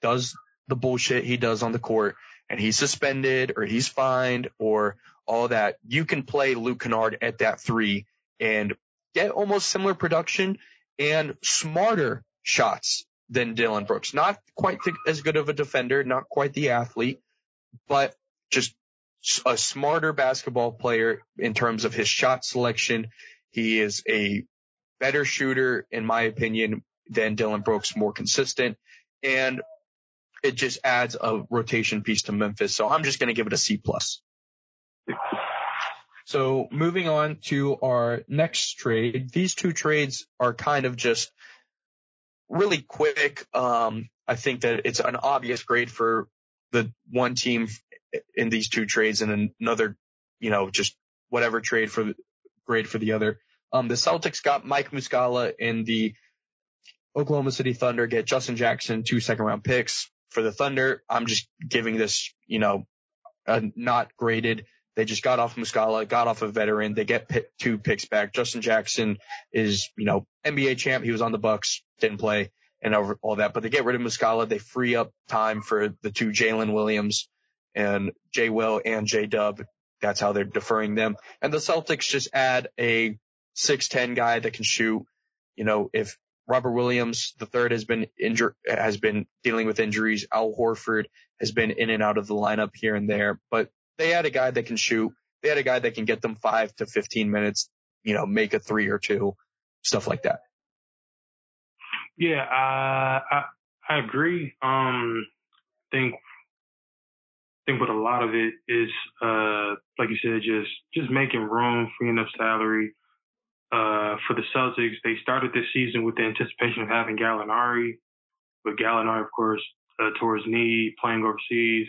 does the bullshit he does on the court and he's suspended or he's fined or all that, you can play Luke Kennard at that three and get almost similar production and smarter shots than Dillon Brooks. Not quite as good of a defender, not quite the athlete, but just a smarter basketball player in terms of his shot selection he is a better shooter, in my opinion, than Dylan Brooks, more consistent. And it just adds a rotation piece to Memphis. So I'm just going to give it a C plus. So moving on to our next trade. These two trades are kind of just really quick. Um, I think that it's an obvious grade for the one team in these two trades and another, you know, just whatever trade for grade for the other. Um, the Celtics got Mike Muscala and the Oklahoma City Thunder get Justin Jackson, two second round picks for the Thunder. I'm just giving this, you know, a not graded. They just got off Muscala, got off a veteran. They get two picks back. Justin Jackson is, you know, NBA champ. He was on the Bucks, didn't play and all that, but they get rid of Muscala. They free up time for the two Jalen Williams and Jay Will and J Dub. That's how they're deferring them. And the Celtics just add a 6'10 guy that can shoot. You know, if Robert Williams the third has been injured, has been dealing with injuries. Al Horford has been in and out of the lineup here and there, but they had a guy that can shoot. They had a guy that can get them five to 15 minutes, you know, make a three or two, stuff like that. Yeah, uh, I, I agree. Um, I think, I think, but a lot of it is, uh, like you said, just, just making room, freeing up salary, uh, for the Celtics, they started this season with the anticipation of having Gallinari, but Gallinari, of course, uh, tore his knee playing overseas.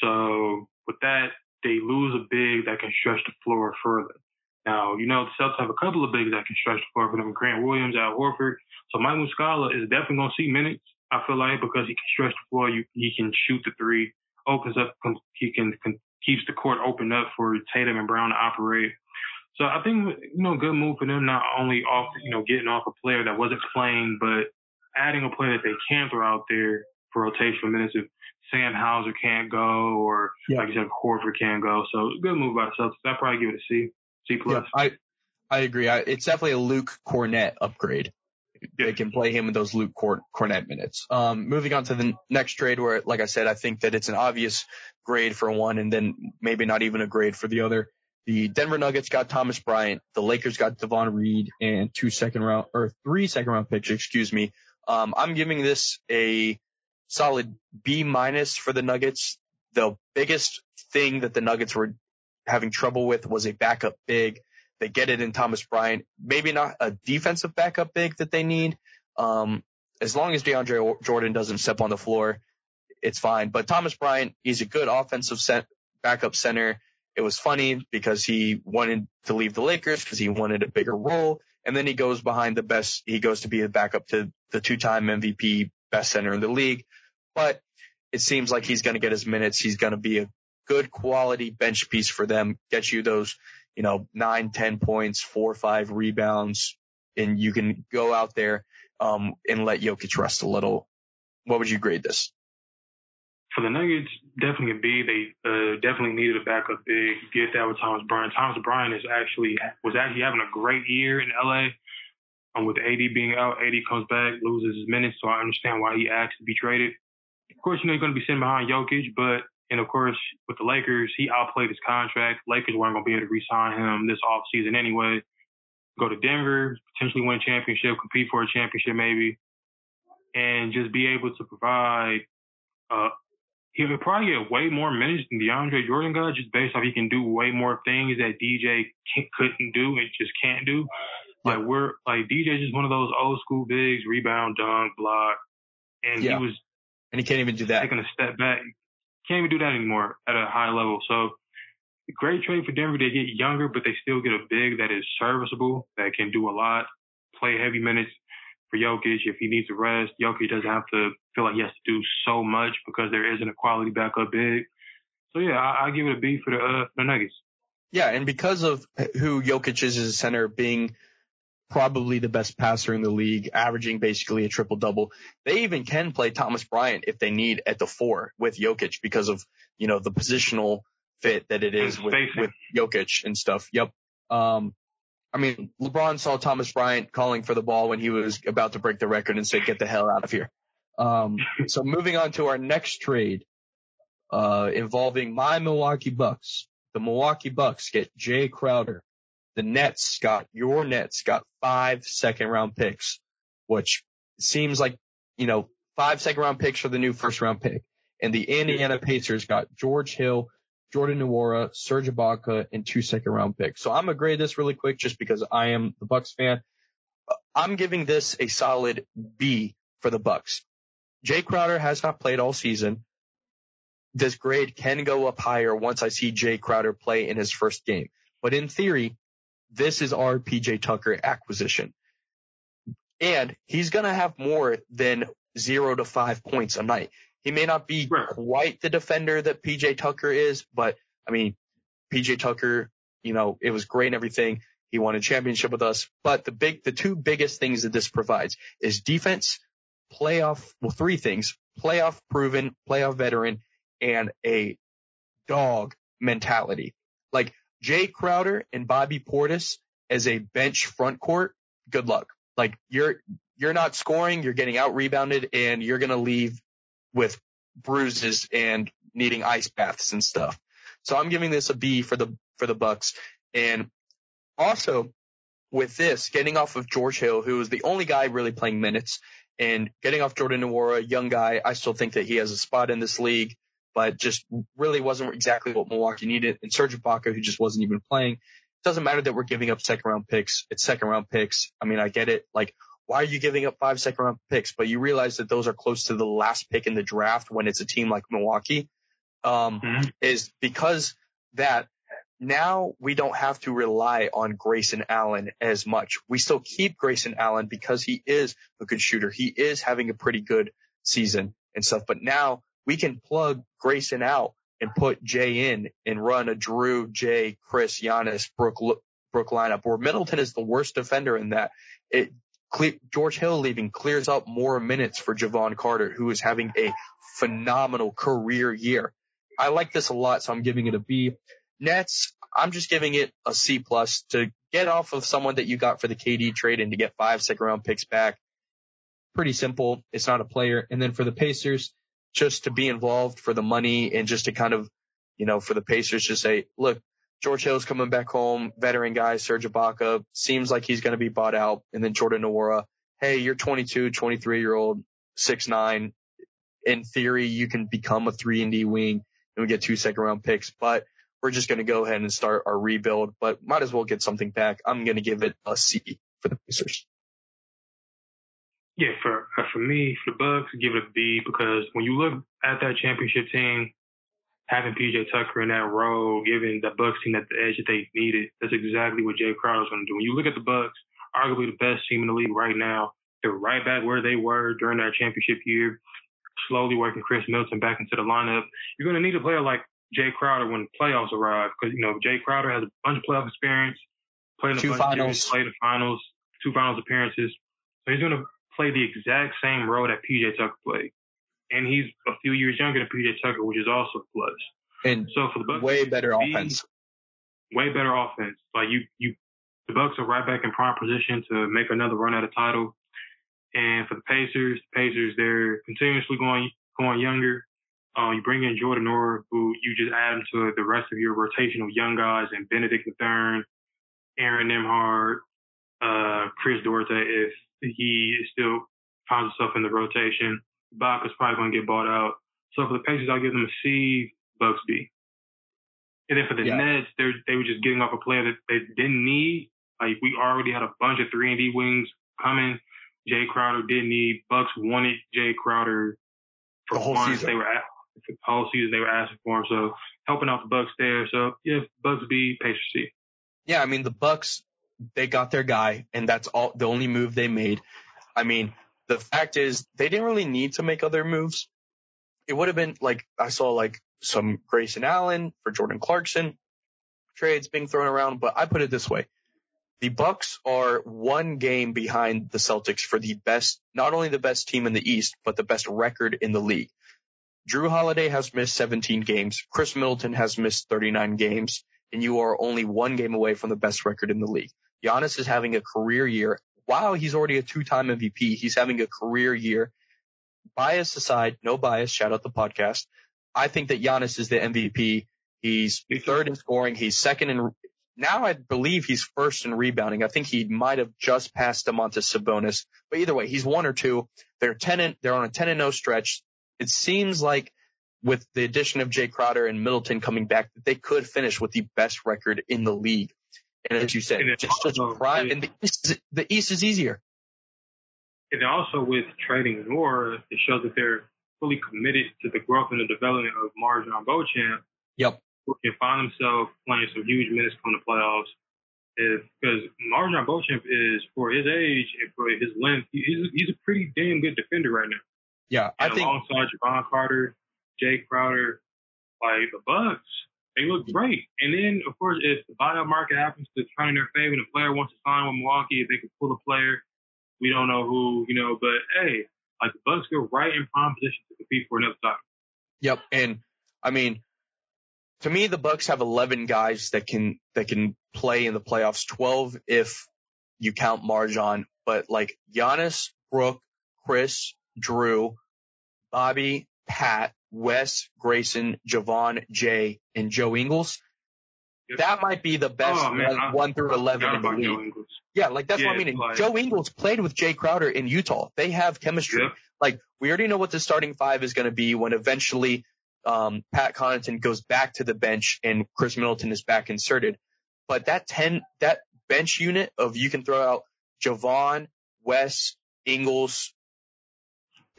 So with that, they lose a big that can stretch the floor further. Now, you know, the Celtics have a couple of bigs that can stretch the floor for them, Grant Williams, Al Horford. So Mike Muscala is definitely going to see minutes, I feel like, because he can stretch the floor. You, he can shoot the three, opens up, he can, can keeps the court open up for Tatum and Brown to operate. So I think, you know, good move for them, not only off, you know, getting off a player that wasn't playing, but adding a player that they can throw out there for rotational minutes if Sam Hauser can't go or, yeah. like you said, Horford can't go. So good move by the Celtics. I'd probably give it a C, C plus. Yeah, I, I agree. I, it's definitely a Luke Kornet upgrade. Yeah. They can play him in those Luke Kornet minutes. Um, moving on to the next trade where, like I said, I think that it's an obvious grade for one and then maybe not even a grade for the other. The Denver Nuggets got Thomas Bryant. The Lakers got Davon Reed and two second round or three second round picks, excuse me. Um, I'm giving this a solid B minus for the Nuggets. The biggest thing that the Nuggets were having trouble with was a backup big. They get it in Thomas Bryant. Maybe not a defensive backup big that they need. Um, as long as DeAndre Jordan doesn't step on the floor, it's fine. But Thomas Bryant, he's a good offensive set, backup center. It was funny because he wanted to leave the Lakers because he wanted a bigger role. And then he goes behind the best, he goes to be a backup to the two time MVP best center in the league. But it seems like he's going to get his minutes. He's going to be a good quality bench piece for them, get you those, you know, nine, ten points, four or five rebounds, and you can go out there, um, and let Jokic rest a little. What would you grade this? for the Nuggets, definitely a B. They uh, definitely needed a backup big. Get that with Thomas Bryant. Thomas Bryant is actually was actually having a great year in LA. Um, with AD being out, AD comes back, loses his minutes, so I understand why he asked to be traded. Of course, you know you're going to be sitting behind Jokic, but and of course with the Lakers, he outplayed his contract. Lakers weren't going to be able to re-sign him this offseason anyway. Go to Denver, potentially win a championship, compete for a championship maybe, and just be able to provide uh, he would probably get way more minutes than DeAndre Jordan got, just based off he can do way more things that DJ couldn't do and just can't do. Like we're like DJ's just one of those old school bigs, rebound, dunk, block, and Yeah. he was And he can't even do that. taking a step back. Can't even do that anymore at a high level. So great trade for Denver. They get younger, but they still get a big that is serviceable, that can do a lot, play heavy minutes for Jokic if he needs a rest. Jokic doesn't have to feel like he has to do so much because there isn't a quality backup big. So yeah, I, I give it a B for the uh, the Nuggets. Yeah, and because of who Jokic is as a center, being probably the best passer in the league, averaging basically a triple double, they even can play Thomas Bryant if they need at the four with Jokic because of you know the positional fit that it is with, with Jokic and stuff. Yep. Um, I mean, LeBron saw Thomas Bryant calling for the ball when he was about to break the record and said, "Get the hell out of here." Um, so moving on to our next trade, uh, involving my Milwaukee Bucks. The Milwaukee Bucks get Jae Crowder. The Nets got your Nets got five second round picks, which seems like you know five second round picks for the new first round pick. And the Indiana Pacers got George Hill, Jordan Nwora, Serge Ibaka, and two second round picks. So I'm gonna grade this really quick just because I am the Bucks fan. I'm giving this a solid B for the Bucks. Jae Crowder has not played all season. This grade can go up higher once I see Jae Crowder play in his first game. But in theory, this is our PJ Tucker acquisition. And he's going to have more than zero to five points a night. He may not be Right. quite the defender that PJ Tucker is, but I mean, PJ Tucker, you know, it was great and everything. He won a championship with us. But the big, the two biggest things that this provides is defense, playoff, well, three things, playoff proven, playoff veteran, and a dog mentality. Like Jae Crowder and Bobby Portis as a bench front court, good luck. Like you're, you're not scoring, you're getting out rebounded and you're to leave with bruises and needing ice baths and stuff. So I'm giving this a B for the, for the Bucks. And also with this, getting off of George Hill, who is the only guy really playing minutes and getting off Jordan Nwora, young guy, I still think that he has a spot in this league, but just really wasn't exactly what Milwaukee needed. And Serge Ibaka, who just wasn't even playing. It doesn't matter that we're giving up second round picks. It's second round picks. I mean, I get it. Like, why are you giving up five second round picks? But you realize that those are close to the last pick in the draft when it's a team like Milwaukee. Um, Mhm. is because that now we don't have to rely on Grayson Allen as much. We still keep Grayson Allen because he is a good shooter. He is having a pretty good season and stuff. But now we can plug Grayson out and put Jae in and run a Jrue, Jae, Khris, Giannis, Brook, Brook lineup where Middleton is the worst defender in that. It, George Hill leaving clears up more minutes for Jevon Carter, who is having a phenomenal career year. I like this a lot, so I'm giving it a B. Nets, I'm just giving it a C plus to get off of someone that you got for the KD trade and to get five second round picks back. Pretty simple. It's not a player. And then for the Pacers, just to be involved for the money and just to kind of, you know, for the Pacers to say, look, George Hill's coming back home, veteran guy, Serge Ibaka, seems like he's going to be bought out. And then Jordan Nwora, hey, you're 22, 23 year old, six nine. In theory, you can become a three and D wing and we get two second round picks, but we're just going to go ahead and start our rebuild, but might as well get something back. I'm going to give it a C for the Pacers. Yeah, for uh, for me, for the Bucks, give it a B because when you look at that championship team, having PJ Tucker in that role, giving the Bucks team that the edge that they needed, that's exactly what Jae Crowder's going to do. When you look at the Bucks, arguably the best team in the league right now, they're right back where they were during that championship year, slowly working Chris Milton back into the lineup. You're going to need a player like Jae Crowder when playoffs arrive because you know Jae Crowder has a bunch of playoff experience, played in a Two bunch of finals. played the finals, two finals appearances. So he's going to play the exact same role that PJ Tucker played. And he's a few years younger than PJ Tucker, which is also a plus. And So for the Bucks, way better offense. way better offense. Like you, you, the Bucks are right back in prime position to make another run at a title. And for the Pacers, the Pacers, they're continuously going, going younger. Uh, you bring in Jordan Orr, who you just add him to the rest of your rotation of young guys and Benedict III, Aaron Nembhard, uh, Chris Duarte, if he still finds himself in the rotation. Ibaka's probably going to get bought out. So for the Pacers, I'll give them a C, Bucks B. And then for the Yeah. Nets, they they were just getting off a player that they didn't need, Like we already had a bunch of three and D wings coming. Jae Crowder didn't need Bucks wanted Jae Crowder for the whole season. They were at, the whole season they were asking for him. So helping out the Bucks there. So yeah, Bucks B, Pacers C. Yeah, I mean the Bucks they got their guy, and that's all the only move they made. I mean, the fact is they didn't really need to make other moves. It would have been like I saw like some Grayson Allen for Jordan Clarkson trades being thrown around, but I put it this way. The Bucks are one game behind the Celtics for the best, not only the best team in the East, but the best record in the league. Jrue Holiday has missed 17 games. Khris Middleton has missed 39 games, and you are only one game away from the best record in the league. Giannis is having a career year. Wow, he's already a two-time MVP. He's having a career year. Bias aside, no bias. Shout out the podcast. I think that Giannis is the MVP. He's third in scoring. He's second in now. I believe he's first in rebounding. I think he might have just passed Domantas Sabonis, but either way, he's one or two. They're ten and they're on a ten and no stretch. It seems like with the addition of Jae Crowder and Middleton coming back, that they could finish with the best record in the league. And as you said, just just prime. And the East, the East is easier. And also with trading Nora, it shows that they're fully committed to the growth and the development of MarJon Beauchamp. Yep who can find himself playing some huge minutes come the playoffs. Because MarJon Beauchamp is for his age and for his length, he's he's a pretty damn good defender right now. Yeah, and I think alongside Jevon Carter, Jae Crowder, like the Bucks, they look mm-hmm. great. And then of course, if the buyout market happens to turn in their favor and the player wants to sign with Milwaukee, if they can pull a player, we don't know who, you know. But hey, like the Bucks go right in prime position to compete for another title. Yep, and I mean to me, the Bucks have 11 guys that can that can play in the playoffs. 12 if you count MarJon, but like Giannis, Brook, Khris, Jrue, Bobby, Pat, Wes, Grayson, Jevon Jae, and Joe Ingles. That might be the best oh, man, one through eleven in the league. Yeah, like that's yeah, what I mean. Like, Joe Ingles played with Jae Crowder in Utah. They have chemistry. Yeah. Like we already know what the starting five is going to be when eventually um, Pat Connaughton goes back to the bench and Khris Middleton is back inserted. But that 10, that bench unit of you can throw out Jevon, Wes, Ingles,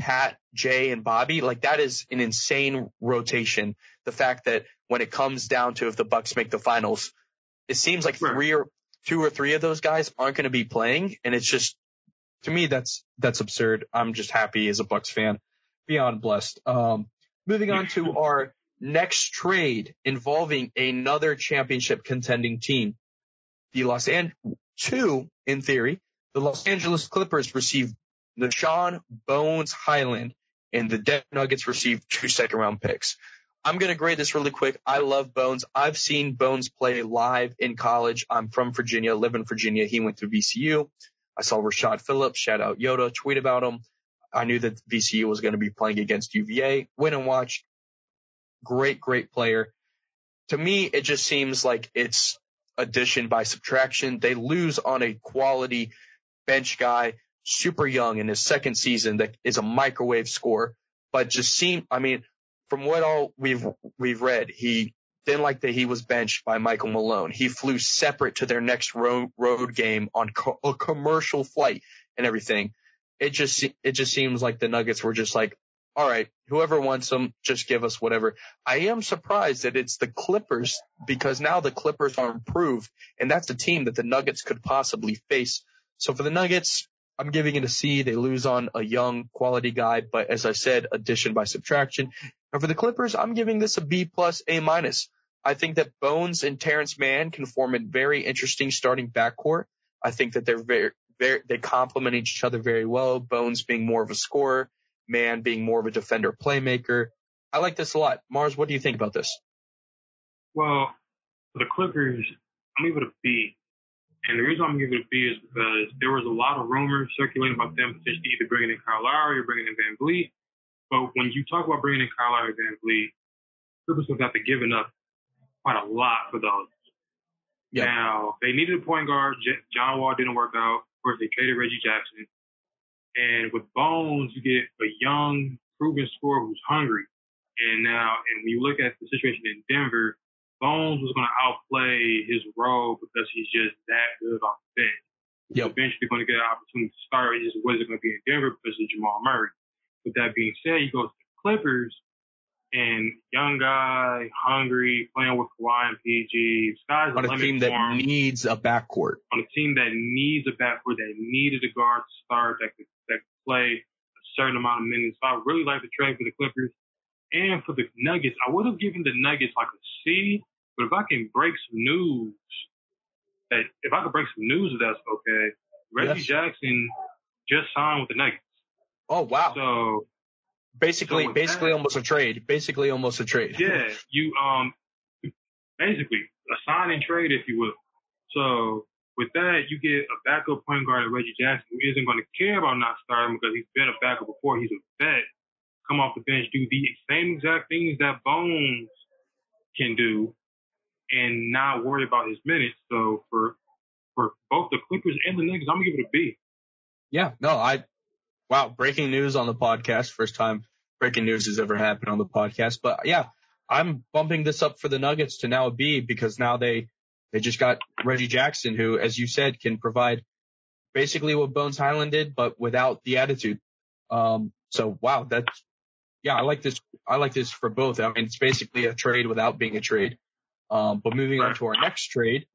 Pat, Jae, and Bobby, like that is an insane rotation. The fact that when it comes down to if the Bucks make the finals, it seems like three or two or three of those guys aren't going to be playing, and it's just to me that's that's absurd. I'm just happy as a Bucks fan, beyond blessed. Um, Moving on to our next trade involving another championship contending team. The Los Angeles, two in theory, the Los Angeles Clippers received Nah'Shon Bones Hyland, and the Denver Nuggets received two second round picks. I'm going to grade this really quick. I love Bones. I've seen Bones play live in college. I'm from Virginia, live in Virginia. He went to VCU. I saw Rashad Phillips, shout out Yoda, tweet about him. I knew that VCU was going to be playing against UVA. Went and watched. Great, great player. To me, it just seems like it's addition by subtraction. They lose on a quality bench guy, super young in his second season that is a microwave score, but just seem, I mean, from what all we've, we've read, he didn't like that he was benched by Michael Malone. He flew separate to their next road, road game on co- a commercial flight and everything it just it just seems like the Nuggets were just like, all right, whoever wants them, just give us whatever. I am surprised that it's the Clippers because now the Clippers are improved, and that's a team that the Nuggets could possibly face. So for the Nuggets, I'm giving it a C. They lose on a young quality guy, but as I said, addition by subtraction. And for the Clippers, I'm giving this a B plus, A minus. I think that Bones and Terance Mann can form a very interesting starting backcourt. I think that they're very, very, they complement each other very well. Bones being more of a scorer, Mann being more of a defender playmaker. I like this a lot. Mars, what do you think about this? Well, for the Clippers, I'm giving it a B. And the reason I'm giving it a B is because there was a lot of rumors circulating about them potentially either bringing in Kyle Lowry or bringing in VanVleet. But when you talk about bringing in Kyle Lowry and VanVleet, Clippers have to give up quite a lot for those. Yep. Now, they needed a point guard. John Wall didn't work out Of course, they traded Reggie Jackson. And with Bones, you get a young, proven scorer who's hungry. And now, and when you look at the situation in Denver, Bones was going to outplay his role because he's just that good off the bench. Yep. eventually going to get an opportunity to start. It just wasn't going to be in Denver because of Jamal Murray. With that being said, he goes to the Clippers and young guy, hungry, playing with Kawhi and PG. Sky's On a team that him. needs a backcourt. on a team that needs a backcourt, that needed a guard to start, that could, that could play a certain amount of minutes. So I really like the trade for the Clippers. And for the Nuggets, I would have given the Nuggets like a C, but if I can break some news, that if I could break some news, that's okay. Reggie Yes. Jackson just signed with the Nuggets. Oh wow. So basically so basically that- almost a trade. Basically almost a trade. yeah, you um basically a sign and trade, if you will. So with that, you get a backup point guard at Reggie Jackson who isn't going to care about not starting because he's been a backup before. He's a vet. Come off the bench, do the same exact things that Bones can do, and not worry about his minutes. So for for both the Clippers and the Nuggets, I'm gonna give it a B. Yeah, no, I, wow, breaking news on the podcast. First time breaking news has ever happened on the podcast. But yeah, I'm bumping this up for the Nuggets to now a B because now they, they just got Reggie Jackson, who, as you said, can provide basically what Bones Hyland did, but without the attitude. Um, so wow, that's, yeah, I like this. I like this for both. I mean, it's basically a trade without being a trade. Um, but moving on to our next trade,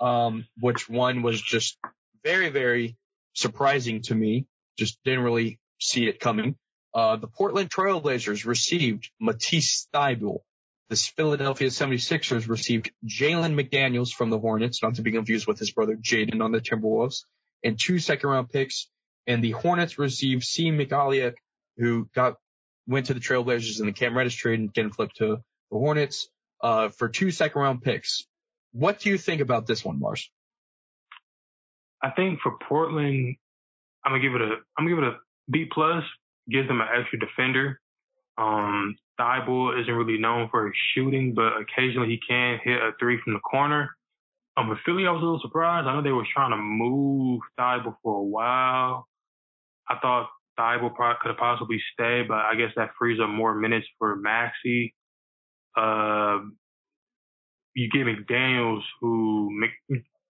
um, which one was just very, very surprising to me. Just didn't really see it coming. Uh, the Portland Trailblazers received Matisse Thybulle. The Philadelphia 76ers received Jalen McDaniels from the Hornets, not to be confused with his brother Jaden on the Timberwolves, and two second round picks. And the Hornets received Svi Mykhailiuk, who got, went to the Trailblazers in the Cam Reddish trade and getting flipped to the Hornets, uh, for two second round picks. What do you think about this one, Mars? I think for Portland, I'm gonna give it a I'm gonna give it a B plus. Gives them an extra defender. Um, Thybulle isn't really known for his shooting, but occasionally he can hit a three from the corner. Um, with Philly, I was a little surprised. I know they were trying to move Thybulle for a while. I thought Thybulle could have possibly stayed, but I guess that frees up more minutes for Maxey. Uh, you get McDaniels, who Mc,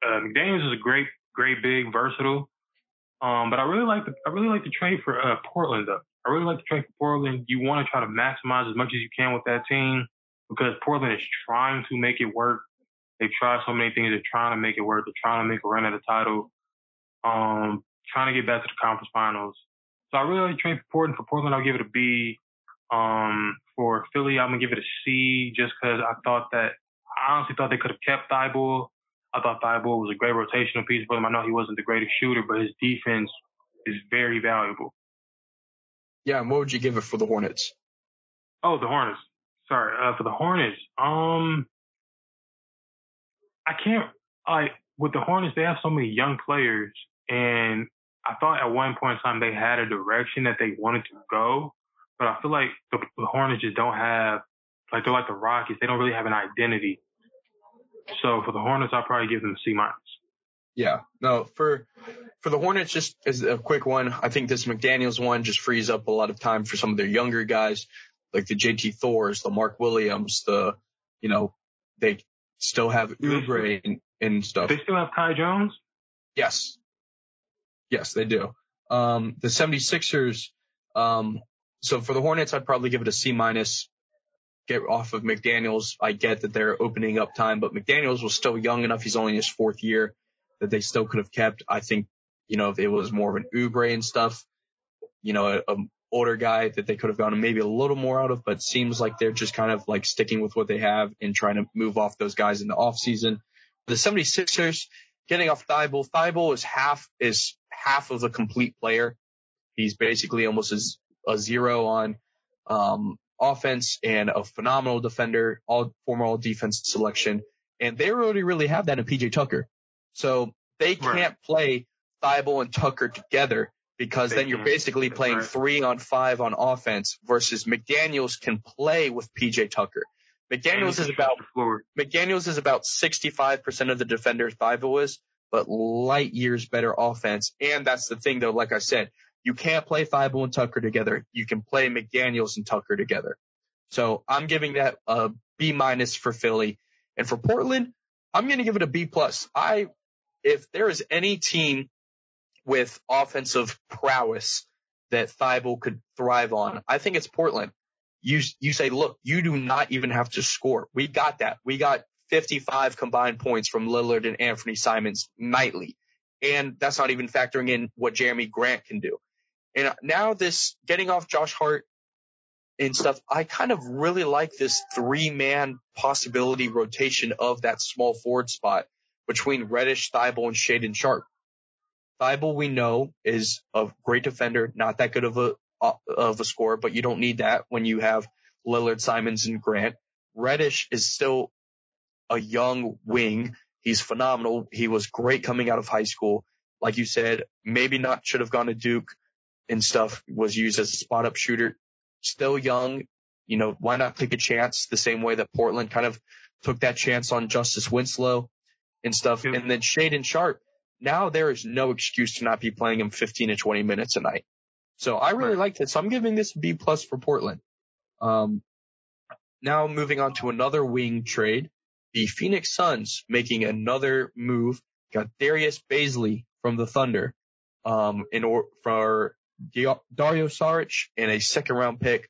uh, McDaniels is a great great big, versatile. Um, but I really like the I really like the trade for uh, Portland though. I really like the trade for Portland. You want to try to maximize as much as you can with that team because Portland is trying to make it work. They've tried so many things. They're trying to make it work. They're trying to make a run at the title. Um, trying to get back to the conference finals. So I really like trade for Portland. For Portland, I'll give it a B. Um, for Philly, I'm gonna give it a C just because I thought that I honestly thought they could have kept Thybulle. I thought Thybulle was a great rotational piece for them. I know he wasn't the greatest shooter, but his defense is very valuable. Yeah, and what would you give it for the Hornets? Oh, the Hornets. Sorry, uh, for the Hornets. Um, I can't like with the Hornets. They have so many young players, and I thought at one point in time they had a direction that they wanted to go, but I feel like the, the Hornets just don't have like they're like the Rockets. They don't really have an identity. So for the Hornets, I'll probably give them a C minus. Yeah, no, for for the Hornets, just as a quick one, I think this McDaniel's one just frees up a lot of time for some of their younger guys, like the JT Thors, the Mark Williams, the, you know, they still have Oubre and, and stuff. They still have Ty Jones. Yes. Yes, they do. Um, the 76ers, um, so for the Hornets, I'd probably give it a C minus. Get off of McDaniels. I get that they're opening up time, but McDaniels was still young enough. He's only in his fourth year that they still could have kept. I think, you know, if it was more of an Oubre and stuff, you know, a, a older guy that they could have gotten maybe a little more out of, but seems like they're just kind of like sticking with what they have and trying to move off those guys in the off season. The 76ers getting off Thybulle. Thybulle is half, is half of the complete player. He's basically almost as a zero on, um, offense and a phenomenal defender, all former all defense selection. And they already really have that in PJ Tucker. So they Right. can't play Thybulle and Tucker together because They then you're basically playing right. three on five on offense versus McDaniels can play with PJ Tucker. McDaniels is about. McDaniels is about 65% of the defender Thibault is, but light years better offense. And that's the thing though, like I said, you can't play Thybulle and Tucker together. You can play McDaniels and Tucker together. So I'm giving that a B minus for Philly. And for Portland, I'm going to give it a B plus. I, if there is any team with offensive prowess that Thybulle could thrive on, I think it's Portland. You, you say, look, you do not even have to score. We got that. We got 55 combined points from Lillard and Anthony Simons nightly. And that's not even factoring in what Jerami Grant can do. And now this getting off Josh Hart and stuff, I kind of really like this three man possibility rotation of that small forward spot between Reddish, Thybulle, and Shaedon Sharpe. Thybulle, we know, is a great defender, not that good of a uh, of a scorer, but you don't need that when you have Lillard, Simons, and Grant. Reddish is still a young wing. He's phenomenal. He was great coming out of high school. Like you said, maybe not should have gone to Duke and stuff, was used as a spot up shooter. Still young. You know, why not take a chance the same way that Portland kind of took that chance on Justice Winslow and stuff. Yep. And then Shaedon Sharpe. Now there is no excuse to not be playing him 15 to 20 minutes a night. So I really right. liked it. So I'm giving this a B plus for Portland. Um, now moving on to another wing trade the Phoenix Suns making another move. Got Darius Bazley from the Thunder, um, in or for Dario Saric and a second round pick.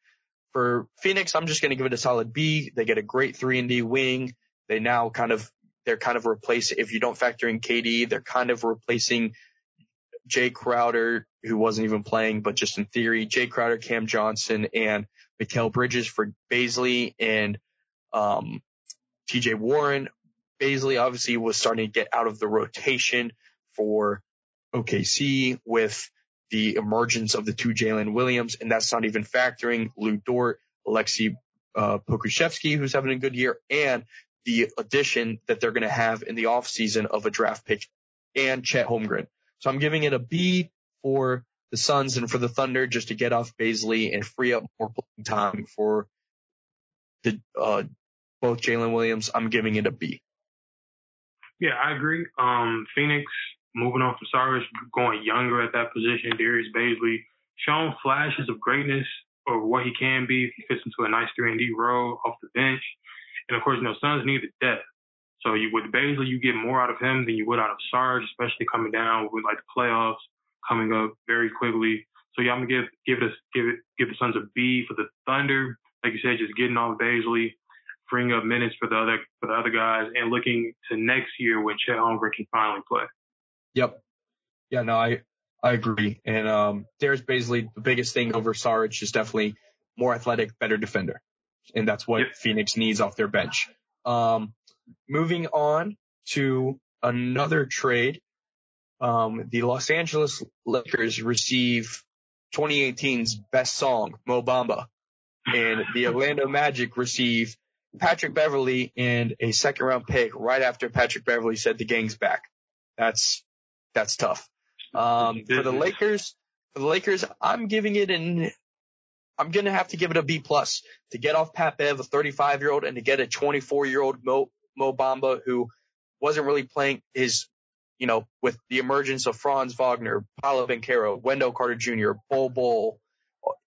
For Phoenix, I'm just going to give it a solid B. They get a great three and D wing. They now kind of, they're kind of replacing, if you don't factor in KD, they're kind of replacing Jae Crowder, who wasn't even playing, but just in theory, Jae Crowder, Cam Johnson, and Mikal Bridges for Bazley and, um, TJ Warren. Bazley obviously was starting to get out of the rotation for OKC with the emergence of the two Jalen Williams, and that's not even factoring Lu Dort, Alexei uh, Pokusevski, who's having a good year, and the addition that they're going to have in the offseason of a draft pick and Chet Holmgren. So I'm giving it a B for the Suns and for the Thunder just to get off Bazley and free up more playing time for the uh, both Jalen Williams, I'm giving it a B. Yeah, I agree. Um, Phoenix moving on from Cyrus, going younger at that position. Darius Bazley shown flashes of greatness or what he can be if he fits into a nice three and D role off the bench. And of course, you know, Suns need the depth. So you with Bazley, you get more out of him than you would out of Sarge, especially coming down with like the playoffs coming up very quickly. So yeah, I'm gonna give give it a, give it give the Suns a B for the Thunder. Like you said, just getting off Bazley, freeing up minutes for the other for the other guys, and looking to next year when Chet Holmgren can finally play. Yep. Yeah. No, I I agree. And um, Darius Bazley, the biggest thing over Saric is definitely more athletic, better defender, and that's what yep. Phoenix needs off their bench. Um, moving on to another trade, um, the Los Angeles Lakers receive 2018's best song, Mo Bamba, and the Orlando Magic receive Patrick Beverley and a second round pick right after Patrick Beverley said the gang's back. That's that's tough. Um, for the Lakers, for the Lakers, I'm giving it an I'm gonna have to give it a B plus to get off Pat Bev, a 35 year old, and to get a 24 year old Mo, Mo Bamba who wasn't really playing his, you know, with the emergence of Franz Wagner, Paolo Banchero, Wendell Carter Jr., Bol Bol,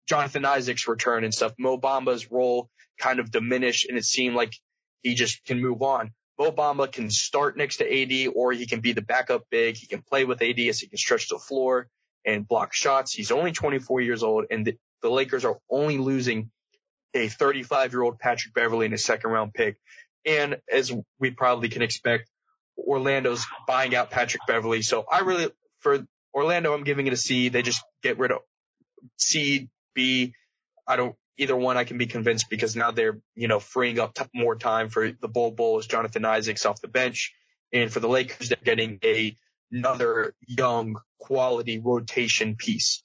Jonathan Isaac's return and stuff. Mo Bamba's role kind of diminished and it seemed like he just can move on. Mo Bamba can start next to AD or he can be the backup big. He can play with AD as he can stretch the floor and block shots. He's only 24 years old and the, the Lakers are only losing a 35 year old Patrick Beverley in a second round pick. And as we probably can expect, Orlando's buying out Patrick Beverley. So I really, for Orlando, I'm giving it a C. They just get rid of C, B. I don't either one I can be convinced because now they're, you know, freeing up t- more time for the Bol Bol Jonathan Isaacs off the bench. And for the Lakers, they're getting a, another young quality rotation piece.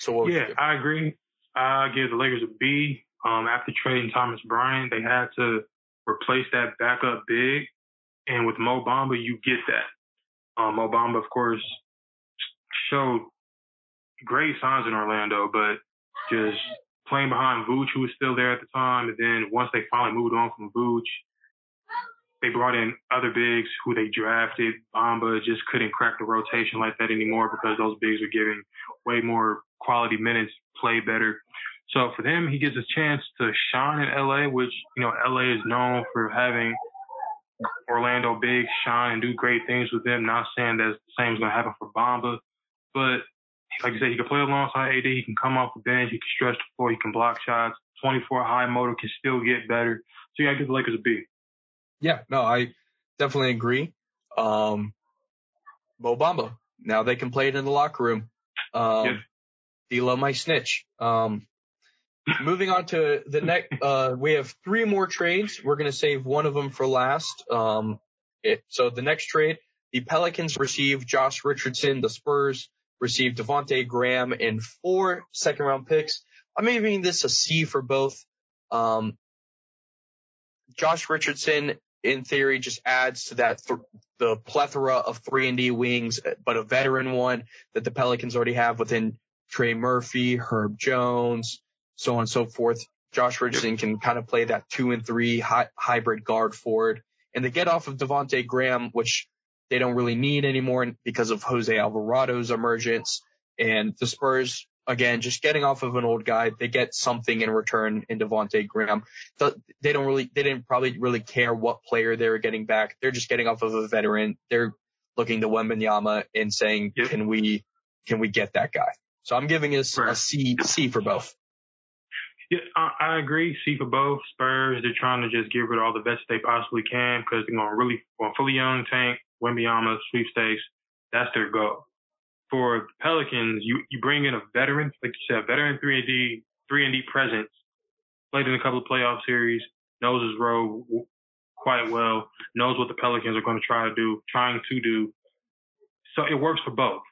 So yeah, I agree. I give the Lakers a B. Um, after trading Thomas Bryant, they had to replace that backup big. And with Mo Bamba, you get that. Um, Mo Bamba, of course, showed great signs in Orlando, but just playing behind Vooch, who was still there at the time. And then once they finally moved on from Vooch, they brought in other bigs who they drafted. Bamba just couldn't crack the rotation like that anymore because those bigs were giving way more quality minutes, play better. So for them, he gets a chance to shine in LA, which, you know, LA is known for having Orlando big shine and do great things with them. Not saying that the same is going to happen for Bamba, but like I said, he can play alongside AD. He can come off the bench. He can stretch the floor. He can block shots. 24 high motor can still get better. So yeah, I give the Lakers a B. Yeah, no, I definitely agree. Um, Mo Bamba. Now they can play it in the locker room. Um, yeah. D'Lo my snitch. Um, moving on to the next, uh, we have three more trades. We're going to save one of them for last. Um, it, so the next trade, the Pelicans receive Josh Richardson. The Spurs receive Devonte Graham and four second round picks. I'm giving this a C for both. Um, Josh Richardson, in theory, just adds to that th- the plethora of three and D wings, but a veteran one that the Pelicans already have within Trey Murphy, Herb Jones, so on and so forth. Josh Richardson can kind of play that two and three hi- hybrid guard forward. And the get off of Devonte Graham, which they don't really need anymore because of Jose Alvarado's emergence. And the Spurs, again, just getting off of an old guy, they get something in return in Devonte Graham. They don't really, they didn't probably really care what player they were getting back. They're just getting off of a veteran. They're looking to Wembanyama and saying, yep. can we, can we get that guy? So I'm giving us right. a C, C for both. Yeah, I, I agree. See for both. Spurs, they're trying to just give it all the best they possibly can because they're going to really, going fully young tank, Wembanyama, sweepstakes. That's their goal. For the Pelicans, you, you bring in a veteran, like you said, veteran 3 and D, 3 and D presence, played in a couple of playoff series, knows his role quite well, knows what the Pelicans are going to try to do, trying to do. So it works for both.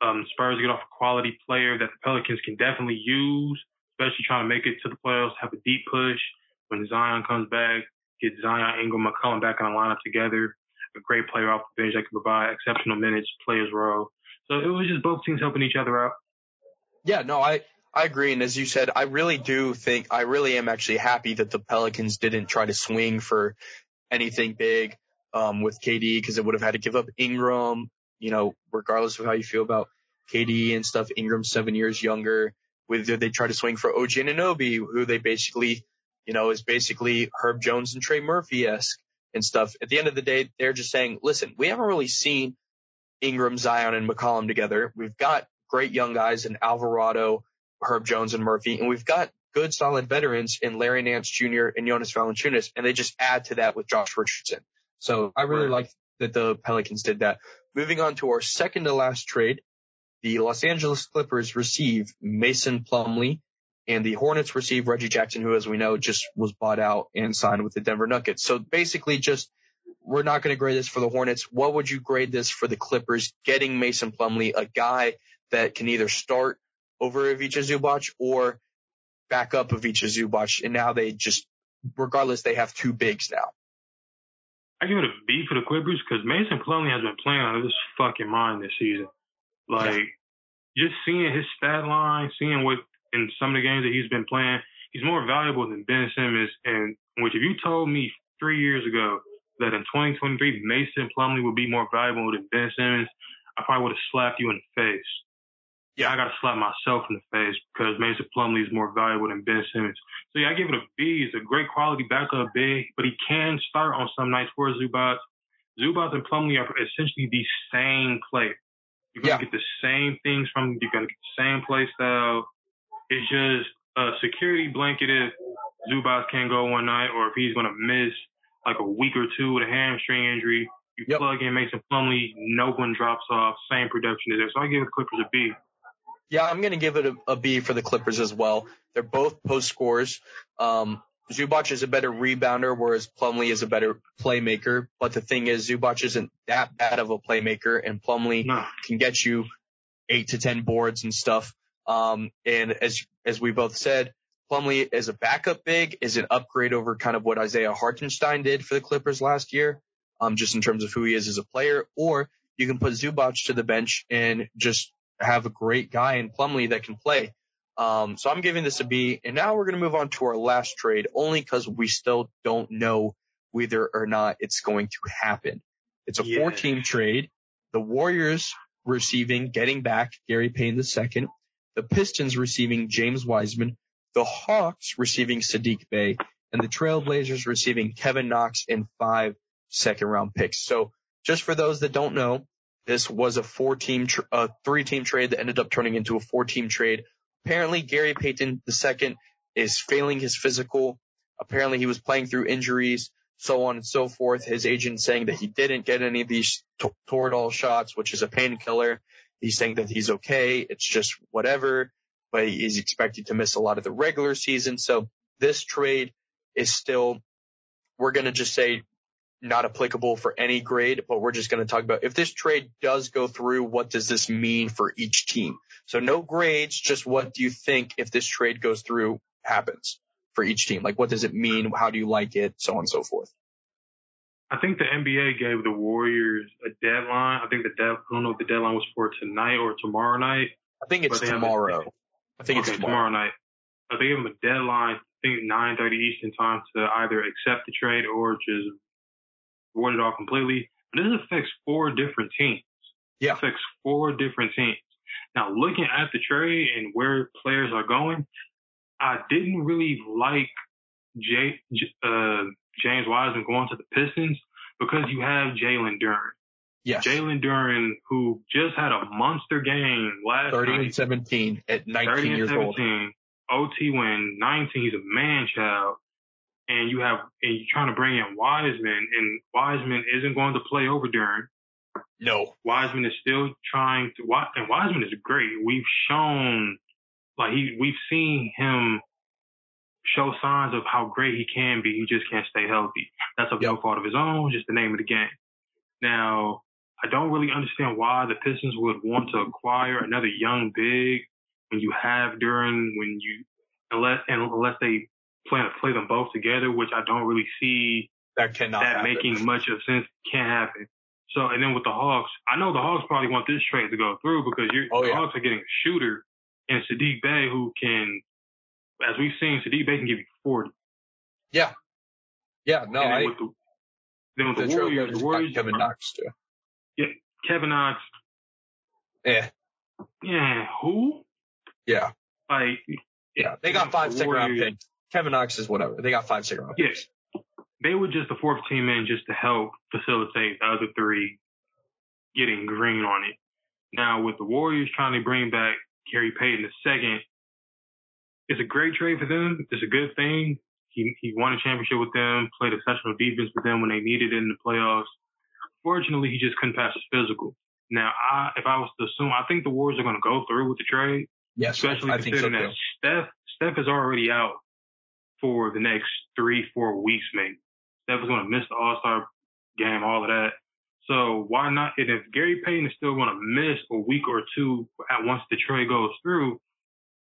Um, Spurs get off a quality player that the Pelicans can definitely use, especially trying to make it to the playoffs, have a deep push when Zion comes back, get Zion, Ingram, McCollum back in the lineup together a great player off the bench that can provide exceptional minutes, play his role. So it was just both teams helping each other out. Yeah, no, I, I agree. And as you said, I really do think, I really am actually happy that the Pelicans didn't try to swing for anything big, um, with KD because it would have had to give up Ingram, you know, regardless of how you feel about KD and stuff. Ingram's seven years younger. Whether they try to swing for OG Anunoby, who they basically, you know, is basically Herb Jones and Trey Murphy esque and stuff. At the end of the day, they're just saying, listen, we haven't really seen Ingram, Zion, and McCollum together. We've got great young guys in Alvarado, Herb Jones, and Murphy, and we've got good solid veterans in Larry Nance Jr. and Jonas Valanciunas, and they just add to that with Josh Richardson. So I really right. like that the Pelicans did that. Moving on to our second to last trade, the Los Angeles Clippers receive Mason Plumlee and the Hornets receive Reggie Jackson, who, as we know, just was bought out and signed with the Denver Nuggets. So basically, just we're not going to grade this for the Hornets. What would you grade this for the Clippers? Getting Mason Plumlee, a guy that can either start over Ivica Zubac or back up Ivica Zubac, and now they just, regardless, they have two bigs now. I give it a B for the Clippers because Mason Plumlee has been playing out of his fucking mind this season. Like, yeah. just seeing his stat line, seeing what in some of the games that he's been playing, he's more valuable than Ben Simmons. And which, if you told me three years ago that in 2023 Mason Plumlee would be more valuable than Ben Simmons, I probably would have slapped you in the face. Yeah, I got to slap myself in the face because Mason Plumlee is more valuable than Ben Simmons. So yeah, I give it a B. He's a great quality backup big, but he can start on some nights for Zubac. Zubac and Plumlee are essentially the same player. You're gonna yeah. get the same things from. You're gonna get the same play style. It's just a security blanket if Zubac can't go one night or if he's to miss like a week or two with a hamstring injury. You yep. plug in Mason Plumlee, no one drops off, same production is there. So I give the Clippers a B. Yeah, I'm going to give it a, a B for the Clippers as well. They're both post scores. Um, Zubac is a better rebounder, whereas Plumlee is a better playmaker. But the thing is, Zubac isn't that bad of a playmaker, and Plumlee no. can get you eight to ten boards and stuff. Um, and as, as we both said, Plumlee as a backup big is an upgrade over kind of what Isaiah Hartenstein did for the Clippers last year, um, just in terms of who he is as a player, or you can put Zubac to the bench and just have a great guy in Plumlee that can play. Um, so I'm giving this a B. And now we're going to move on to our last trade only because we still don't know whether or not it's going to happen. It's a yeah. four team trade. The Warriors receiving, getting back Gary Payne II the Pistons receiving James Wiseman, the Hawks receiving Saddiq Bey and the Trailblazers receiving Kevin Knox and five second round picks. So just for those that don't know, this was a four team, tr- uh, three team trade that ended up turning into a four team trade. Apparently Gary Payton II is failing his physical. Apparently he was playing through injuries, so on and so forth. His agent saying that he didn't get any of these t- Toradol shots, which is a painkiller. He's saying that he's okay. It's just whatever, but he's expected to miss a lot of the regular season. So this trade is still, we're going to just say not applicable for any grade, but we're just going to talk about if this trade does go through, what does this mean for each team? So no grades, just what do you think if this trade goes through happens for each team? Like what does it mean? How do you like it? So on and so forth. I think the NBA gave the Warriors a deadline. I think the dead, I don't know if the deadline was for tonight or tomorrow night. I think it's tomorrow. I think okay, it's tomorrow. tomorrow night. I think gave them a deadline. I think 9:30 Eastern time to either accept the trade or just void it all completely. But this affects four different teams. Yeah. It affects four different teams. Now, looking at the trade and where players are going, I didn't really like Jay, uh, James Wiseman going to the Pistons because you have Jalen Duren. Yes. Jalen Duren, who just had a monster game last 30 night. and 17 at 19 30 and years 17, old. OT win, 19, he's a man child. And you have, and you're trying to bring in Wiseman, and Wiseman isn't going to play over Duren. No. Wiseman is still trying to, and Wiseman is great. We've shown, like he, we've seen him show signs of how great he can be. He just can't stay healthy. That's of Yep. no fault of his own, just the name of the game. Now, I don't really understand why the Pistons would want to acquire another young big when you have Duren, when you, unless, unless they plan to play them both together, which I don't really see That cannot that happen. making much of sense. Can't happen. So, and then with the Hawks, I know the Hawks probably want this trade to go through because you're, Oh, the yeah. Hawks are getting a shooter and Saddiq Bey who can, as we've seen, Saddiq Bey can give you 40. Yeah. Yeah. No, and then I, with the, then with the the, Warriors, the Warriors, Kevin Knox too. Yeah, Kevin Knox, Yeah. yeah, who? Yeah. Like, Yeah. They got five the second round picks. Kevin Knox is whatever. They got five round Yeah. They were just the fourth team in just to help facilitate the other three getting green on it. Now with the Warriors trying to bring back Gary Payton the second, it's a great trade for them. It's a good thing. He he won a championship with them, played exceptional defense with them when they needed it in the playoffs. Fortunately, he just couldn't pass his physical. Now, I, if I was to assume, I think the Warriors are going to go through with the trade, Yes. especially I so considering too. that Steph Steph is already out for the next three, four weeks, maybe. Steph is going to miss the All Star game, all of that. So why not? And if Gary Payton is still going to miss a week or two at once the trade goes through,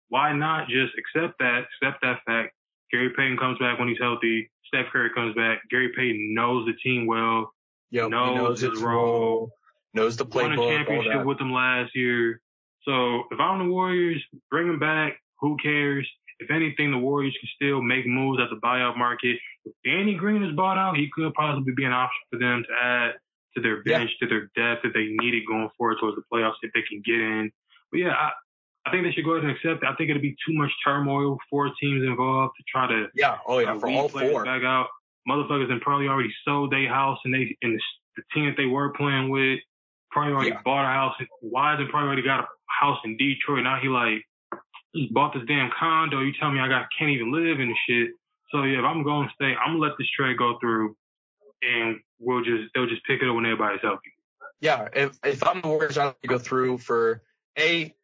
why not just accept that, accept that fact? Gary Payton comes back when he's healthy. Steph Curry comes back. Gary Payton knows the team well. Yep. knows he knows his role. role. Knows the playbook. Won a championship with them last year. So if I'm the Warriors, bring him back. Who cares? If anything, the Warriors can still make moves at the buyout market. If Danny Green is bought out, he could possibly be an option for them to add to their Yeah. bench, to their depth if they need it going forward towards the playoffs if they can get in. But yeah, I, I think they should go ahead and accept it. I think it'll be too much turmoil, four teams involved to try to Yeah. Oh yeah. uh, For all four. back out. Motherfuckers and probably already sold their house and they and the, the team that they were playing with probably already Yeah. bought a house. Wiseman probably already got a house in Detroit. Now he like just bought this damn condo. You tell me I got can't even live in the shit. So yeah, if I'm going to stay, I'm gonna let this trade go through, and we'll just they'll just pick it up when everybody's healthy. Yeah. If if I'm the Warriors, I like to go through for a.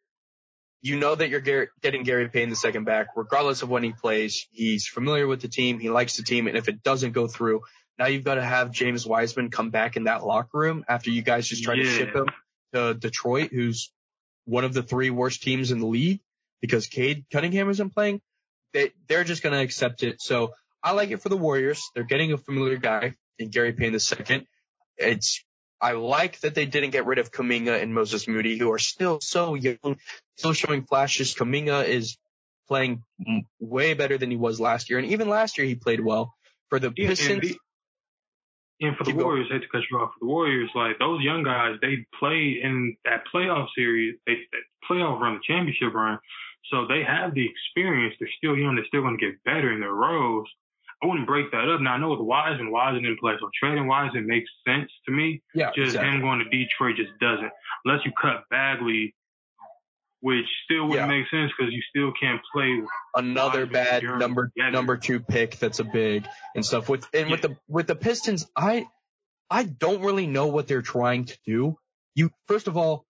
You know that you're getting Gary Payne the second back, regardless of when he plays. He's familiar with the team. He likes the team. And if it doesn't go through, now you've got to have James Wiseman come back in that locker room after you guys just tried to ship him to Detroit, who's one of the three worst teams in the league because Cade Cunningham isn't playing. They, they're just going to accept it. So I like it for the Warriors. They're getting a familiar guy in Gary Payne the second. It's, I like that they didn't get rid of Kuminga and Moses Moody, who are still so young, still showing flashes. Kuminga is playing way better than he was last year. And even last year he played well for the Yeah, Pistons. and, the, and for the going. Warriors, I hate to cut you off. For the Warriors, like those young guys, they played in that playoff series, they that playoff run, the championship run. So they have the experience. They're still young. They're still going to get better in their roles. I wouldn't break that up. Now I know with Wiseman, Wiseman didn't play, so trading Wiseman makes sense to me. Yeah, Just exactly. him going to Detroit just doesn't. Unless you cut Bagley, which still wouldn't Yeah. make sense because you still can't play. another Wiseman, bad number together. number two pick that's a big and stuff with and with the with the Pistons I I don't really know what they're trying to do. You first of all,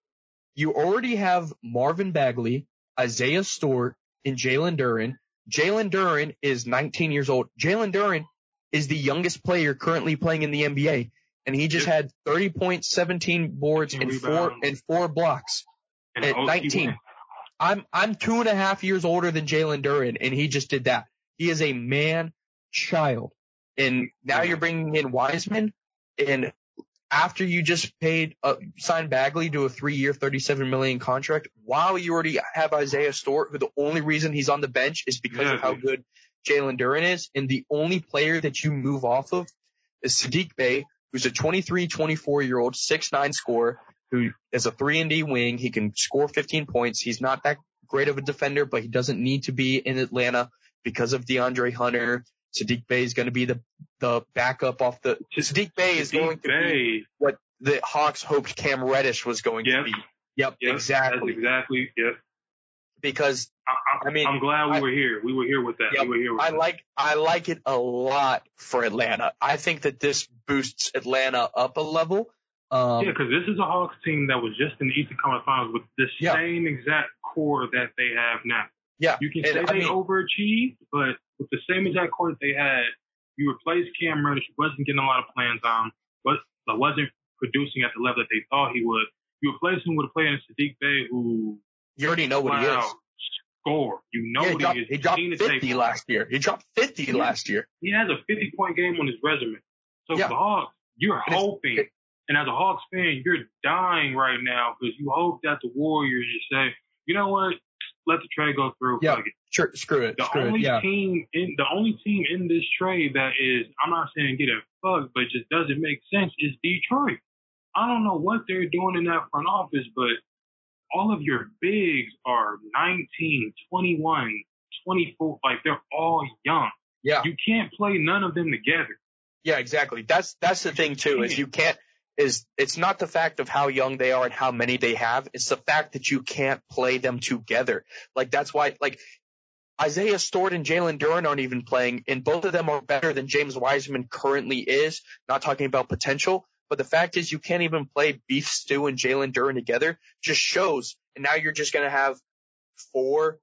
you already have Marvin Bagley, Isaiah Stewart, and Jalen Duren. Jalen Duren is 19 years old. Jalen Duren is the youngest player currently playing in the NBA, and he just had 30 points, 17 boards, 17 and four and four blocks And at 19. I'm I'm two and a half years older than Jalen Duren, and he just did that. He is a man child, and now you're bringing in Wiseman, and after you just paid uh, signed Bagley to a three-year, 37 million contract, while you already have Isaiah Stewart, who the only reason he's on the bench is because of how good Jalen Duren is, and the only player that you move off of is Saddiq Bey, who's a 23, 24 year old, 6'9 scorer who is a three and D wing. He can score 15 points. He's not that great of a defender, but he doesn't need to be in Atlanta because of DeAndre Hunter. Saddiq Bey is going to be the, the backup off the, Saddiq Bey is Sadiq going to be what the Hawks hoped Cam Reddish was going Yep. to be. Yep, Yep, exactly. That's exactly. Yep. Because I, I, I mean, I'm glad we were here. We were here with that. Yep, we were here I that. like I like it a lot for Atlanta. I think that this boosts Atlanta up a level. Um, yeah, because this is a Hawks team that was just in the Eastern Conference Finals with the Yeah. same exact core that they have now. yeah, You can and say I they mean- overachieved, but with the same exact that they had, you replaced Cam Reddish, who wasn't getting a lot of playing time, but uh, but wasn't producing at the level that they thought he would. You replace him with a player in Saddiq Bey who you already know what he is. score. You know Yeah, he what dropped, he is. he dropped seen the tape 50 last year. He dropped 50 Yeah. last year. He has a 50 point game on his resume. So Yeah. for the Hawks, you're And hoping, it- and as a Hawks fan, you're dying right now because you hope that the Warriors just say, you know what, let the trade go through. Yeah. Sure, screw it. The Screw only it. Yeah. team in the only team in this trade that is, I'm not saying get a fuck, but just doesn't make sense is Detroit. I don't know what they're doing in that front office, but all of your bigs are 19, 21, 24. Like they're all young. Yeah. You can't play none of them together. Yeah, exactly. That's that's the thing too. Is you can't is it's not the fact of how young they are and how many they have. It's the fact that you can't play them together. Like that's why like Isaiah Stewart and Jalen Duren aren't even playing, and both of them are better than James Wiseman currently is. Not talking about potential, but the fact is you can't even play Beef Stew and Jalen Duren together. Just shows, and now you're just gonna have four,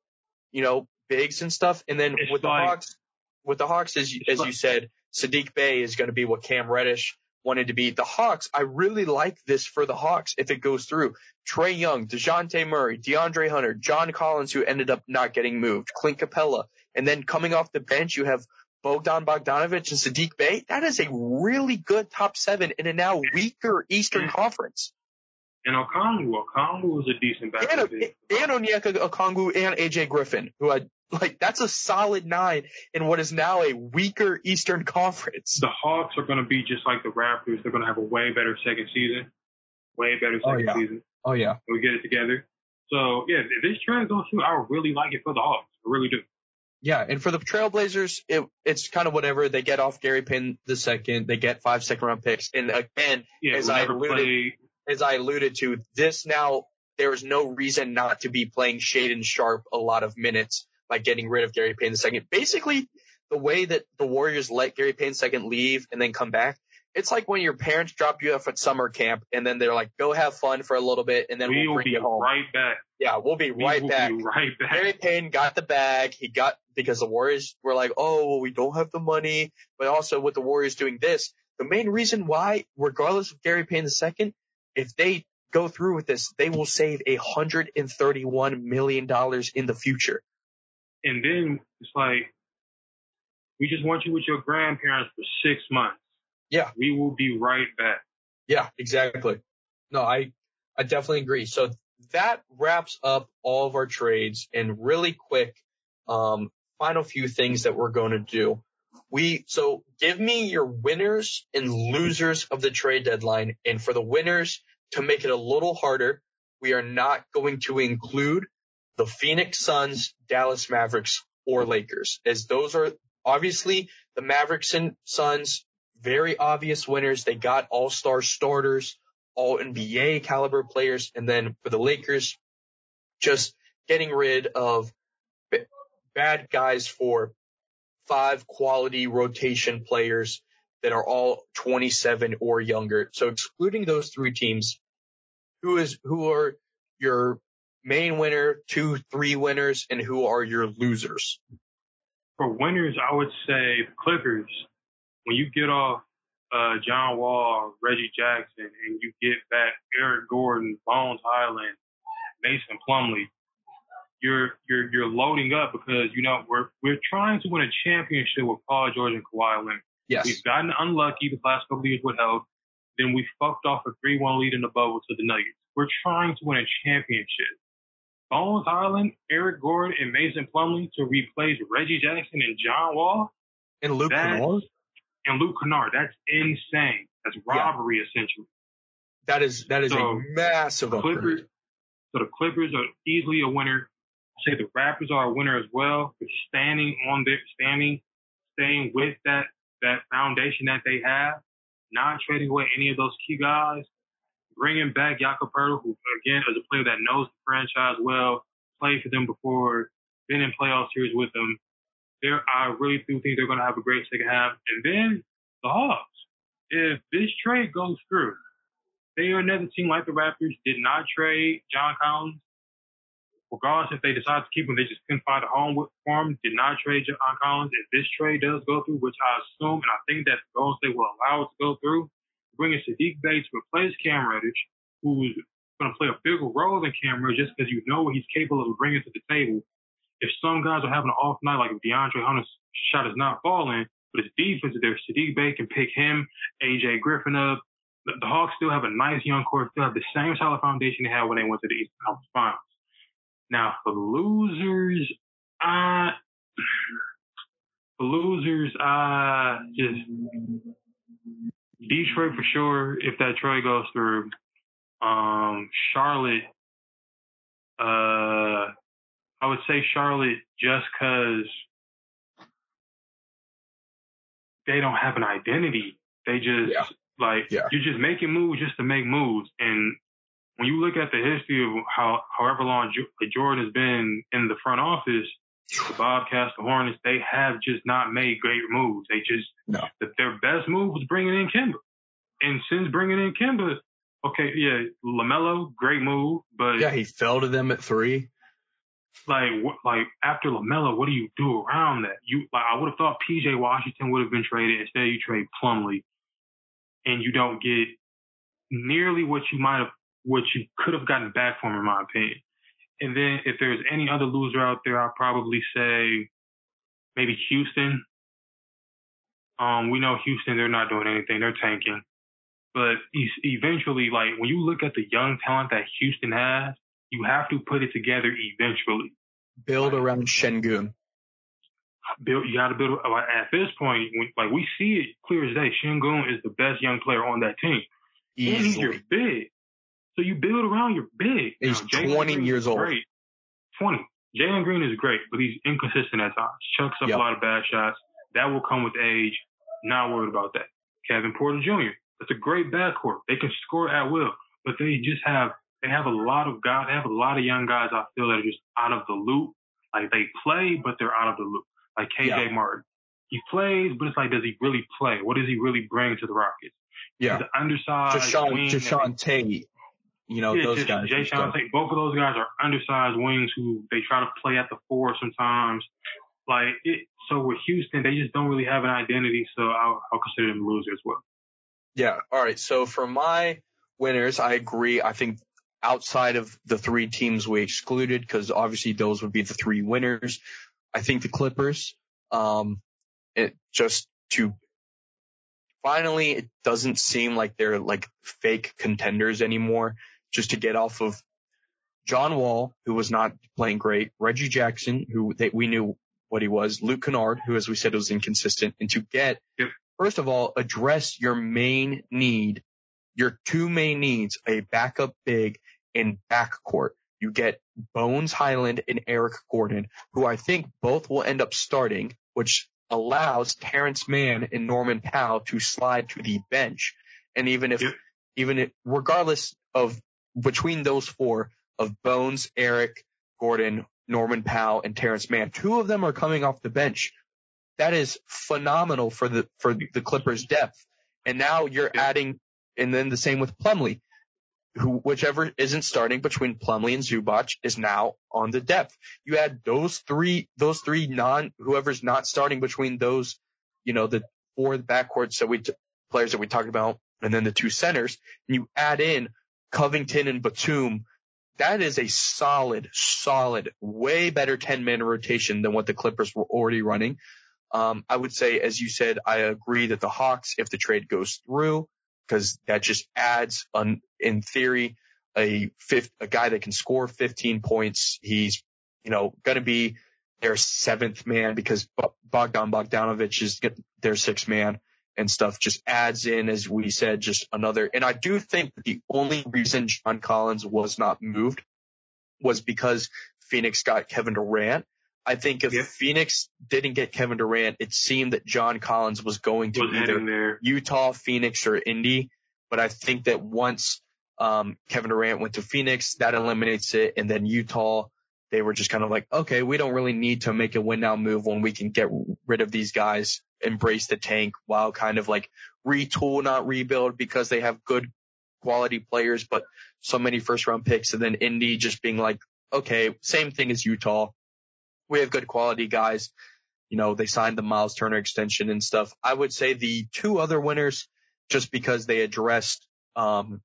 you know, bigs and stuff, and then It's with the Hawks, with the Hawks, as you, as you said, Saddiq Bey is going to be what Cam Reddish wanted to be. The Hawks, I really like this for the Hawks if it goes through. Trae Young, Dejounte Murray, DeAndre Hunter, John Collins, who ended up not getting moved, Clint Capela, and then coming off the bench, you have Bogdan Bogdanovich and Saddiq Bey. That is a really good top seven in a now weaker Eastern Conference. And Okongwu, Okongwu was a decent And, backup. big. and Onyeka Okongwu and AJ Griffin, who had like that's a solid nine in what is now a weaker Eastern Conference. The Hawks are going to be just like the Raptors. They're going to have a way better second season. Way better Oh, second yeah. season. Oh yeah. We get it together. So yeah, if this trade goes through, I really like it for the Hawks. I really do. Yeah, and for the Trailblazers, it, it's kind of whatever. They get off Gary Payne the second. They get five second round picks. And again, Yeah, As we I never alluded- played. As I alluded to, this now there is no reason not to be playing Shaedon Sharpe a lot of minutes by getting rid of Gary Payne the second. Basically, the way that the Warriors let Gary Payne second leave and then come back, it's like when your parents drop you off at summer camp and then they're like, "Go have fun for a little bit," and then we we'll bring be you home. right back. Yeah, we'll be We right back. Be right back. Gary Payne got the bag. He got because the Warriors were like, oh, well, we don't have the money, but also with the Warriors doing this, the main reason why, regardless of Gary Payne the second, if they go through with this, they will save a hundred and thirty-one million dollars in the future. and then it's like, we just want you with your grandparents for six months. Yeah. We will be right back. Yeah, exactly. No, I I definitely agree. So that wraps up all of our trades and really quick um final few things that we're going to do. We so give me your winners and losers of the trade deadline and for the winners to make it a little harder, we are not going to include the Phoenix Suns, Dallas Mavericks, or Lakers, as those are obviously the Mavericks and Suns, very obvious winners. They got all-star starters, all NBA caliber players. And then for the Lakers, just getting rid of bad guys for five quality rotation players that are all 27 or younger. So excluding those three teams, who is, who are your main winner, two, three winners, and who are your losers? For winners, I would say Clippers. When you get off uh, John Wall, Reggie Jackson, and you get back Eric Gordon, Bones Hyland, Mason Plumlee, you're you're you're loading up because you know we're we're trying to win a championship with Paul George and Kawhi Leonard. Yes. We've gotten unlucky the last couple of years with health. Then we fucked off a 3-1 lead in the bubble to the Nuggets. We're trying to win a championship. Bones Hyland, Eric Gordon, and Mason Plumlee to replace Reggie Jackson and John Wall. And Luke Kennard. And Luke Kennard. That's insane. That's robbery, yeah. essentially. That is that is so a massive Clippers. Upgrade. So the Clippers are easily a winner. I say the Raptors are a winner as well. Standing on their standing, staying with that that foundation that they have, not trading away any of those key guys, bringing back Jakob Poeltl, who again is a player that knows the franchise well, played for them before, been in playoff series with them. There, I really do think they're going to have a great second half. And then the Hawks. If this trade goes through, they are another team like the Raptors. Did not trade John Collins. Regardless if they decide to keep him, they just couldn't find a home for him. Did not trade John Collins. If this trade does go through, which I assume and I think that the Golden State will allow it to go through, bringing Saddiq Bey to replace Cam Reddish, who's going to play a bigger role than Cam Reddish just because you know what he's capable of bringing to the table. If some guys are having an off night, like if DeAndre Hunter's shot is not falling, but his defense is there, Saddiq Bey can pick him, AJ Griffin up. The, the Hawks still have a nice young core, still have the same solid foundation they had when they went to the Eastern Conference Finals. Now, for losers, I, for losers, I just, Detroit for sure, if that trade goes through. Um, Charlotte, uh, I would say Charlotte just cause they don't have an identity. They just, yeah. like, yeah. you're just making moves just to make moves. And when you look at the history of how, however long uh, Jordan has been in the front office, the Bobcats, the Hornets, they have just not made great moves. They just, no. the, their best move was bringing in Kemba. And since bringing in Kemba, okay, yeah, LaMelo, great move, but. Yeah, he fell to them at three. Like, like after LaMelo, what do you do around that? You, like, I would have thought PJ Washington would have been traded. Instead, you trade Plumlee and you don't get nearly what you might have, what you could have gotten back from, in my opinion. And then if there's any other loser out there, I'll probably say maybe Houston. Um, we know Houston, they're not doing anything. They're tanking. But eventually, like when you look at the young talent that Houston has, you have to put it together eventually. Build around Sengun. Build, you got to build. Like, at this point, when, like we see it clear as day, Sengun is the best young player on that team. Easily. And he's big. So you build around your big. He's now, 20 years old. Great. 20. Jalen Green is great, but he's inconsistent at times. Chucks up yep. a lot of bad shots. That will come with age. Not worried about that. Kevin Porter Jr. That's a great backcourt. They can score at will, but they just have they have a lot of guys. They have a lot of young guys. I feel that are just out of the loop. Like they play, but they're out of the loop. Like KJ yeah. Martin, he plays, but it's like, does he really play? What does he really bring to the Rockets? Yeah, He's undersized. Deshaun, Deshaun Tate, you know, yeah, those just, guys. Jae'Sean Tate, both of those guys are undersized wings who they try to play at the four sometimes. Like it, so with Houston, they just don't really have an identity. So I'll, I'll consider them losers as well. Yeah. All right. So for my winners, I agree. I think outside of the three teams we excluded, because obviously those would be the three winners. I think the Clippers, um, it just to finally, it doesn't seem like they're like fake contenders anymore. Just to get off of John Wall, who was not playing great, Reggie Jackson, who they, we knew what he was, Luke Kennard, who, as we said, was inconsistent, and to get first of all, address your main need, your two main needs, a backup big and backcourt. You get Bones Hyland and Eric Gordon, who I think both will end up starting, which allows Terance Mann and Norman Powell to slide to the bench. And even if, even if, regardless of between those four of Bones, Eric, Gordon, Norman Powell, and Terance Mann, two of them are coming off the bench. That is phenomenal for the, for the Clippers depth. And now you're adding, and then the same with Plumlee who whichever isn't starting between Plumlee and Zubac is now on the depth. You add those three, those three non, whoever's not starting between those, you know, the four backcourts that we, t- players that we talked about, and then the two centers, and you add in Covington and Batum. That is a solid, solid, way better 10 man rotation than what the Clippers were already running. Um, I would say, as you said, I agree that the Hawks, if the trade goes through, because that just adds, on, in theory, a fifth, a guy that can score 15 points. He's, you know, going to be their seventh man because Bogdan Bogdanovich is their sixth man and stuff just adds in, as we said, just another. And I do think the only reason John Collins was not moved was because Phoenix got Kevin Durant. I think if. Phoenix didn't get Kevin Durant, it seemed that John Collins was going to was either Utah, Phoenix, or Indy. But I think that once um, Kevin Durant went to Phoenix, that eliminates it. And then Utah, they were just kind of like, okay, we don't really need to make a win now move when we can get rid of these guys, embrace the tank while kind of like retool, not rebuild because they have good quality players, but so many first round picks. And then Indy just being like, okay, same thing as Utah we have good quality guys. You know, they signed the Miles Turner extension and stuff. I would say the two other winners, just because they addressed, um,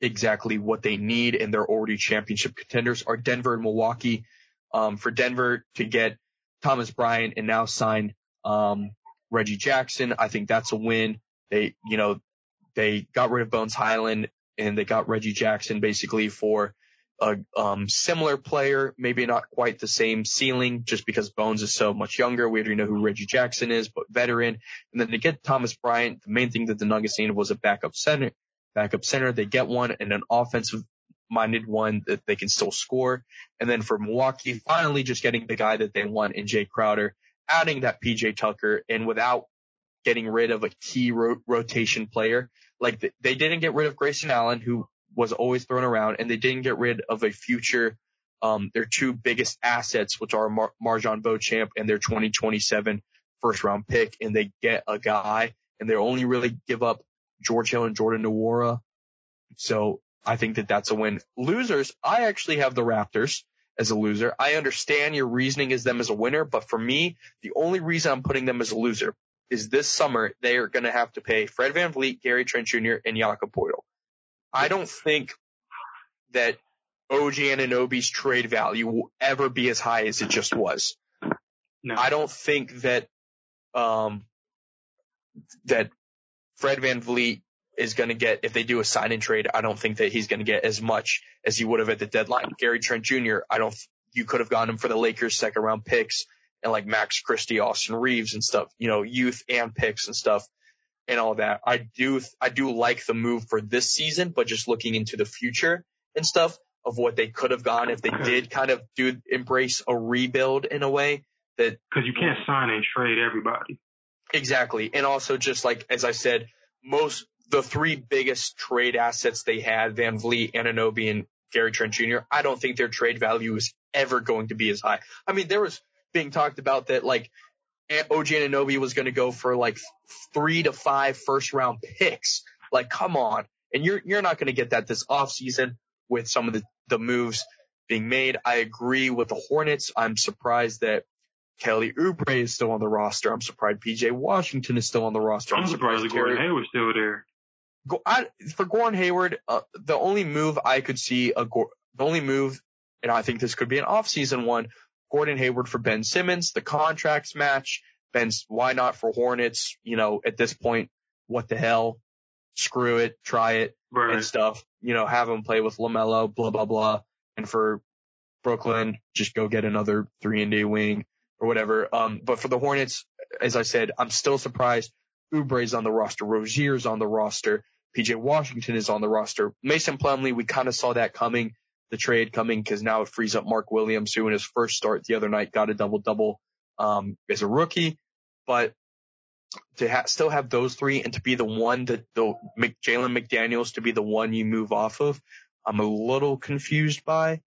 exactly what they need and they're already championship contenders are Denver and Milwaukee. Um, for Denver to get Thomas Bryant and now sign, um, Reggie Jackson, I think that's a win. They, you know, they got rid of Bones Hyland and they got Reggie Jackson basically for a um, similar player, maybe not quite the same ceiling, just because Bones is so much younger. We already know who Reggie Jackson is, but veteran. And then to get Thomas Bryant, the main thing that the Nuggets needed was a backup center. Backup center, they get one and an offensive minded one that they can still score. And then for Milwaukee, finally just getting the guy that they want in Jae Crowder, adding that PJ Tucker and without getting rid of a key ro- rotation player. Like the, they didn't get rid of Grayson Allen, who was always thrown around, and they didn't get rid of a future, um, their two biggest assets, which are Mar- MarJon Beauchamp and their 2027 first round pick, and they get a guy, and they only really give up George Hill and Jordan Nwora. So I think that that's a win. Losers, I actually have the Raptors as a loser. I understand your reasoning is them as a winner, but for me, the only reason I'm putting them as a loser is this summer they are going to have to pay Fred VanVleet, Gary Trent Jr., and Jakob Poeltl. I don't think that OG Anunoby's trade value will ever be as high as it just was. No. I don't think that, um, that Fred VanVleet is going to get, if they do a sign and trade, I don't think that he's going to get as much as he would have at the deadline. Gary Trent Jr., I don't, you could have gotten him for the Lakers second round picks and like Max Christie, Austin Reaves and stuff, you know, youth and picks and stuff and all that. I do, I do like the move for this season, but just looking into the future and stuff of what they could have gone if they did kind of do embrace a rebuild in a way that. Cause you can't sign and trade everybody. Exactly. And also just like, as I said, most, the three biggest trade assets they had, VanVleet, Anunoby, and Gary Trent Jr., I don't think their trade value is ever going to be as high. I mean, there was being talked about that like OG Anunoby was going to go for like three to five first round picks. Like, come on. And you're, you're not going to get that this offseason with some of the, the moves being made. I agree with the Hornets. I'm surprised that Kelly Oubre is still on the roster. I'm surprised PJ Washington is still on the roster. I'm, I'm surprised, surprised Gordon Hayward's still there. I, for Gordon Hayward, uh, the only move I could see, a, the only move, and I think this could be an offseason one, Gordon Hayward for Ben Simmons, the contracts match. Ben's, why not for Hornets? You know, at this point, what the hell? Screw it, try it right. and stuff. You know, have him play with LaMelo, blah, blah, blah. And for Brooklyn, just go get another three and D wing or whatever. Um, but for the Hornets, as I said, I'm still surprised. Oubre's on the roster. Rozier's on the roster. PJ Washington is on the roster. Mason Plumlee, we kind of saw that coming the trade coming because now it frees up Mark Williams, who in his first start the other night got a double double um, as a rookie. But to ha- still have those three and to be the one that the Jalen McDaniels to be the one you move off of, I'm a little confused by,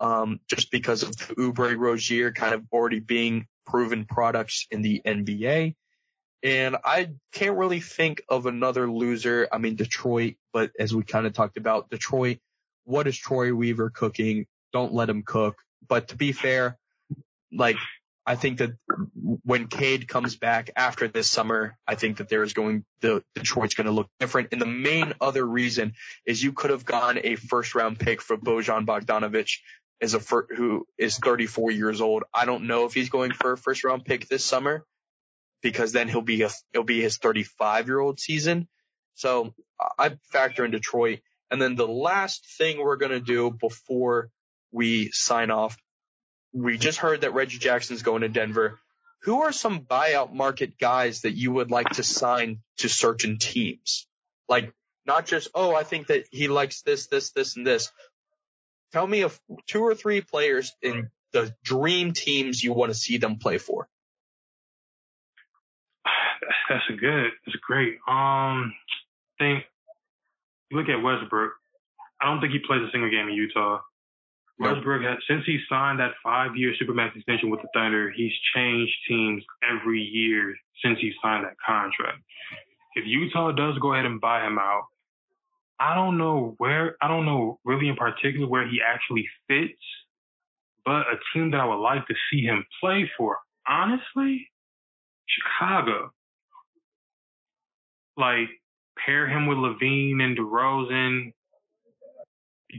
um, just because of the Oubre Rozier kind of already being proven products in the NBA. And I can't really think of another loser. I mean, Detroit, but as we kind of talked about, Detroit, what is Troy Weaver cooking? Don't let him cook. But to be fair, like I think that when Cade comes back after this summer, I think that there is going the Detroit's going to look different. And the main other reason is you could have gone a first round pick for Bojan Bogdanovic as a who is 34 years old. I don't know if he's going for a first round pick this summer because then he'll be a he'll be his 35 year old season. So I factor in Detroit. And then the last thing we're going to do before we sign off we just heard that Reggie Jackson's going to Denver. Who are some buyout market guys that you would like to sign to certain teams? Like not just, oh, I think that he likes this, this, this, and this. Tell me of two or three players in the dream teams you want to see them play for. That's a good. That's great. Um, I think you look at Westbrook. I don't think he plays a single game in Utah. Westbrook, has, since he signed that five-year supermax extension with the Thunder, he's changed teams every year since he signed that contract. If Utah does go ahead and buy him out, I don't know where, I don't know really in particular where he actually fits, but a team that I would like to see him play for, honestly, Chicago. Like, pair him with LaVine and DeRozan.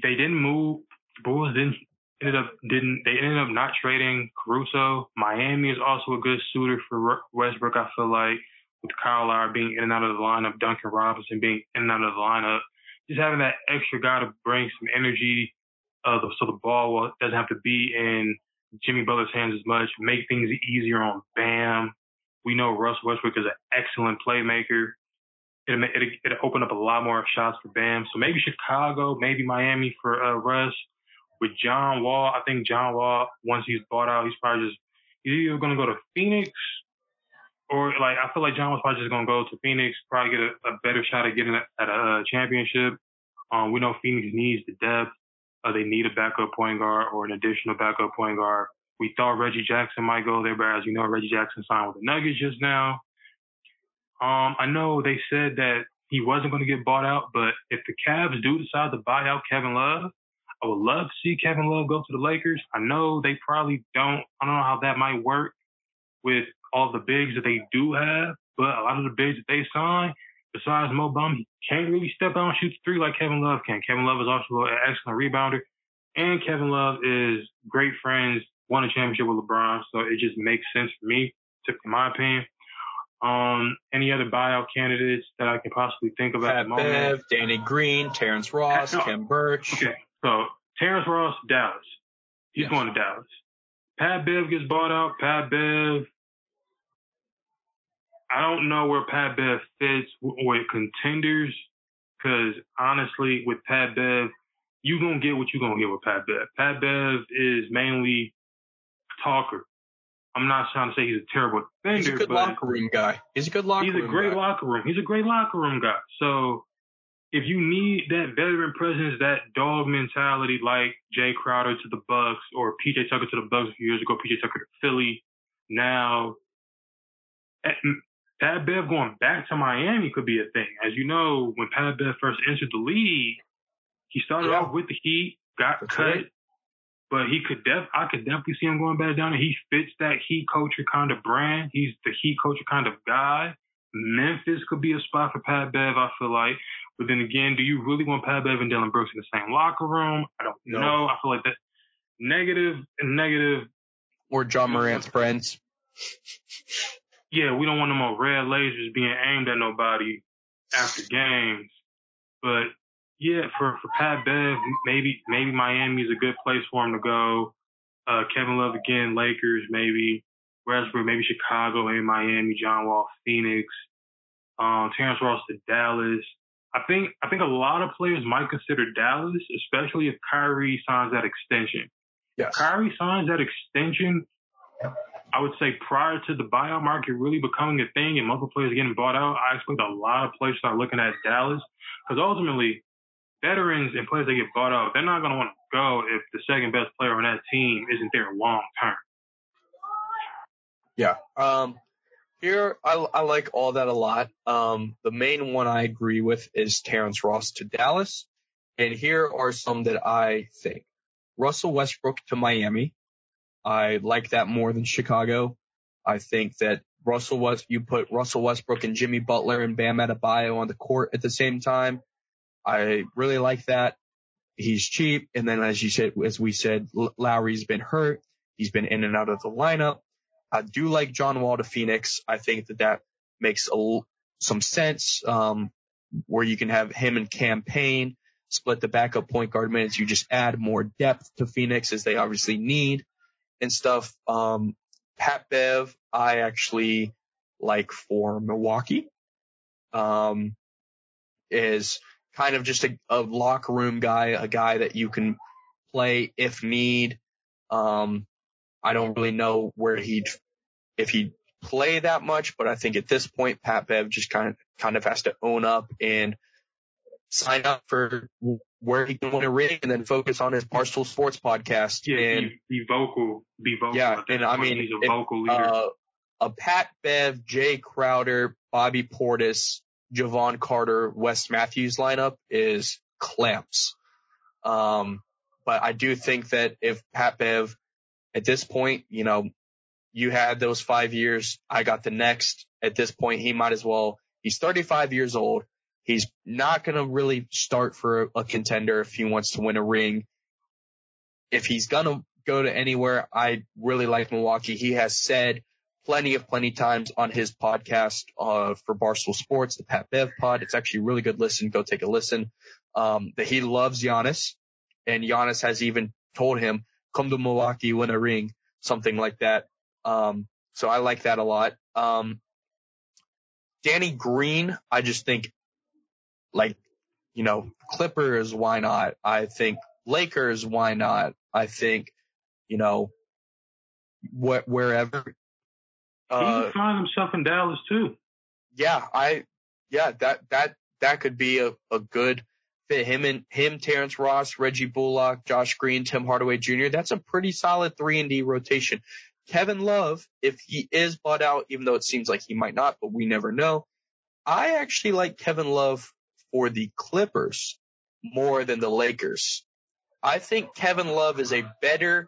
They didn't move Bulls didn't ended up didn't they ended up not trading Caruso. Miami is also a good suitor for Westbrook. I feel like with Kyle Lowry being in and out of the lineup, Duncan Robinson being in and out of the lineup, just having that extra guy to bring some energy, uh, so the ball doesn't have to be in Jimmy Butler's hands as much, make things easier on Bam. We know Russ Westbrook is an excellent playmaker. It'll, it'll, it'll up a lot more shots for Bam. So maybe Chicago, maybe Miami for uh, Russ with John Wall, I think John Wall, once he's bought out, he's probably just he's either gonna go to Phoenix or like I feel like John was probably just gonna go to Phoenix, probably get a, a better shot at getting at a, a championship. Um, we know Phoenix needs the depth. Uh, they need a backup point guard or an additional backup point guard. We thought Reggie Jackson might go there, but as you know, Reggie Jackson signed with the Nuggets just now. Um, I know they said that he wasn't going to get bought out, but if the Cavs do decide to buy out Kevin Love, I would love to see Kevin Love go to the Lakers. I know they probably don't. I don't know how that might work with all the bigs that they do have, but a lot of the bigs that they sign, besides Mo Bum, he can't really step out and shoot the three like Kevin Love can. Kevin Love is also an excellent rebounder, and Kevin Love is great friends, won a championship with LeBron, so it just makes sense for me, to, in my opinion. Um, any other buyout candidates that I can possibly think of at the moment? Bev, Danny Green, Terrence Ross, no. Khem Birch. Okay. So Terrence Ross, Dallas. He's yes. going to Dallas. Pat Bev gets bought out. Pat Bev. I don't know where Pat Bev fits with contenders because honestly, with Pat Bev, you're gonna get what you're gonna get with Pat Bev. Pat Bev is mainly a talker. I'm not trying to say he's a terrible defender. He's a good locker room guy. He's a good locker room. He's a great guy. locker room. He's a great locker room guy. So if you need that veteran presence, that dog mentality, like Jae Crowder to the Bucks or PJ Tucker to the Bucks a few years ago, PJ Tucker to Philly, now Pat Bev going back to Miami could be a thing. As you know, when Pat Bev first entered the league, he started yeah. off with the Heat, got That's cut, right. But he could def I could definitely see him going back down there. He fits that Heat culture kind of brand. He's the Heat culture kind of guy. Memphis could be a spot for Pat Bev, I feel like. But then again, do you really want Pat Bev and Dillon Brooks in the same locker room? I don't no. know. I feel like that negative and negative. Or Ja Morant's friends. Yeah, we don't want no more red lasers being aimed at nobody after games. But yeah, for, for Pat Bev, maybe maybe Miami is a good place for him to go. Uh, Kevin Love again, Lakers, maybe Westbrook, maybe Chicago, maybe Miami, John Wall, Phoenix, um, Terrence Ross to Dallas. I think I think a lot of players might consider Dallas, especially if Kyrie signs that extension. Yes. If Kyrie signs that extension, I would say prior to the buyout market really becoming a thing and multiple players getting bought out, I expect a lot of players start looking at Dallas because ultimately, veterans and players that get bought out, they're not going to want to go if the second best player on that team isn't there long term. Yeah. Um, here, I, I like all that a lot. Um, the main one I agree with is Terrence Ross to Dallas. And here are some that I think. Russell Westbrook to Miami. I like that more than Chicago. I think that Russell was, you put Russell Westbrook and Jimmy Butler and Bam Adebayo on the court at the same time. I really like that. He's cheap. And then as you said, as we said, Lowry's been hurt. He's been in and out of the lineup. I do like John Wall to Phoenix. I think that that makes a, some sense, um, where you can have him and Cam Payne split the backup point guard minutes. You just add more depth to Phoenix as they obviously need and stuff. Um, Pat Bev, I actually like for Milwaukee, um, is kind of just a, a locker room guy, a guy that you can play if need. Um, I don't really know where he'd, if he'd play that much, but I think at this point, Pat Bev just kind of, kind of has to own up and sign up for where he can win a ring and then focus on his Barstool Sports podcast. Yeah, and be, be vocal, be vocal. Yeah, and I mean, he's a vocal leader. Uh, a Pat Bev, Jae Crowder, Bobby Portis, Jevon Carter, Wes Matthews lineup is clamps. Um, but I do think that if Pat Bev at this point, you know, you had those five years, I got the next. At this point, he might as well. He's 35 years old. He's not going to really start for a contender if he wants to win a ring. If he's going to go to anywhere, I really like Milwaukee. He has said plenty of plenty times on his podcast uh, for Barstool Sports, the Pat Bev pod. It's actually a really good listen. Go take a listen. Um, that he loves Giannis, and Giannis has even told him, "Come to Milwaukee, win a ring," something like that. Um, so I like that a lot. Um, Danny Green, I just think like, you know, Clippers, why not? I think Lakers, why not? I think, you know, wh- wherever. Uh, he find himself in Dallas too. Yeah, I, yeah, that, that, that could be a, a good fit. Him and him, Terrence Ross, Reggie Bullock, Josh Green, Tim Hardaway Jr. That's a pretty solid three and D rotation. Kevin Love, if he is bought out, even though it seems like he might not, but we never know. I actually like Kevin Love for the Clippers more than the Lakers. I think Kevin Love is a better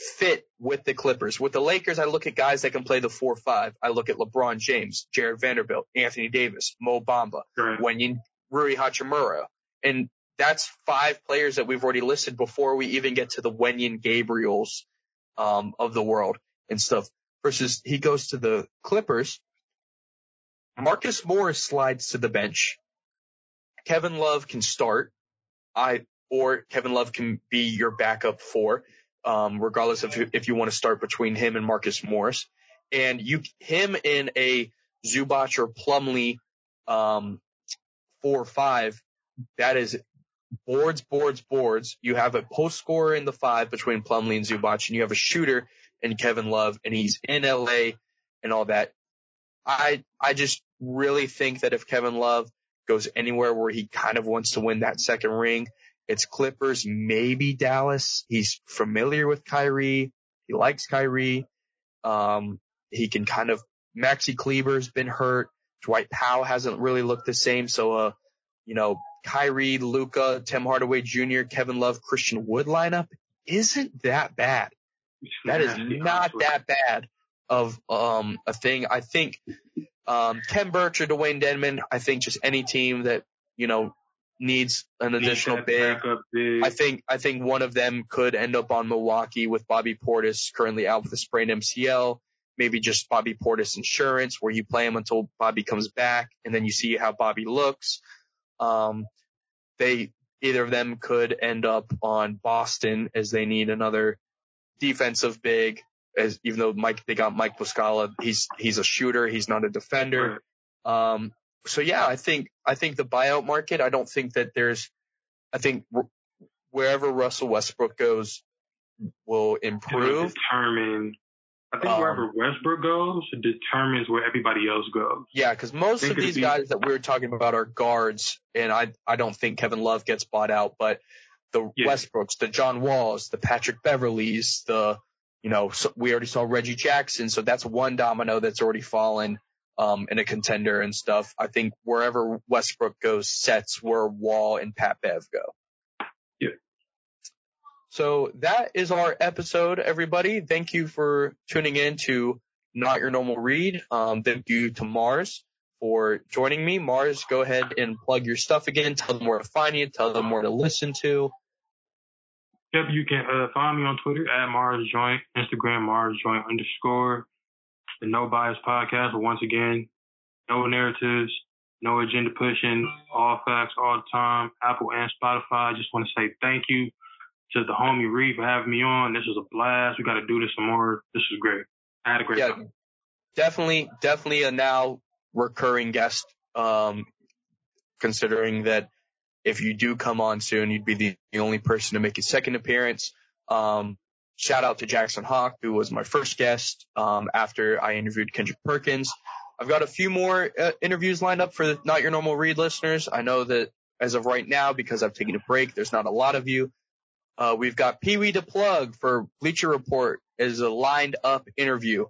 fit with the Clippers. With the Lakers, I look at guys that can play the 4-5. I look at LeBron James, Jarred Vanderbilt, Anthony Davis, Mo Bamba, right. Wenyen Rui Hachimura. And that's five players that we've already listed before we even get to the Wenyen Gabriels um, of the world and stuff. Versus he goes to the Clippers. Marcus Morris slides to the bench. Kevin Love can start. I or Kevin Love can be your backup for, um, regardless of if you want to start between him and Marcus Morris. And you him in a Zubac or Plumlee um, four or five, that is boards, boards, boards. You have a post scorer in the five between Plumlee and Zubac, and you have a shooter in Kevin Love, and he's in LA and all that. I I just really think that if Kevin Love goes anywhere where he kind of wants to win that second ring. It's Clippers, maybe Dallas. He's familiar with Kyrie. He likes Kyrie. Um, he can kind of, Maxi Kleber's been hurt. Dwight Powell hasn't really looked the same. So, uh, you know, Kyrie, Luka, Tim Hardaway Jr., Kevin Love, Christian Wood lineup isn't that bad. That is not that bad of, um, a thing. I think um, Khem Birch or Dewayne Dedmon, I think just any team that, you know, needs an additional big. big. I think, I think one of them could end up on Milwaukee with Bobby Portis currently out with a sprained MCL. Maybe just Bobby Portis insurance where you play him until Bobby comes back and then you see how Bobby looks. Um, they, either of them could end up on Boston as they need another defensive big as even though Mike they got Mike Muscala, he's he's a shooter, he's not a defender. Um, so yeah, I think I think the buyout market. I don't think that there's. I think wherever Russell Westbrook goes will improve. Determine. I think um, wherever Westbrook goes determines where everybody else goes. Yeah, because most of these guys that we are talking about are guards, and I I don't think Kevin Love gets bought out, but the yeah. Westbrooks, the John Walls, the Patrick Beverleys, the you know so we already saw Reggie Jackson, so that's one domino that's already fallen um, in a contender and stuff. I think wherever Westbrook goes sets where Wall and Pat Bev go. Yeah. So that is our episode, everybody. Thank you for tuning in to Not Your Normal Read. Um, thank you to Mars for joining me. Mars, go ahead and plug your stuff again. Tell them where to find you. Tell them where to listen to. Yep, you can uh, find me on Twitter at Mars Joint, Instagram Mars Joint underscore. The No Bias Podcast. Once again, no narratives, no agenda pushing, all facts all the time. Apple and Spotify. I just want to say thank you to the homie Reed for having me on. This was a blast. We got to do this some more. This was great. I had a great yeah, time. Definitely, definitely a now recurring guest. Um, considering that if you do come on soon, you'd be the, the only person to make a second appearance. Um, shout out to Jackson Hawk, who was my first guest um, after I interviewed Kendrick Perkins. I've got a few more uh, interviews lined up for Not Your Normal Read listeners. I know that as of right now, because I've taken a break, there's not a lot of you. Uh, we've got Pee Wee to plug for Bleacher Report as a lined up interview.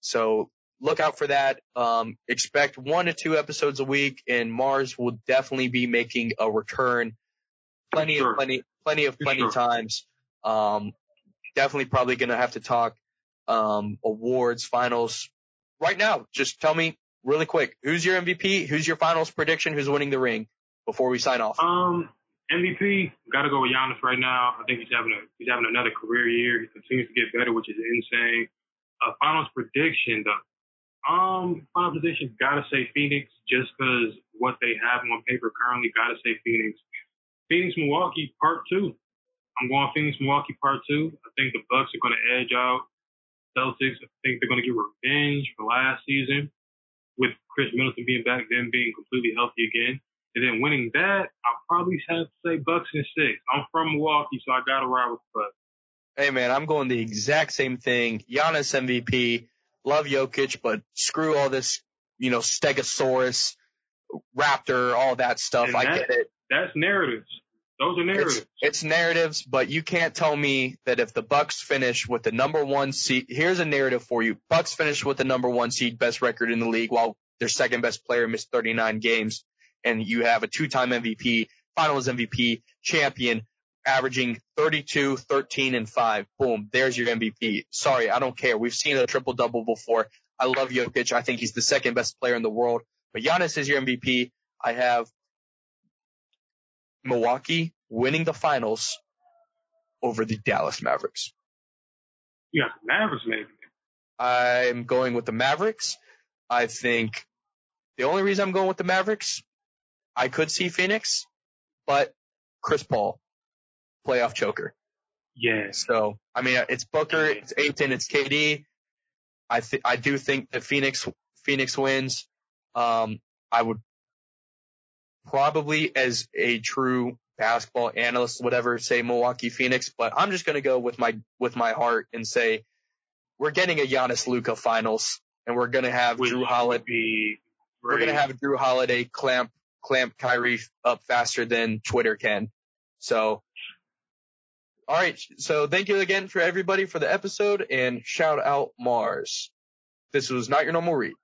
So look out for that. Um, expect one to two episodes a week and Mars will definitely be making a return. Plenty sure. of plenty, plenty of plenty sure. times. Um, definitely probably going to have to talk, um, awards, finals right now. Just tell me really quick, who's your MVP? Who's your finals prediction? Who's winning the ring before we sign off? Um, MVP, got to go with Giannis right now. I think he's having a he's having another career year. He continues to get better, which is insane. Uh, finals prediction, though. Um, final prediction, gotta say Phoenix, just because what they have on paper currently. Gotta say Phoenix. Phoenix, Milwaukee, part two. I'm going Phoenix, Milwaukee, part two. I think the Bucks are going to edge out Celtics. I think they're going to get revenge for last season with Khris Middleton being back, then being completely healthy again. And then winning that, I'll probably have to say Bucks and six. I'm from Milwaukee, so I got to ride with the Bucks. Hey man, I'm going the exact same thing. Giannis MVP. Love Jokic, but screw all this, you know, Stegosaurus, Raptor, all that stuff. And I that, get it. That's narratives. Those are narratives. It's, it's, narratives, but you can't tell me that if the Bucks finish with the number one seed, here's a narrative for you. Bucks finish with the number one seed, best record in the league, while their second best player missed 39 games and you have a two-time MVP, finals MVP, champion, averaging 32, 13, and 5. Boom, there's your MVP. Sorry, I don't care. We've seen a triple double before. I love Jokic. I think he's the second best player in the world. But Giannis is your MVP. I have Milwaukee winning the finals over the Dallas Mavericks. Yeah, Mavericks maybe. I'm going with the Mavericks. I think the only reason I'm going with the Mavericks I could see Phoenix, but Chris Paul, playoff choker. Yeah. So, I mean, it's Booker, it's Ayton, it's KD. I th- I do think that Phoenix, Phoenix wins. Um, I would probably as a true basketball analyst, whatever, say Milwaukee Phoenix, but I'm just going to go with my, with my heart and say we're getting a Giannis Luka finals and we're going to have Which Jrue Holiday. We're going to have Jrue Holiday clamp clamp Kyrie up faster than Twitter can. So, all right. So thank you again for everybody for the episode and shout out Mars. This was not your normal read.